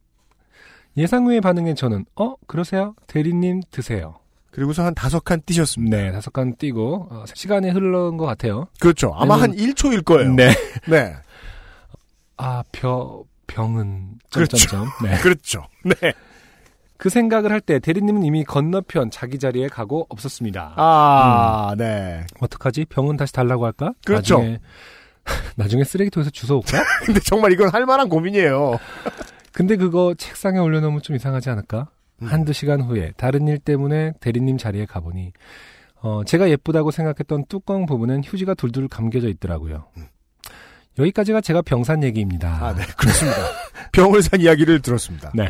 Speaker 2: 예상 외의 반응에 저는 어 그러세요? 대리님 드세요.
Speaker 1: 그리고서 한 다섯 칸 뛰셨습니다.
Speaker 2: 네, 다섯 칸 뛰고 어, 시간이 흐른 것 같아요.
Speaker 1: 그렇죠. 아마 한
Speaker 2: 아니면-
Speaker 1: 1초일 거예요.
Speaker 2: 네.
Speaker 1: 네.
Speaker 2: 아, 벼, 병은
Speaker 1: 그렇죠.
Speaker 2: 점점점. 네.
Speaker 1: 그렇죠. 네.
Speaker 2: 그 생각을 할 때 대리님은 이미 건너편 자기 자리에 가고 없었습니다.
Speaker 1: 아, 네.
Speaker 2: 어떡하지? 병은 다시 달라고 할까?
Speaker 1: 그렇죠.
Speaker 2: 나중에, 나중에 쓰레기통에서 주워올까?
Speaker 1: 근데 정말 이건 할 만한 고민이에요.
Speaker 2: 근데 그거 책상에 올려놓으면 좀 이상하지 않을까?
Speaker 1: 음.
Speaker 2: 한두 시간 후에 다른 일 때문에 대리님 자리에 가보니 어, 제가 예쁘다고 생각했던 뚜껑 부분은 휴지가 둘둘 감겨져 있더라고요. 여기까지가 제가 병 산 얘기입니다.
Speaker 1: 아, 네. 그렇습니다. 병을 산 이야기를 들었습니다.
Speaker 2: 네.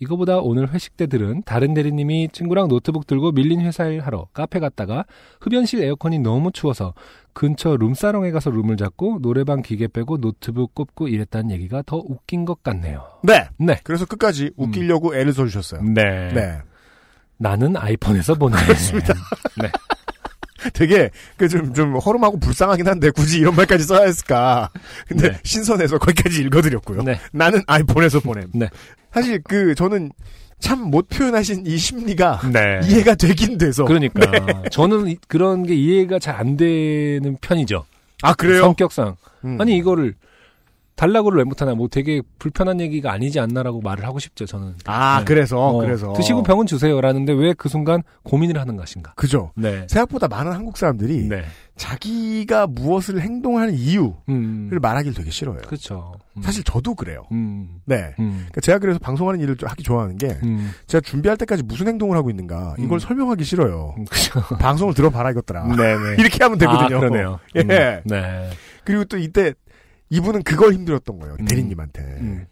Speaker 2: 이거보다 오늘 회식 때 들은 다른 대리님이 친구랑 노트북 들고 밀린 회사 일 하러 카페 갔다가 흡연실 에어컨이 너무 추워서 근처 룸살롱에 가서 룸을 잡고 노래방 기계 빼고 노트북 꼽고 이랬다는 얘기가 더 웃긴 것 같네요.
Speaker 1: 네.
Speaker 2: 네.
Speaker 1: 그래서 끝까지 웃기려고 애를 써주셨어요.
Speaker 2: 네.
Speaker 1: 네.
Speaker 2: 나는 아이폰에서 보내.
Speaker 1: 그렇습니다.
Speaker 2: 네.
Speaker 1: 되게 그좀좀 허름하고 불쌍하긴 한데 굳이 이런 말까지 써야 했을까? 근데
Speaker 2: 네.
Speaker 1: 신선해서 거기까지 읽어드렸고요.
Speaker 2: 네.
Speaker 1: 나는 아이폰에서 보냄.
Speaker 2: 네.
Speaker 1: 사실 그 저는 참못 표현하신 이 심리가
Speaker 2: 네.
Speaker 1: 이해가 되긴 돼서.
Speaker 2: 그러니까
Speaker 1: 네.
Speaker 2: 저는 이- 그런 게 이해가 잘 안 되는 편이죠.
Speaker 1: 아 그래요?
Speaker 2: 성격상.
Speaker 1: 음.
Speaker 2: 아니 이거를 달라고를 왜 못하나 뭐 되게 불편한 얘기가 아니지 않나라고 말을 하고 싶죠 저는.
Speaker 1: 아
Speaker 2: 네.
Speaker 1: 그래서
Speaker 2: 어,
Speaker 1: 그래서
Speaker 2: 드시고 병은 주세요라는데 왜 그 순간 고민을 하는 것인가?
Speaker 1: 그죠.
Speaker 2: 네.
Speaker 1: 생각보다 많은 한국 사람들이
Speaker 2: 네.
Speaker 1: 자기가 무엇을 행동하는 이유를
Speaker 2: 음.
Speaker 1: 말하기를 되게 싫어해요.
Speaker 2: 그렇죠. 음.
Speaker 1: 사실 저도 그래요.
Speaker 2: 음.
Speaker 1: 네.
Speaker 2: 음.
Speaker 1: 그러니까 제가 그래서 방송하는 일을 좀 하기 좋아하는 게
Speaker 2: 음.
Speaker 1: 제가 준비할 때까지 무슨 행동을 하고 있는가 이걸
Speaker 2: 음.
Speaker 1: 설명하기 싫어요.
Speaker 2: 음. 그죠.
Speaker 1: 방송을 들어봐라 이것들아.
Speaker 2: 네네.
Speaker 1: 이렇게 하면 되거든요.
Speaker 2: 아, 그러네요.
Speaker 1: 예.
Speaker 2: 음. 네.
Speaker 1: 그리고 또 이때 이분은 그걸 힘들었던 거예요.
Speaker 2: 음.
Speaker 1: 대리님한테.
Speaker 2: 음.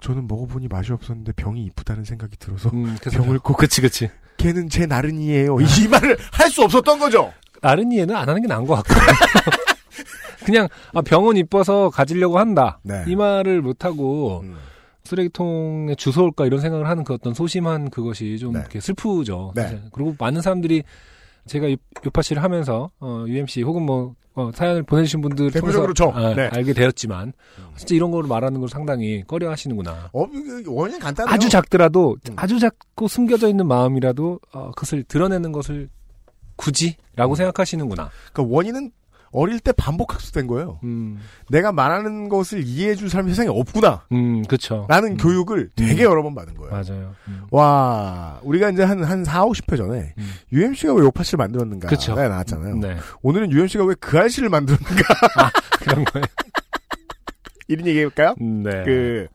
Speaker 1: 저는 먹어보니 맛이 없었는데 병이 이쁘다는 생각이 들어서
Speaker 2: 음.
Speaker 1: 병을 꼭
Speaker 2: 그치 그치.
Speaker 1: 걔는 제 나른이에요. 이 말을 할 수 없었던 거죠.
Speaker 2: 나른이에는 안 하는 게 나은 것 같고. 그냥 아, 병은 이뻐서 가지려고 한다.
Speaker 1: 네.
Speaker 2: 이 말을 못 하고
Speaker 1: 음.
Speaker 2: 쓰레기통에 주워올까 이런 생각을 하는 그 어떤 소심한 그것이 좀
Speaker 1: 네.
Speaker 2: 슬프죠.
Speaker 1: 네.
Speaker 2: 그리고 많은 사람들이 제가 요- 요파 씨를 하면서 어, UMC 혹은 뭐 어, 사연을 보내주신 분들 통해서
Speaker 1: 대표적으로 저.
Speaker 2: 아,
Speaker 1: 네.
Speaker 2: 알게 되었지만 진짜 이런 거를 말하는 걸 상당히 꺼려하시는구나.
Speaker 1: 어, 원인 간단해요.
Speaker 2: 아주 작더라도
Speaker 1: 음.
Speaker 2: 아주 작고 숨겨져 있는 마음이라도 어, 그것을 드러내는 것을 굳이라고
Speaker 1: 음.
Speaker 2: 생각하시는구나.
Speaker 1: 그러니까 원인은 어릴 때 반복 학습된 거예요.
Speaker 2: 음,
Speaker 1: 내가 말하는 것을 이해해줄 사람이 세상에 없구나.
Speaker 2: 음, 그렇죠.
Speaker 1: 라는
Speaker 2: 음,
Speaker 1: 교육을 되게 여러 번 받은 거예요.
Speaker 2: 맞아요. 음.
Speaker 1: 와, 우리가 이제 한, 한 4, 50회 전에
Speaker 2: 음.
Speaker 1: UMC가 왜 요파씨를 만들었는가.
Speaker 2: 그쵸.
Speaker 1: 가 나왔잖아요.
Speaker 2: 네,
Speaker 1: 오늘은 UMC가 왜 그 알씨를 만들었는가.
Speaker 2: 그런 거예요.
Speaker 1: 이런 얘기 해볼까요?
Speaker 2: 네.
Speaker 1: 그,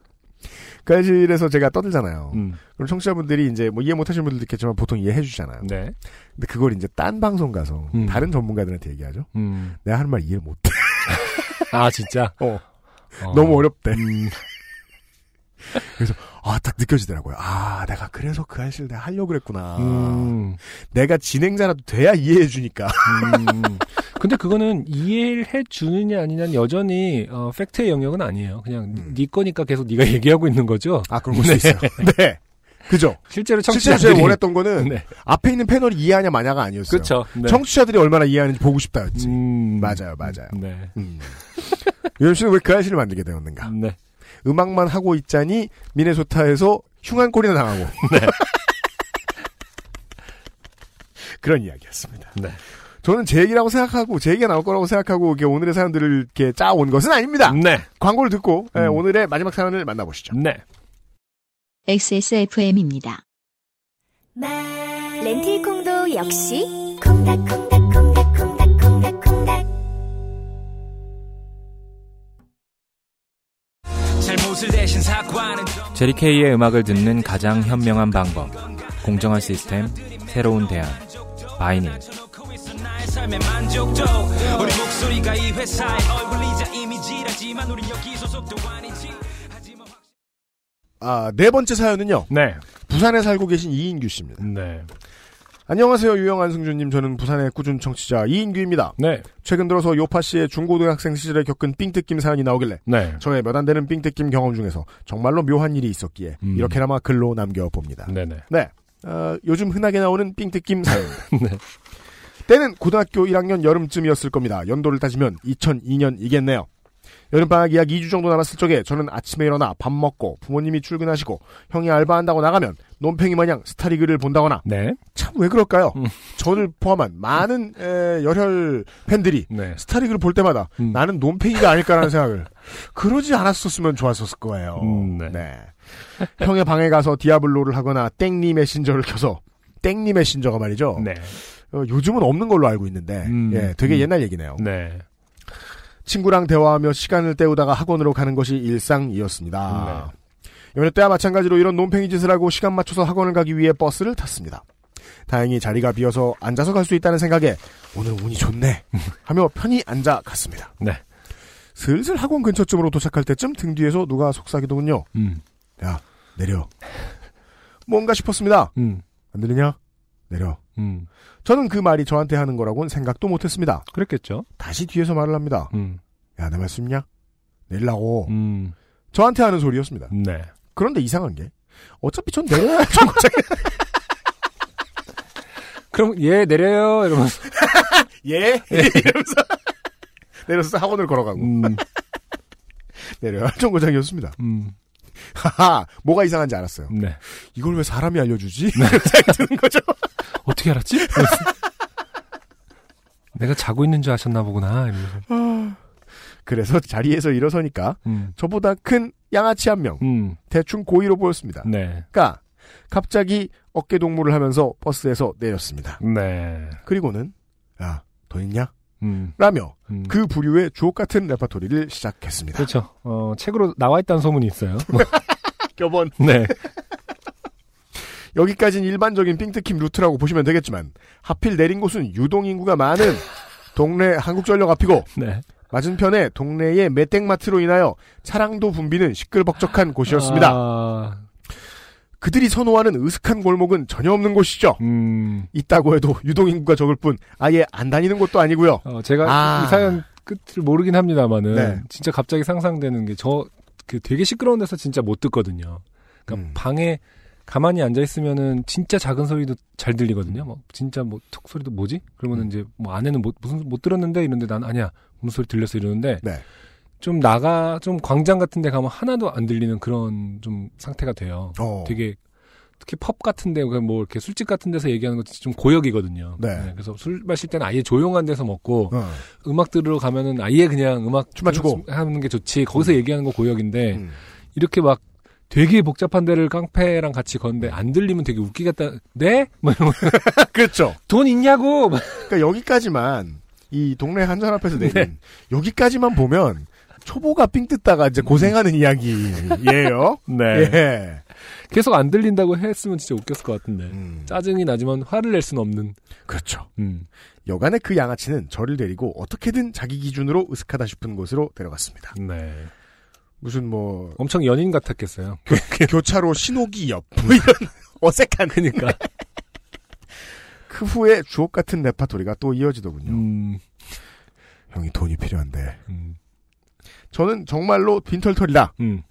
Speaker 1: 그 알실에서 제가 떠들잖아요.
Speaker 2: 음,
Speaker 1: 그럼 청취자분들이 이제 뭐 이해 못하시는 분들도 있겠지만 보통 이해해 주잖아요.
Speaker 2: 네.
Speaker 1: 근데 그걸 이제 딴 방송 가서
Speaker 2: 음.
Speaker 1: 다른 전문가들한테 얘기하죠.
Speaker 2: 음.
Speaker 1: 내가 하는 말 이해를 못해.
Speaker 2: 아, 진짜?
Speaker 1: 어,
Speaker 2: 어.
Speaker 1: 너무 어렵대.
Speaker 2: 음,
Speaker 1: 아, 딱 느껴지더라고요. 아, 내가 그래서 그 알씨를 내가 하려고 그랬구나.
Speaker 2: 음,
Speaker 1: 내가 진행자라도 돼야 이해해 주니까.
Speaker 2: 음. 근데 그거는 이해를 해 주느냐 아니냐는 여전히 어, 팩트의 영역은 아니에요. 그냥
Speaker 1: 음.
Speaker 2: 네 거니까 계속 네가 얘기하고 있는 거죠.
Speaker 1: 아, 그런 걸수 있어요. 네. 그죠?
Speaker 2: 실제로
Speaker 1: 실제로
Speaker 2: 청취자들이
Speaker 1: 제가 원했던 거는
Speaker 2: 네.
Speaker 1: 앞에 있는 패널이 이해하냐 마냐가 아니었어요.
Speaker 2: 그렇죠. 네.
Speaker 1: 청취자들이 얼마나 이해하는지 보고 싶다였지.
Speaker 2: 음,
Speaker 1: 맞아요, 맞아요.
Speaker 2: 네.
Speaker 1: 음. 유현 씨는 왜그 알씨를 만들게 되었는가?
Speaker 2: 네.
Speaker 1: 음악만 하고 있자니 미네소타에서 흉한 꼴이나 당하고.
Speaker 2: 네.
Speaker 1: 그런 이야기였습니다.
Speaker 2: 네.
Speaker 1: 저는 제 얘기라고 생각하고 제 얘기가 나올 거라고 생각하고 이렇게 오늘의 사연들을 이렇게 짜온 것은 아닙니다.
Speaker 2: 네.
Speaker 1: 광고를 듣고 예,
Speaker 2: 음.
Speaker 1: 오늘의 마지막 사연을 만나보시죠.
Speaker 2: 네.
Speaker 3: XSFM입니다.
Speaker 6: 렌틸콩도 역시 콩닥콩
Speaker 4: 제리케이의 음악을 듣는 가장 현명한 방법. 공정한 시스템, 새로운 대안.
Speaker 5: 아니지 하지만
Speaker 1: 아, 네 번째 사연은요.
Speaker 2: 네.
Speaker 1: 부산에 살고 계신 이인규 씨입니다.
Speaker 2: 네.
Speaker 1: 안녕하세요, 유영한 승준님. 저는 부산의 꾸준 청취자 이인규입니다.
Speaker 2: 네.
Speaker 1: 최근 들어서 요파 씨의 중고등학생 시절에 겪은 삥뜯김 사연이 나오길래
Speaker 2: 네.
Speaker 1: 저의 몇 안 되는 삥뜯김 경험 중에서 정말로 묘한 일이 있었기에
Speaker 2: 음.
Speaker 1: 이렇게나마 글로 남겨봅니다.
Speaker 2: 네네.
Speaker 1: 네. 어, 요즘 흔하게 나오는 삥뜯김 사연입니다.
Speaker 2: 네.
Speaker 1: 때는 고등학교 1학년 여름쯤이었을 겁니다. 연도를 따지면 2002년이겠네요. 여름방학 약 2주 정도 남았을 적에 저는 아침에 일어나 밥 먹고 부모님이 출근하시고 형이 알바한다고 나가면 논팽이 마냥 스타리그를 본다거나
Speaker 2: 네.
Speaker 1: 참 왜 그럴까요?
Speaker 2: 음.
Speaker 1: 저를 포함한 많은 에, 열혈 팬들이
Speaker 2: 네.
Speaker 1: 스타리그를 볼 때마다
Speaker 2: 음.
Speaker 1: 나는 논팽이가 아닐까라는 생각을 그러지 않았었으면 좋았었을 거예요.
Speaker 2: 음, 네.
Speaker 1: 형의 방에 가서 디아블로를 하거나 땡리 메신저를 켜서 땡리 메신저가 말이죠.
Speaker 2: 네.
Speaker 1: 어, 요즘은 없는 걸로 알고 있는데
Speaker 2: 음,
Speaker 1: 예, 되게
Speaker 2: 음.
Speaker 1: 옛날 얘기네요.
Speaker 2: 네.
Speaker 1: 친구랑 대화하며 시간을 때우다가 학원으로 가는 것이 일상이었습니다. 연애 때와 마찬가지로 이런 놈팽이 짓을 하고 시간 맞춰서 학원을 가기 위해 버스를 탔습니다. 다행히 자리가 비어서 앉아서 갈 수 있다는 생각에 오늘 운이 좋네 하며 편히 앉아 갔습니다.
Speaker 2: 네.
Speaker 1: 슬슬 학원 근처쯤으로 도착할 때쯤 등 뒤에서 누가 속삭이더군요.
Speaker 2: 음.
Speaker 1: 야 내려. 뭔가 싶었습니다.
Speaker 2: 음.
Speaker 1: 안 들리냐? 내려.
Speaker 2: 음.
Speaker 1: 저는 그 말이 저한테 하는 거라고는 생각도 못했습니다.
Speaker 2: 그랬겠죠.
Speaker 1: 다시 뒤에서 말을 합니다.
Speaker 2: 음.
Speaker 1: 야 내 말씀 냐 내리라고.
Speaker 2: 음.
Speaker 1: 저한테 하는 소리였습니다.
Speaker 2: 네.
Speaker 1: 그런데 이상한 게 어차피 전 내려야 할 정거장에
Speaker 2: 그럼 얘 내려요 이러면서
Speaker 1: 예 이러면서 내려서 학원을 걸어가고
Speaker 2: 음.
Speaker 1: 내려야 할 정거장이었습니다.
Speaker 2: 음.
Speaker 1: 하하 뭐가 이상한지 알았어요.
Speaker 2: 네.
Speaker 1: 이걸 왜 사람이 알려주지? 이런 생각이 드는 거죠.
Speaker 2: 어떻게 알았지? 내가 자고 있는 줄 아셨나 보구나. 이러면서.
Speaker 1: 그래서 자리에서 일어서니까
Speaker 2: 음.
Speaker 1: 저보다 큰 양아치 한 명
Speaker 2: 음.
Speaker 1: 대충 고의로 보였습니다.
Speaker 2: 네.
Speaker 1: 그러니까 갑자기 어깨 동무를 하면서 버스에서 내렸습니다.
Speaker 2: 네.
Speaker 1: 그리고는 야 더 있냐?
Speaker 2: 음.
Speaker 1: 라며
Speaker 2: 음.
Speaker 1: 그 부류의 주옥 같은 레파토리를 시작했습니다.
Speaker 2: 그렇죠. 어, 책으로 나와 있다는 소문이 있어요.
Speaker 1: 껴본
Speaker 2: 네.
Speaker 1: 여기까지는 일반적인 삥뜯김 루트라고 보시면 되겠지만 하필 내린 곳은 유동 인구가 많은 동네 한국전력 앞이고
Speaker 2: 네.
Speaker 1: 맞은편에 동네의 메땡마트로 인하여 차량도 붐비는 시끌벅적한 곳이었습니다.
Speaker 2: 아,
Speaker 1: 그들이 선호하는 으슥한 골목은 전혀 없는 곳이죠.
Speaker 2: 음.
Speaker 1: 있다고 해도 유동 인구가 적을 뿐 아예 안 다니는 곳도 아니고요.
Speaker 2: 어, 제가
Speaker 1: 아.
Speaker 2: 이 사연 끝을 모르긴 합니다만은
Speaker 1: 네.
Speaker 2: 진짜 갑자기 상상되는 게 저 그 되게 시끄러운 데서 진짜 못 듣거든요. 그러니까
Speaker 1: 음.
Speaker 2: 방에 가만히 앉아 있으면은 진짜 작은 소리도 잘 들리거든요. 뭐 진짜 뭐 툭 소리도 뭐지? 그러면은
Speaker 1: 음.
Speaker 2: 이제 뭐 안에는 뭐, 무슨 못 들었는데 이런데 난 아니야 무슨 소리 들렸어 이러는데
Speaker 1: 네.
Speaker 2: 좀 나가 좀 광장 같은데 가면 하나도 안 들리는 그런 좀 상태가 돼요.
Speaker 1: 어.
Speaker 2: 되게 특히 펍 같은데 뭐 이렇게 술집 같은 데서 얘기하는 거좀 고역이거든요.
Speaker 1: 네.
Speaker 2: 그래서 술 마실 때는 아예 조용한 데서 먹고
Speaker 1: 어.
Speaker 2: 음악 들으러 가면은 아예 그냥 음악
Speaker 1: 춤 맞추고.
Speaker 2: 하는 게 좋지. 거기서 얘기하는 거 고역인데
Speaker 1: 음.
Speaker 2: 이렇게 막 되게 복잡한 데를 깡패랑 같이 걷는데 안 들리면 되게 웃기겠다. 네? 뭐 이런 거.
Speaker 1: 그렇죠.
Speaker 2: 돈 있냐고. 막.
Speaker 1: 그러니까 여기까지만 이 동네 한전 앞에서 내린
Speaker 2: 네.
Speaker 1: 여기까지만 보면 초보가 삥 뜯다가 이제 고생하는 이야기예요.
Speaker 2: 네.
Speaker 1: 예.
Speaker 2: 계속 안 들린다고 했으면 진짜 웃겼을 것 같은데.
Speaker 1: 음,
Speaker 2: 짜증이 나지만 화를 낼 수는 없는.
Speaker 1: 그렇죠.
Speaker 2: 음.
Speaker 1: 여간의 그 양아치는 저를 데리고 어떻게든 자기 기준으로 으슥하다 싶은 곳으로 데려갔습니다.
Speaker 2: 네.
Speaker 1: 무슨 뭐
Speaker 2: 엄청 연인 같았겠어요.
Speaker 1: 교 차로 신호기 옆 뭐 이런 어색한
Speaker 2: 그니까.
Speaker 1: 그 후에 주옥 같은 레파토리가 또 이어지더군요.
Speaker 2: 음.
Speaker 1: 형이 돈이 필요한데
Speaker 2: 음.
Speaker 1: 저는 정말로 빈털털이다
Speaker 2: 음.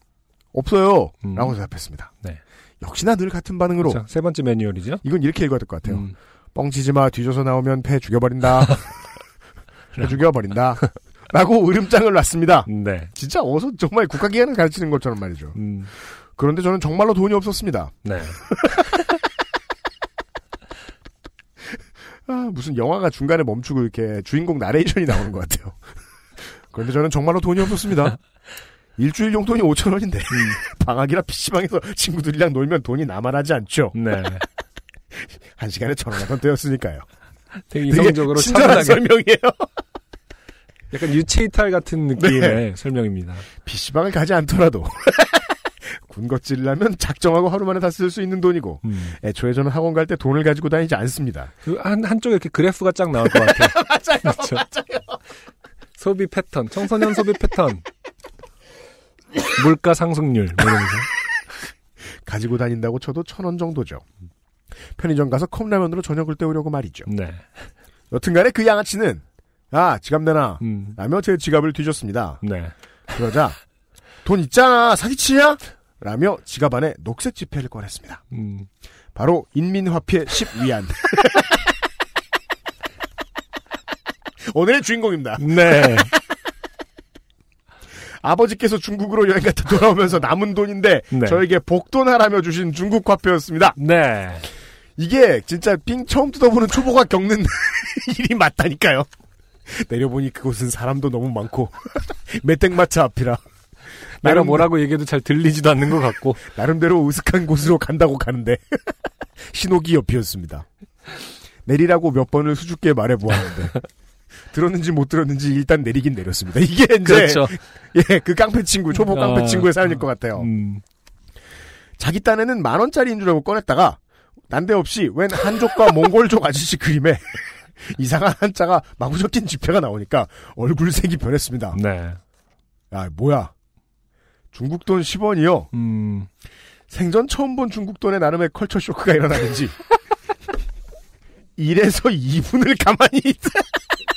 Speaker 1: 없어요
Speaker 2: 음.
Speaker 1: 라고 대답했습니다.
Speaker 2: 네.
Speaker 1: 역시나 늘 같은 반응으로
Speaker 2: 자, 세 번째 매뉴얼이죠.
Speaker 1: 이건 이렇게 읽어야 될 것 같아요.
Speaker 2: 음.
Speaker 1: 뻥치지 마 뒤져서 나오면 패 죽여버린다. 패 죽여버린다. 라고 으름장을 놨습니다.
Speaker 2: 네.
Speaker 1: 진짜 어서 정말 국가기관을 가르치는 것처럼 말이죠.
Speaker 2: 음.
Speaker 1: 그런데 저는 정말로 돈이 없었습니다.
Speaker 2: 네.
Speaker 1: 아, 무슨 영화가 중간에 멈추고 이렇게 주인공 나레이션이 나오는 것 같아요. 그런데 저는 정말로 돈이 없었습니다. 일주일 용돈이 5천 원인데 방학이라 PC방에서 친구들이랑 놀면 돈이 나만하지 않죠.
Speaker 2: 네.
Speaker 1: 한 시간에 천 원 하던 때였으니까요.
Speaker 2: 되게
Speaker 1: 되게
Speaker 2: 이성적으로
Speaker 1: 친절한
Speaker 2: 차분하게
Speaker 1: 설명이에요.
Speaker 2: 약간 유체이탈 같은 느낌의 설명입니다.
Speaker 1: PC방을 가지 않더라도 군것질을 하면 작정하고 하루 만에 다 쓸 수 있는 돈이고
Speaker 2: 음.
Speaker 1: 애초에 저는 학원 갈 때 돈을 가지고 다니지 않습니다.
Speaker 2: 그 한, 한쪽에 이렇게 그래프가 쫙 나올 것 같아요.
Speaker 1: 맞아요.
Speaker 2: 그렇죠. 소비 패턴, 청소년 소비 패턴. 물가 상승률, 뭐 이러면서.
Speaker 1: 가지고 다닌다고 쳐도 천 원 정도죠. 편의점 가서 컵라면으로 저녁을 때우려고 말이죠.
Speaker 2: 네.
Speaker 1: 여튼간에 그 양아치는 아 지갑 내놔
Speaker 2: 음.
Speaker 1: 라며 제 지갑을 뒤졌습니다.
Speaker 2: 네.
Speaker 1: 그러자 돈 있잖아 사기치냐? 라며 지갑 안에 녹색 지폐를 꺼냈습니다.
Speaker 2: 음.
Speaker 1: 바로 인민화폐 10위안. 오늘의 주인공입니다.
Speaker 2: 네.
Speaker 1: 아버지께서 중국으로 여행 갔다 돌아오면서 남은 돈인데
Speaker 2: 네.
Speaker 1: 저에게 복돈하라며 주신 중국 화폐였습니다.
Speaker 2: 네.
Speaker 1: 이게 진짜 삥 처음 뜯어보는 초보가 겪는 일이 맞다니까요. 내려보니 그곳은 사람도 너무 많고 메땡마차 앞이라
Speaker 2: 내가 뭐라고 얘기해도 잘 들리지도 않는 것 같고.
Speaker 1: 나름대로 으슥한 곳으로 간다고 가는데 신호기 옆이었습니다. 내리라고 몇 번을 수줍게 말해보았는데 들었는지 못 들었는지 일단 내리긴 내렸습니다. 이게 이제
Speaker 2: 그렇죠.
Speaker 1: 예, 그 깡패 친구, 초보 깡패
Speaker 2: 아,
Speaker 1: 친구의 사연일 것 같아요.
Speaker 2: 음.
Speaker 1: 자기 딴에는 만 원짜리인 줄 알고 꺼냈다가 난데없이 웬 한족과 몽골족 아저씨 그림에 이상한 한자가 마구 적힌 지폐가 나오니까 얼굴색이 변했습니다.
Speaker 2: 네.
Speaker 1: 야, 뭐야? 중국 돈 10원이요?
Speaker 2: 음.
Speaker 1: 생전 처음 본 중국 돈에 나름의 컬처 쇼크가 일어나는지 1에서 2분을 가만히 있다.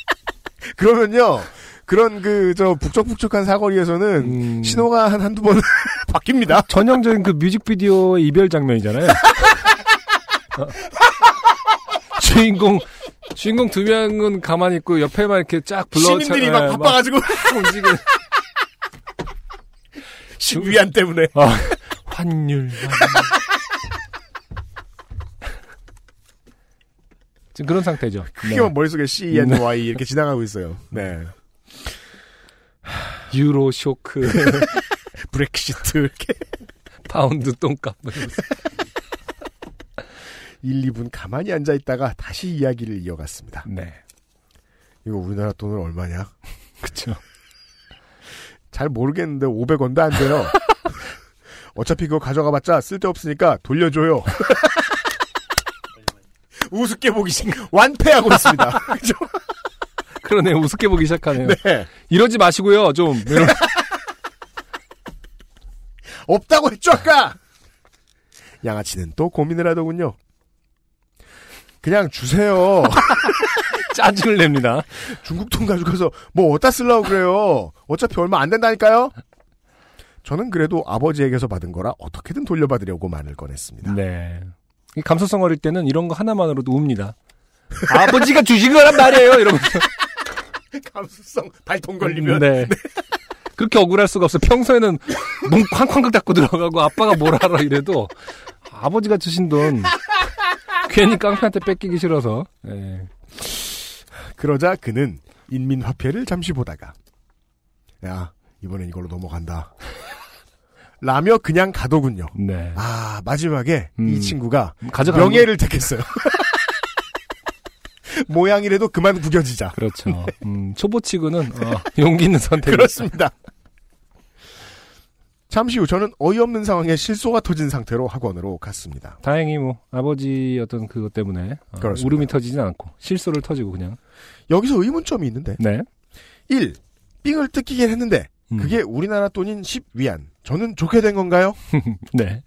Speaker 1: 그러면요. 그런 그 저 북적북적한 사거리에서는
Speaker 2: 음.
Speaker 1: 신호가 한 한두 번 바뀝니다.
Speaker 2: 전형적인 그 뮤직비디오의 이별 장면이잖아요. 어. 주인공 주인공 두 명은 가만히 있고 옆에만 이렇게 쫙 불러
Speaker 1: 시민들이 막 바빠가지고
Speaker 2: 움직이는
Speaker 1: 위안 때문에
Speaker 2: 어, 환율. 환율. 지금 그런 상태죠.
Speaker 1: 크게 만 머릿속에 C, N, Y 이렇게 지나가고 있어요. 네.
Speaker 2: 유로 쇼크,
Speaker 1: 브렉시트 이렇게
Speaker 2: 파운드 똥값. 뭐 이러면서.
Speaker 1: 1, 2분 가만히 앉아 있다가 다시 이야기를 이어갔습니다.
Speaker 2: 네,
Speaker 1: 이거 우리나라 돈은 얼마냐?
Speaker 2: 그렇죠.
Speaker 1: 잘 모르겠는데 500원도 안 돼요. 어차피 그거 가져가봤자 쓸데없으니까 돌려줘요. 우습게 보기 시 완패하고 있습니다. 그죠?
Speaker 2: 그러네 우습게 보기 시작하네요.
Speaker 1: 네.
Speaker 2: 이러지 마시고요, 좀. 이런-
Speaker 1: 없다고 했죠, 아까! 양아치는 또 고민을 하더군요. 그냥 주세요.
Speaker 2: 짜증을 냅니다.
Speaker 1: 중국 돈 가져가서 뭐 어디다 쓰려고 그래요. 어차피 얼마 안 된다니까요. 저는 그래도 아버지에게서 받은 거라 어떻게든 돌려받으려고 말을 꺼냈습니다.
Speaker 2: 네. 이 감수성 어릴 때는 이런 거 하나만으로도 웁니다. 아버지가 주신 거란 말이에요, 이러면서.
Speaker 1: 감수성 발동 걸리면
Speaker 2: 네. 그렇게 억울할 수가 없어. 평소에는 문 쾅쾅 닫고 들어가고 아빠가 뭘 알아 이래도 아버지가 주신 돈 괜히 깡패한테 뺏기기 싫어서. 네.
Speaker 1: 그러자 그는 인민화폐를 잠시 보다가 야 이번엔 이걸로 넘어간다. 라며 그냥 가더군요.
Speaker 2: 네.
Speaker 1: 아 마지막에
Speaker 2: 음.
Speaker 1: 이 친구가
Speaker 2: 가져가는
Speaker 1: 명예를 택했어요. 모양이라도 그만 구겨지자.
Speaker 2: 거- 그렇죠. 음, 초보치고는 어, 용기 있는 선택.
Speaker 1: 그렇습니다. 잠시 후 저는 어이없는 상황에 실소가 터진 상태로 학원으로 갔습니다.
Speaker 2: 다행히 뭐 아버지 어떤 그것 때문에 어,
Speaker 1: 그렇습니다.
Speaker 2: 울음이 터지진 않고 실소를 터지고 그냥.
Speaker 1: 여기서 의문점이 있는데
Speaker 2: 네.
Speaker 1: 1. 삥을 뜯기긴 했는데
Speaker 2: 음.
Speaker 1: 그게 우리나라 돈인 10위안. 저는 좋게 된 건가요?
Speaker 2: 네.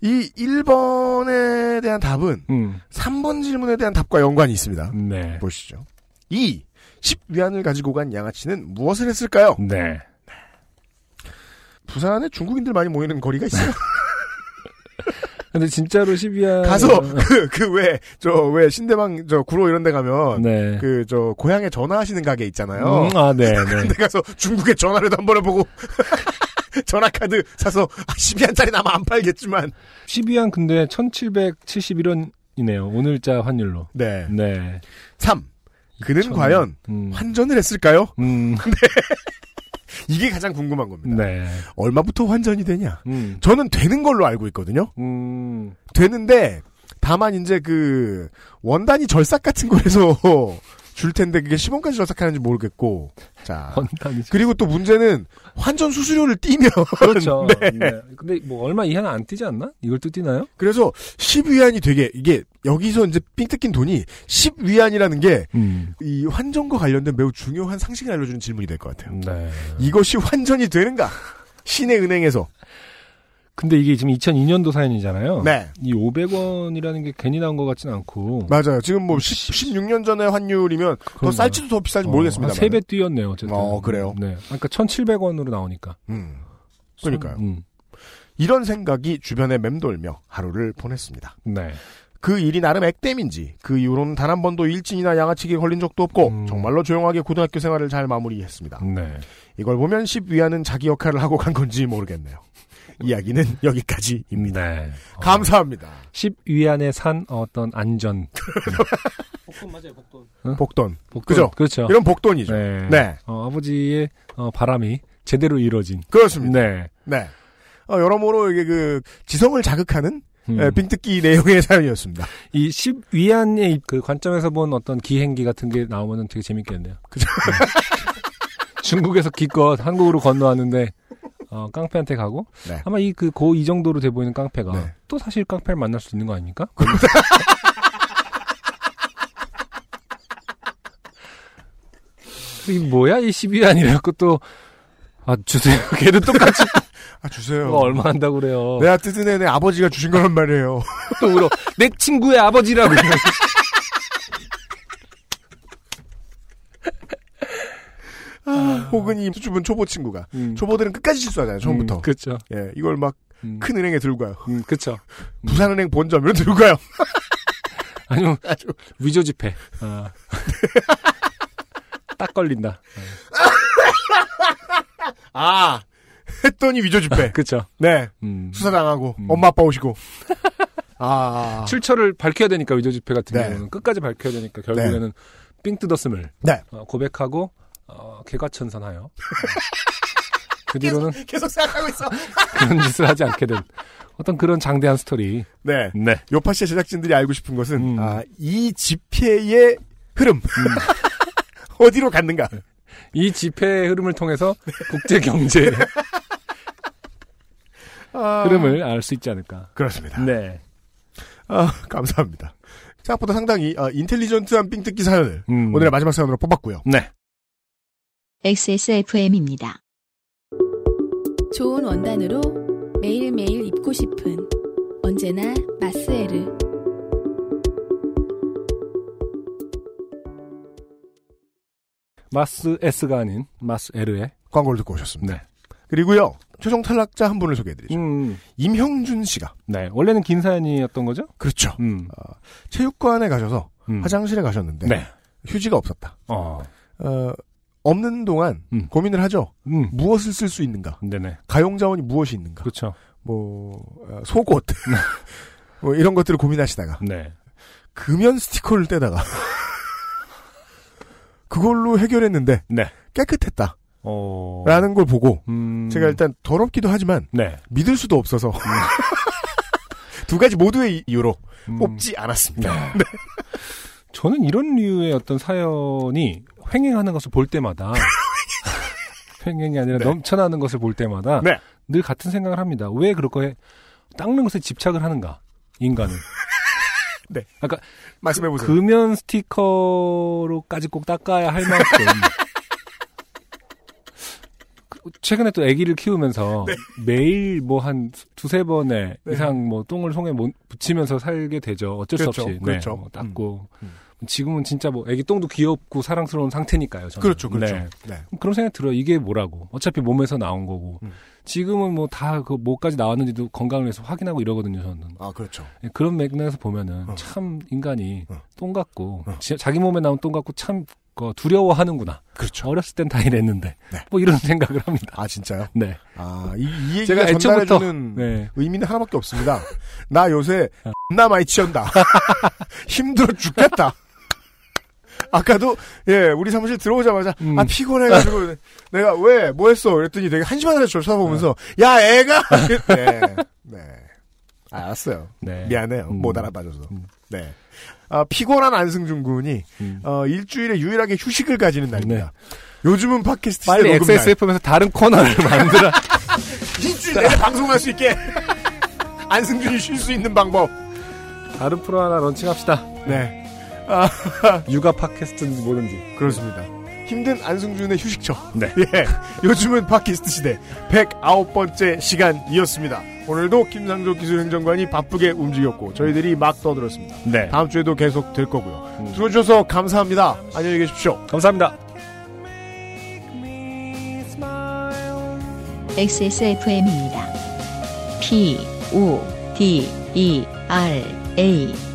Speaker 1: 이 1번에 대한 답은
Speaker 2: 음.
Speaker 1: 3번 질문에 대한 답과 연관이 있습니다.
Speaker 2: 네.
Speaker 1: 보시죠. 2. 10위안을 가지고 간 양아치는 무엇을 했을까요?
Speaker 2: 네.
Speaker 1: 부산에 중국인들 많이 모이는 거리가 있어요.
Speaker 2: 근데 진짜로 12야.
Speaker 1: 가서 그 그 왜 저 왜 신대방 저 구로 이런 데 가면
Speaker 2: 네.
Speaker 1: 그저 고향에 전화하시는 가게 있잖아요.
Speaker 2: 음, 아, 네, 네.
Speaker 1: 근데 가서 중국에 전화라도 한번 해보고 전화 카드 사서 12안짜리 아마 안 팔겠지만
Speaker 2: 12안 근데 1771원이네요. 오늘자 환율로.
Speaker 1: 네.
Speaker 2: 네.
Speaker 1: 3. 그는
Speaker 2: 천-
Speaker 1: 과연
Speaker 2: 음.
Speaker 1: 환전을 했을까요?
Speaker 2: 음.
Speaker 1: 이게 가장 궁금한 겁니다.
Speaker 2: 네.
Speaker 1: 얼마부터 환전이 되냐?
Speaker 2: 음.
Speaker 1: 저는 되는 걸로 알고 있거든요.
Speaker 2: 음.
Speaker 1: 되는데 다만 이제 그 원단이 절삭 같은 거에서 줄 텐데 그게 10원까지 절삭하는지 모르겠고 자. 그리고 또 문제는 환전 수수료를 띄면
Speaker 2: 그렇죠.
Speaker 1: 네.
Speaker 2: 네. 근데 뭐 얼마 이하는 안 뛰지 않나? 이걸 또 뛰나요?
Speaker 1: 그래서 10위안이 되게 이게 여기서 이제 삥 뜯긴 돈이 10위안이라는 게
Speaker 2: 음.
Speaker 1: 이 환전과 관련된 매우 중요한 상식을 알려주는 질문이 될 것 같아요.
Speaker 2: 네.
Speaker 1: 이것이 환전이 되는가? 시내 은행에서
Speaker 2: 근데 이게 지금 2002년도 사연이잖아요.
Speaker 1: 네
Speaker 2: 이 500원이라는 게 괜히 나온 것 같진 않고.
Speaker 1: 맞아요. 지금 뭐 10, 16년 전의 환율이면 더
Speaker 2: 그런가요?
Speaker 1: 쌀지도 더 비쌀지 모르겠습니다.
Speaker 2: 한 3배 뛰었네요, 어쨌든.
Speaker 1: 어, 그래요?
Speaker 2: 네. 아까 1,700원으로 나오니까.
Speaker 1: 음. 그러니까요.
Speaker 2: 음.
Speaker 1: 이런 생각이 주변에 맴돌며 하루를 보냈습니다.
Speaker 2: 네.
Speaker 1: 그 일이 나름 액땜인지 그 이후로는 단 한 번도 일진이나 양아치기에 걸린 적도 없고
Speaker 2: 음.
Speaker 1: 정말로 조용하게 고등학교 생활을 잘 마무리했습니다.
Speaker 2: 네.
Speaker 1: 이걸 보면 10위안은 자기 역할을 하고 간 건지 모르겠네요. 이야기는 여기까지입니다.
Speaker 2: 네. 어,
Speaker 1: 감사합니다.
Speaker 2: 10위안에 산 어떤 안전.
Speaker 1: 복돈.
Speaker 2: 복돈.
Speaker 1: 그죠?
Speaker 2: 그렇죠.
Speaker 1: 이런 복돈이죠.
Speaker 2: 네.
Speaker 1: 네.
Speaker 2: 어, 아버지의 어, 바람이 제대로 이루어진.
Speaker 1: 그렇습니다.
Speaker 2: 네.
Speaker 1: 네. 어, 여러모로 이게 그 지성을 자극하는
Speaker 2: 음.
Speaker 1: 에, 빙뜯기 내용의 사연이었습니다.
Speaker 2: 이 10위안의 그 관점에서 본 어떤 기행기 같은 게 나오면 되게 재밌겠네요.
Speaker 1: 그죠?
Speaker 2: 중국에서 기껏 한국으로 건너왔는데 어, 깡패한테 가고
Speaker 1: 네.
Speaker 2: 아마 이 그 고 이 정도로 돼 보이는 깡패가
Speaker 1: 네.
Speaker 2: 또 사실 깡패를 만날 수 있는 거 아닙니까? 이 뭐야 이 12위안이라고 또 아, 주세요. 걔도 똑같이
Speaker 1: 아, 주세요.
Speaker 2: 얼마 한다고 그래요.
Speaker 1: 내가 뜯은 애내 아버지가 주신 거란 말이에요.
Speaker 2: 또 울어. 내 친구의 아버지라고.
Speaker 1: 혹은 이 수줍은 초보 친구가.
Speaker 2: 음.
Speaker 1: 초보들은 끝까지 실수하잖아요, 처음부터.
Speaker 2: 음, 그쵸.
Speaker 1: 예, 이걸 막
Speaker 2: 음.
Speaker 1: 큰 은행에 들고 가요.
Speaker 2: 음, 그쵸.
Speaker 1: 부산은행 본점으로 들고 가요.
Speaker 2: 아니면 위조 지폐. 아. 딱 걸린다.
Speaker 1: 아, 했더니 위조 집회.
Speaker 2: 그쵸.
Speaker 1: 네.
Speaker 2: 음.
Speaker 1: 수사 당하고,
Speaker 2: 음.
Speaker 1: 엄마 아빠 오시고. 아.
Speaker 2: 출처를 밝혀야 되니까 위조 지폐 같은
Speaker 1: 네.
Speaker 2: 경우는 끝까지 밝혀야 되니까 결국에는 삥 뜯었음을
Speaker 1: 네.
Speaker 2: 어, 고백하고 어, 개과천선하여 그 뒤로는
Speaker 1: 계속 생각하고 있어.
Speaker 2: 그런 짓을 하지 않게 된 어떤 그런 장대한 스토리.
Speaker 1: 네.
Speaker 2: 네.
Speaker 1: 요파시의 제작진들이 알고 싶은 것은,
Speaker 2: 음.
Speaker 1: 아, 이 집회의 흐름. 어디로 갔는가.
Speaker 2: 이 지폐의 흐름을 통해서 국제 경제
Speaker 1: 아,
Speaker 2: 흐름을 알 수 있지 않을까.
Speaker 1: 그렇습니다.
Speaker 2: 네.
Speaker 1: 아, 감사합니다. 생각보다 상당히, 아, 인텔리전트한 삥뜯기 사연을
Speaker 2: 음.
Speaker 1: 오늘의 마지막 사연으로 뽑았고요.
Speaker 2: 네.
Speaker 3: XSFM입니다.
Speaker 7: 좋은 원단으로 매일매일 입고 싶은 언제나 마스에르.
Speaker 2: 마스 S가 아닌 마스 L의
Speaker 1: 광고를 듣고 오셨습니다.
Speaker 2: 네.
Speaker 1: 그리고요, 최종 탈락자 한 분을 소개해드리죠.
Speaker 2: 음.
Speaker 1: 임형준 씨가.
Speaker 2: 네. 원래는 긴 사연이었던 거죠?
Speaker 1: 그렇죠.
Speaker 2: 음.
Speaker 1: 체육관에 가셔서
Speaker 2: 음.
Speaker 1: 화장실에 가셨는데
Speaker 2: 네.
Speaker 1: 휴지가 없었다.
Speaker 2: 어.
Speaker 1: 어, 없는 동안
Speaker 2: 음.
Speaker 1: 고민을 하죠.
Speaker 2: 음.
Speaker 1: 무엇을 쓸 수 있는가?
Speaker 2: 네네.
Speaker 1: 가용 자원이 무엇이 있는가?
Speaker 2: 그렇죠.
Speaker 1: 뭐 어, 속옷 뭐 이런 것들을 고민하시다가
Speaker 2: 네.
Speaker 1: 금연 스티커를 떼다가 그걸로 해결했는데
Speaker 2: 네.
Speaker 1: 깨끗했다라는
Speaker 2: 어.
Speaker 1: 걸 보고
Speaker 2: 음.
Speaker 1: 제가 일단 더럽기도 하지만
Speaker 2: 네.
Speaker 1: 믿을 수도 없어서 두 가지 모두의 이유로
Speaker 2: 음.
Speaker 1: 뽑지 않았습니다.
Speaker 2: 네. 저는 이런 류의 어떤 사연이 횡행하는 것을 볼 때마다 횡행이 아니라
Speaker 1: 네.
Speaker 2: 넘쳐나는 것을 볼 때마다
Speaker 1: 네.
Speaker 2: 늘 같은 생각을 합니다. 왜 그렇게 닦는 것에 집착을 하는가? 인간은.
Speaker 1: 네.
Speaker 2: 아까
Speaker 1: 말씀해 보세요.
Speaker 2: 금연 스티커로까지 꼭 닦아야 할 만큼 그- 최근에 또 아기를 키우면서 매일 뭐 한 두세 번에
Speaker 1: 네.
Speaker 2: 이상 뭐 똥을 손에 못 붙이면서 살게 되죠. 어쩔
Speaker 1: 그렇죠.
Speaker 2: 수 없이.
Speaker 1: 그렇죠.
Speaker 2: 네, 뭐 닦고.
Speaker 1: 음.
Speaker 2: 지금은 진짜 뭐 아기 똥도 귀엽고 사랑스러운 상태니까요. 저는.
Speaker 1: 그렇죠, 그렇죠.
Speaker 2: 네.
Speaker 1: 네.
Speaker 2: 그런 생각이 들어요. 이게 뭐라고. 어차피 몸에서 나온 거고.
Speaker 1: 음.
Speaker 2: 지금은 뭐 다 그 뭐까지 나왔는지도 건강을 위해서 확인하고 이러거든요, 저는.
Speaker 1: 아 그렇죠.
Speaker 2: 예, 그런 맥락에서 보면은
Speaker 1: 어.
Speaker 2: 참 인간이
Speaker 1: 어.
Speaker 2: 똥 같고
Speaker 1: 어.
Speaker 2: 지- 자기 몸에 나온 똥 같고 참 그, 두려워하는구나.
Speaker 1: 그렇죠.
Speaker 2: 어렸을 땐 다 이랬는데
Speaker 1: 네.
Speaker 2: 뭐 이런 생각을 합니다.
Speaker 1: 아 진짜요?
Speaker 2: 네,
Speaker 1: 아 이 이 얘기가
Speaker 2: 제가 애초부터
Speaker 1: 전달해주는
Speaker 2: 네,
Speaker 1: 의미는 하나밖에 없습니다. 나 요새
Speaker 2: 어.
Speaker 1: 나 많이 치연다. 힘들어 죽겠다. 아까도 예 우리 사무실 들어오자마자
Speaker 2: 음.
Speaker 1: 아 피곤해가지고 내가 왜 뭐 했어 그랬더니 되게 한심하게 저를 쳐다보면서 야 애가 네, 네. 알았어요
Speaker 2: 네.
Speaker 1: 미안해요
Speaker 2: 음.
Speaker 1: 못 알아봐줘서
Speaker 2: 음.
Speaker 1: 네 아, 피곤한 안승준 군이
Speaker 2: 음.
Speaker 1: 어, 일주일에 유일하게 휴식을 가지는 날입니다 요즘은 팟캐스트
Speaker 2: 빨리. XSFM에서 다른 코너를 만들어.
Speaker 1: 일주일 내내 방송할 수 있게 안승준이 쉴 수 있는 방법
Speaker 2: 다른 프로 하나 런칭합시다.
Speaker 1: 네
Speaker 2: 육아 팟캐스트는 뭐든지.
Speaker 1: 그렇습니다. 힘든 안승준의 휴식처.
Speaker 2: 네.
Speaker 1: 예. 요즘은 팟캐스트 시대 109번째 시간이었습니다. 오늘도 김상조 기술행정관이 바쁘게 움직였고 저희들이 막 떠들었습니다.
Speaker 2: 네.
Speaker 1: 다음 주에도 계속 될 거고요.
Speaker 2: 음.
Speaker 1: 들어주셔서 감사합니다. 안녕히 계십시오.
Speaker 2: 감사합니다.
Speaker 3: XSFM입니다. P, O, D, E, R, A.